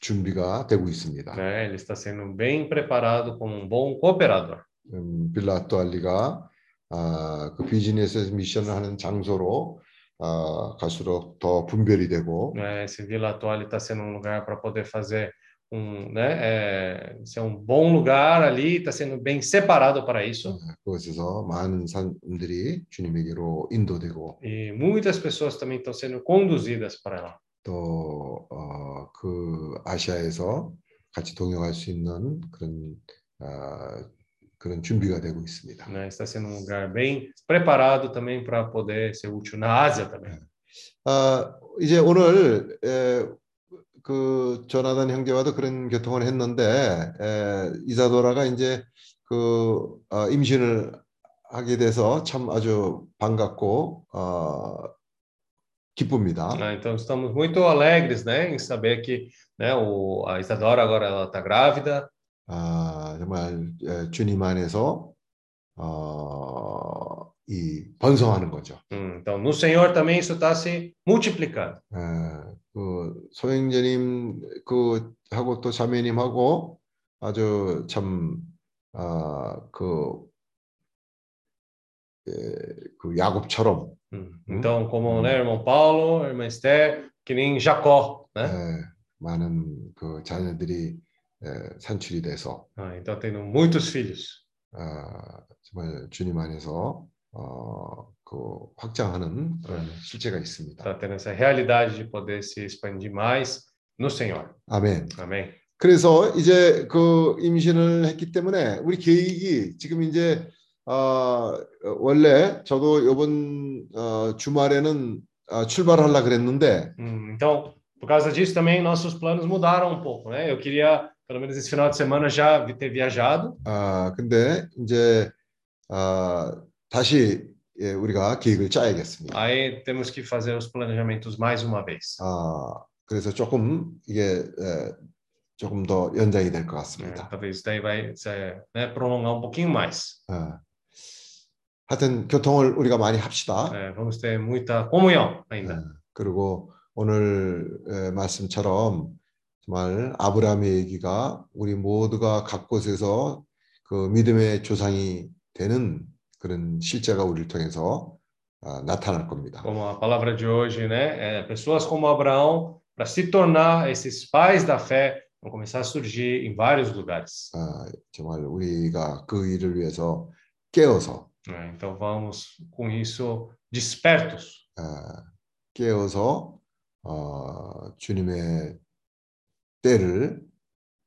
준비가 되고 있습니다. né? Ele está sendo bem preparado como um bom cooperador. 음, 빌라토 알리가 아, 그 비즈니스 미션을 하는 장소로 아, 갈수록 더 분별이 되고 né? Esse Vila Toalha está sendo um lugar para poder fazer um, né? É, ser um bom lugar ali, está sendo bem separado para isso. 그곳에서 많은 사람들이 주님에게로 인도되고 E muitas pessoas também estão sendo conduzidas para lá. 또 어, 그 아시아에서 같이 동역할 수 있는 그런 아, 그런 준비가 되고 있습니다. Né? Está sendo um lugar bem preparado também para poder ser útil na Ásia também. 아, 이제 오늘 에, 그 조나단 형제와도 그런 교통을 했는데 에, 이사도라가 이제 그 어, 임신을 하게 돼서 참 아주 반갑고 어, 기쁩니다. Ah, então estamos muito alegres, né, em saber que, né, o, a Isadora agora ela está grávida. 아, 정말 에, 주님 안에서 어, 이 번성하는 거죠. Então no Senhor também isso está se multiplicando. 에, 그 소행자님 그 하고 또 자매님하고 아주 참 아, 그, 에, 그 야곱처럼 Então como, né, irmão Paulo, irmã Esther, que nem Jacó, né? 에, 많은 그 자녀들이 에, 산출이 돼서 Ah, então tendo muitos filhos. 아, 정말 주님 안에서 어, 그 확장하는 그런 실제가 있습니다. Está tendo essa realidade de poder se expandir mais no Senhor. 아멘. Amém. 그래서 이제 그 임신을 했기 때문에 우리 계획이 지금 이제 어, 원래 저도 이번 어, 주말에는 어, 출발하려 그랬는데 Hum, então, por causa disso também nossos planos mudaram um pouco, né? Eu queria, pelo menos esse final de semana, já vi- ter viajado, 아 근데 이제 아, 다시 예, 우리가 계획을 짜야겠습니다. aí temos que fazer os planejamentos mais uma vez. 아 그래서 조금 이게 에, 조금 더 연장이 될 것 né? 같습니다. Talvez isso daí vai se- né, prolongar um pouquinho mais. 아, 하여튼 교통을 우리가 많이 합시다. né? Vamos ter muita comunhão ainda. 그리고 오늘 에, 말씀처럼 정말 아브라함의 얘기가 우리 모두가 각 곳에서 그 믿음의 조상이 되는 그런 실제가 우리를 통해서 아, 나타날 겁니다. Como a palavra de hoje, né? É, pessoas como Abraão, para se tornar esses pais da fé, vão começar a surgir em vários lugares. 아, 정말 우리가 그 일을 위해서 깨어서 né? Então vamos com isso despertos, 아, 깨어서 어, 주님의 때를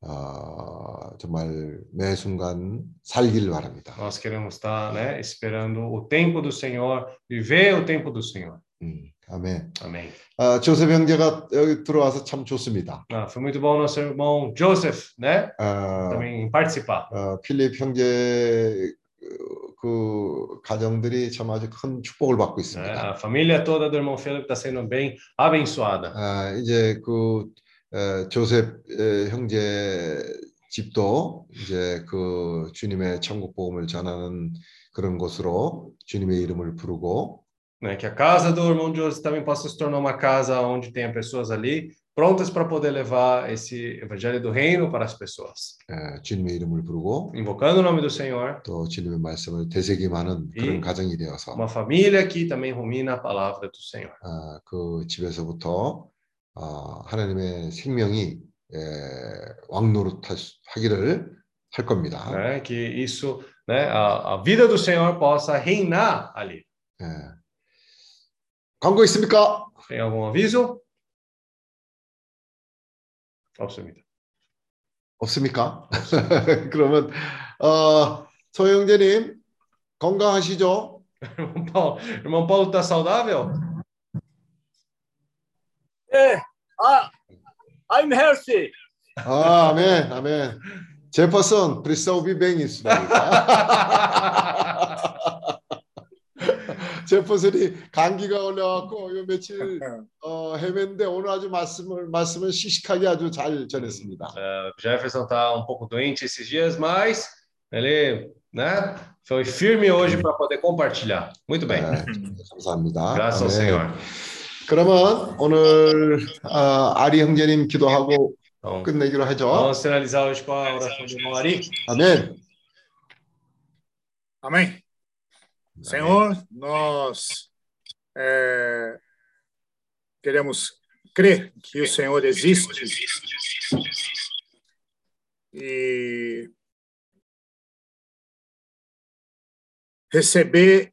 어, 정말 매 순간 살길 바랍니다. Nós queremos estar, né, esperando o tempo do Senhor, viver o tempo do Senhor. 음, 아멘. Amém. 아, 조셉 형제가 여기 들어와서 참 좋습니다. Ah, foi muito bom nosso irmão Joseph, né? 아, Também participar. 어, 필립 형제 그- 그 가정들이 참 아주 큰 축복을 받고? 있습니다. A família toda do irmão Felipe está sendo bem abençoada. 아, 이제 그 에, 조셉 에, 형제 집도 이제 그 주님의 천국 복음을 전하는 그런 곳으로 주님의 이름을 부르고 Né? Que a casa do irmão Joseph também possa se tornar uma casa onde tenha pessoas ali prontas para poder levar esse evangelho do reino para as pessoas. 에, 주님의 이름을 부르고 Invocando o nome do Senhor, 또 주님의 말씀을 되새김하는 그런 이- 가정이 되어서 uma família que também rumina a palavra do Senhor. 아, 그 집에서부터 아, 하나님의 생명이 에, 왕노릇 하- 하기를 할 겁니다. Né? Que isso, né? A, a vida do Senhor possa reinar ali. 예. 광고 있습니까? Tem algum aviso? 없습니다. 없습니까? 그러면 어, 소영재님 건강하시죠? Irmão Paulo, irmão Paulo está saudável? 예, 아, I'm healthy. 아, 아멘, 아멘. 제퍼슨 브리스오비 뱅이스. *laughs* 제퍼슨이 감기가 올라왔고 요 며칠 어, 헤맨데 오늘 아주 말씀을 말씀을 시식하게 아주 잘 전했습니다. É, o Jefferson está um pouco doente esses dias, mas ele, né? Foi firme hoje para poder compartilhar. Muito bem. 감사합니다. Graças ao 아멘. Senhor. 그러면 오늘 어, 아리 형제님 기도하고 Então, 끝내기로 하죠. vamos finalizar hoje com a oração do irmão Ari. 아멘. Amém. Senhor, nós é, queremos crer que o Senhor existe e receber,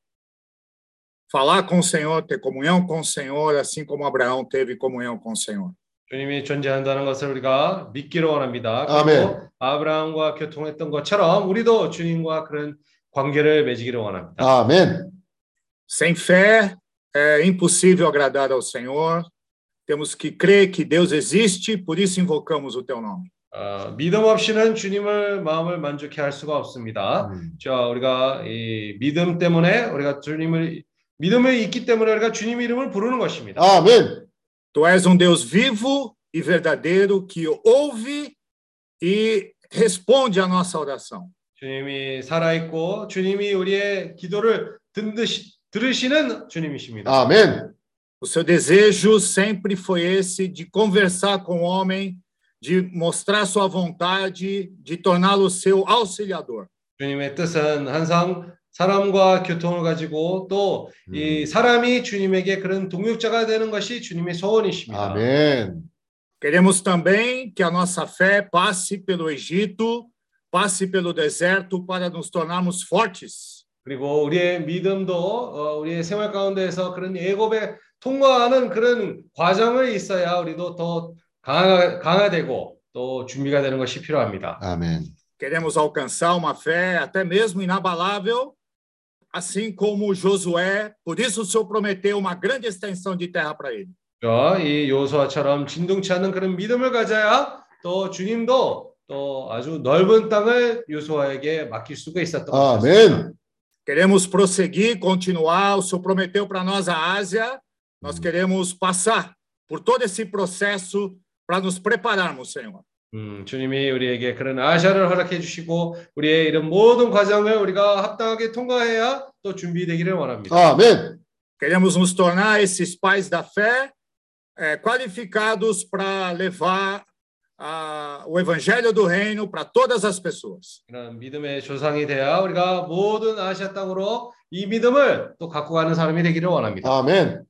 falar com o Senhor, ter comunhão com o Senhor, assim como Abraão teve comunhão com o Senhor. 주님이 존재한다는 것을 우리가 믿기로 원합니다. 그리고 아멘. 아브라함과 교통했던 것처럼 우리도 주님과 그런 관계를 맺기를 원합니다. 아멘. Sem fé é impossível agradar ao Senhor. Temos que crer que Deus existe, por isso invocamos o teu nome. 어, 믿음 없이는 주님을 마음을 만족해 할 수가 없습니다. 음. 자, 우리가 이 믿음 때문에 우리가 주님을 믿음이 있기 때문에 우리가 주님 이름을 부르는 것입니다. 아멘. Tu és um Deus vivo e verdadeiro que ouve e responde à nossa oração. 주님이 살아 있고 주님이 우리의 기도를 듣듯이, 들으시는 주님이십니다. 아멘. O seu desejo sempre foi esse de conversar com o homem, de mostrar sua vontade, de torná-lo seu auxiliador. 주님의 뜻은 항상 사람과 교통을 가지고 또이 사람이 주님에게 그런 동역자가 되는 것이 주님의 소원이십니다. 아멘. Queremos também que a nossa fé passe pelo Egito, passe pelo deserto para nos tornarmos fortes. 그리고 우리의 믿음도 어, 우리의 생활 가운데에서 그런 예고에 통과하는 그런 과정을 있어야 우리도 더 강화, 강화되고 또 준비가 되는 것이 필요합니다. 아멘. Queremos alcançar uma fé até mesmo inabalável, assim como Josué. Por isso o Senhor prometeu uma grande extensão de terra para ele. 자, 이 요수아처럼 진동치 않는 그런 믿음을 가져야 또 주님도 또 아주 넓은 땅을 요수아에게 맡길 수가 있었던 것입니다. 아멘. Queremos prosseguir, continuar. O Senhor prometeu para nós a Ásia. Nós queremos passar por todo esse processo para nos prepararmos, Senhor. 음, 주님이 우리에게 그런 아시아를 허락해 주시고 우리의 이런 모든 과정을 우리가 합당하게 통과해야 또 준비되기를 원합니다. 아멘. Queremos nos tornar esses pais da fé eh, qualificados para levar ah, o evangelho do reino para todas as pessoas. 이런 믿음의 조상이 되어 우리가 모든 아시아 땅으로 이 믿음을 또 갖고 가는 사람이 되기를 원합니다. 아멘.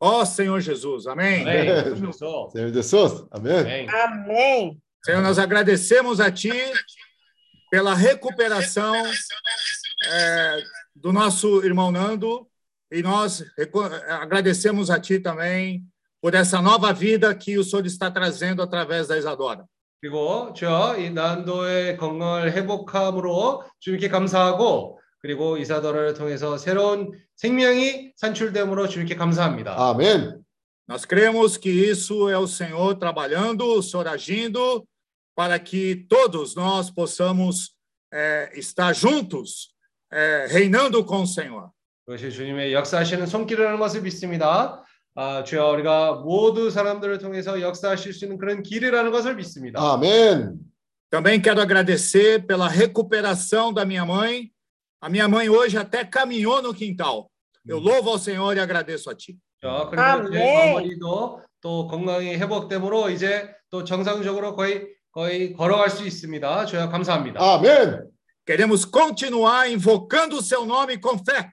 Ó Senhor Jesus, amém. Amém. Senhor Jesus. Amém. Amém. Senhor, nós agradecemos a Ti pela recuperação eh, do nosso irmão Nando e nós reco- agradecemos a Ti também por essa nova vida que o Senhor está trazendo através da Isadora. 그리고 저이 난도의 건강을 회복함으로 주님께 감사하고 그리고 이사더를 통해서 새로운 생명이 산출됨으로 주님께 감사합니다. 아멘. Nós cremos que isso é o Senhor trabalhando, o Senhor agindo, para que todos nós possamos eh, estar juntos, eh, reinando com o Senhor. 그것이 주님의 역사하시는 손길이라는 것을 믿습니다. 아, 주여 우리가 모두 사람들을 통해서 역사하실 수 있는 그런 길이라는 것을 믿습니다. 아멘. Também quero agradecer pela recuperação da minha mãe. A minha mãe hoje até caminhou no quintal. Eu louvo ao Senhor e agradeço a Ti. 자, 그리고 아멘. 제 어머니도 또 건강이 회복됨으로 이제 또 정상적으로 거의 거의 걸어갈 수 있습니다. 주여 감사합니다. 아멘. Queremos continuar invocando o Seu nome com fé.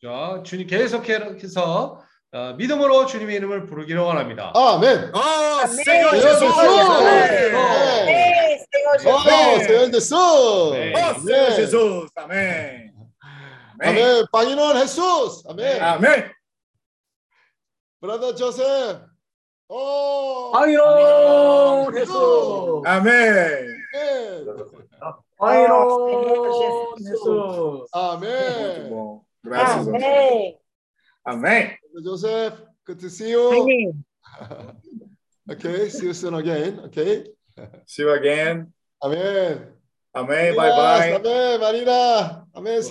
자, 주님 계속해서 어, 믿음으로 주님의 이름을 부르기를 원합니다. 아멘. ¡Oh, Señor Señor Jesús! Jesús. Amén. 네, 세요 어, 네. Señor Jesús. ¡Oh, Señor Amén. Jesús! Amén. Amén. Amén. Pañinón Jesús. Amén. Amén. Brother Joseph. Oh. 황이론 예수 Amén. Amén. 황이론 예수 Amén. Bueno, Gracias. Señor. Amén. Amen. Joseph, good to see you. *laughs* okay, see you soon again. Okay. See you again. Amen. Amen. Bye bye. Amen, Marina. Amen.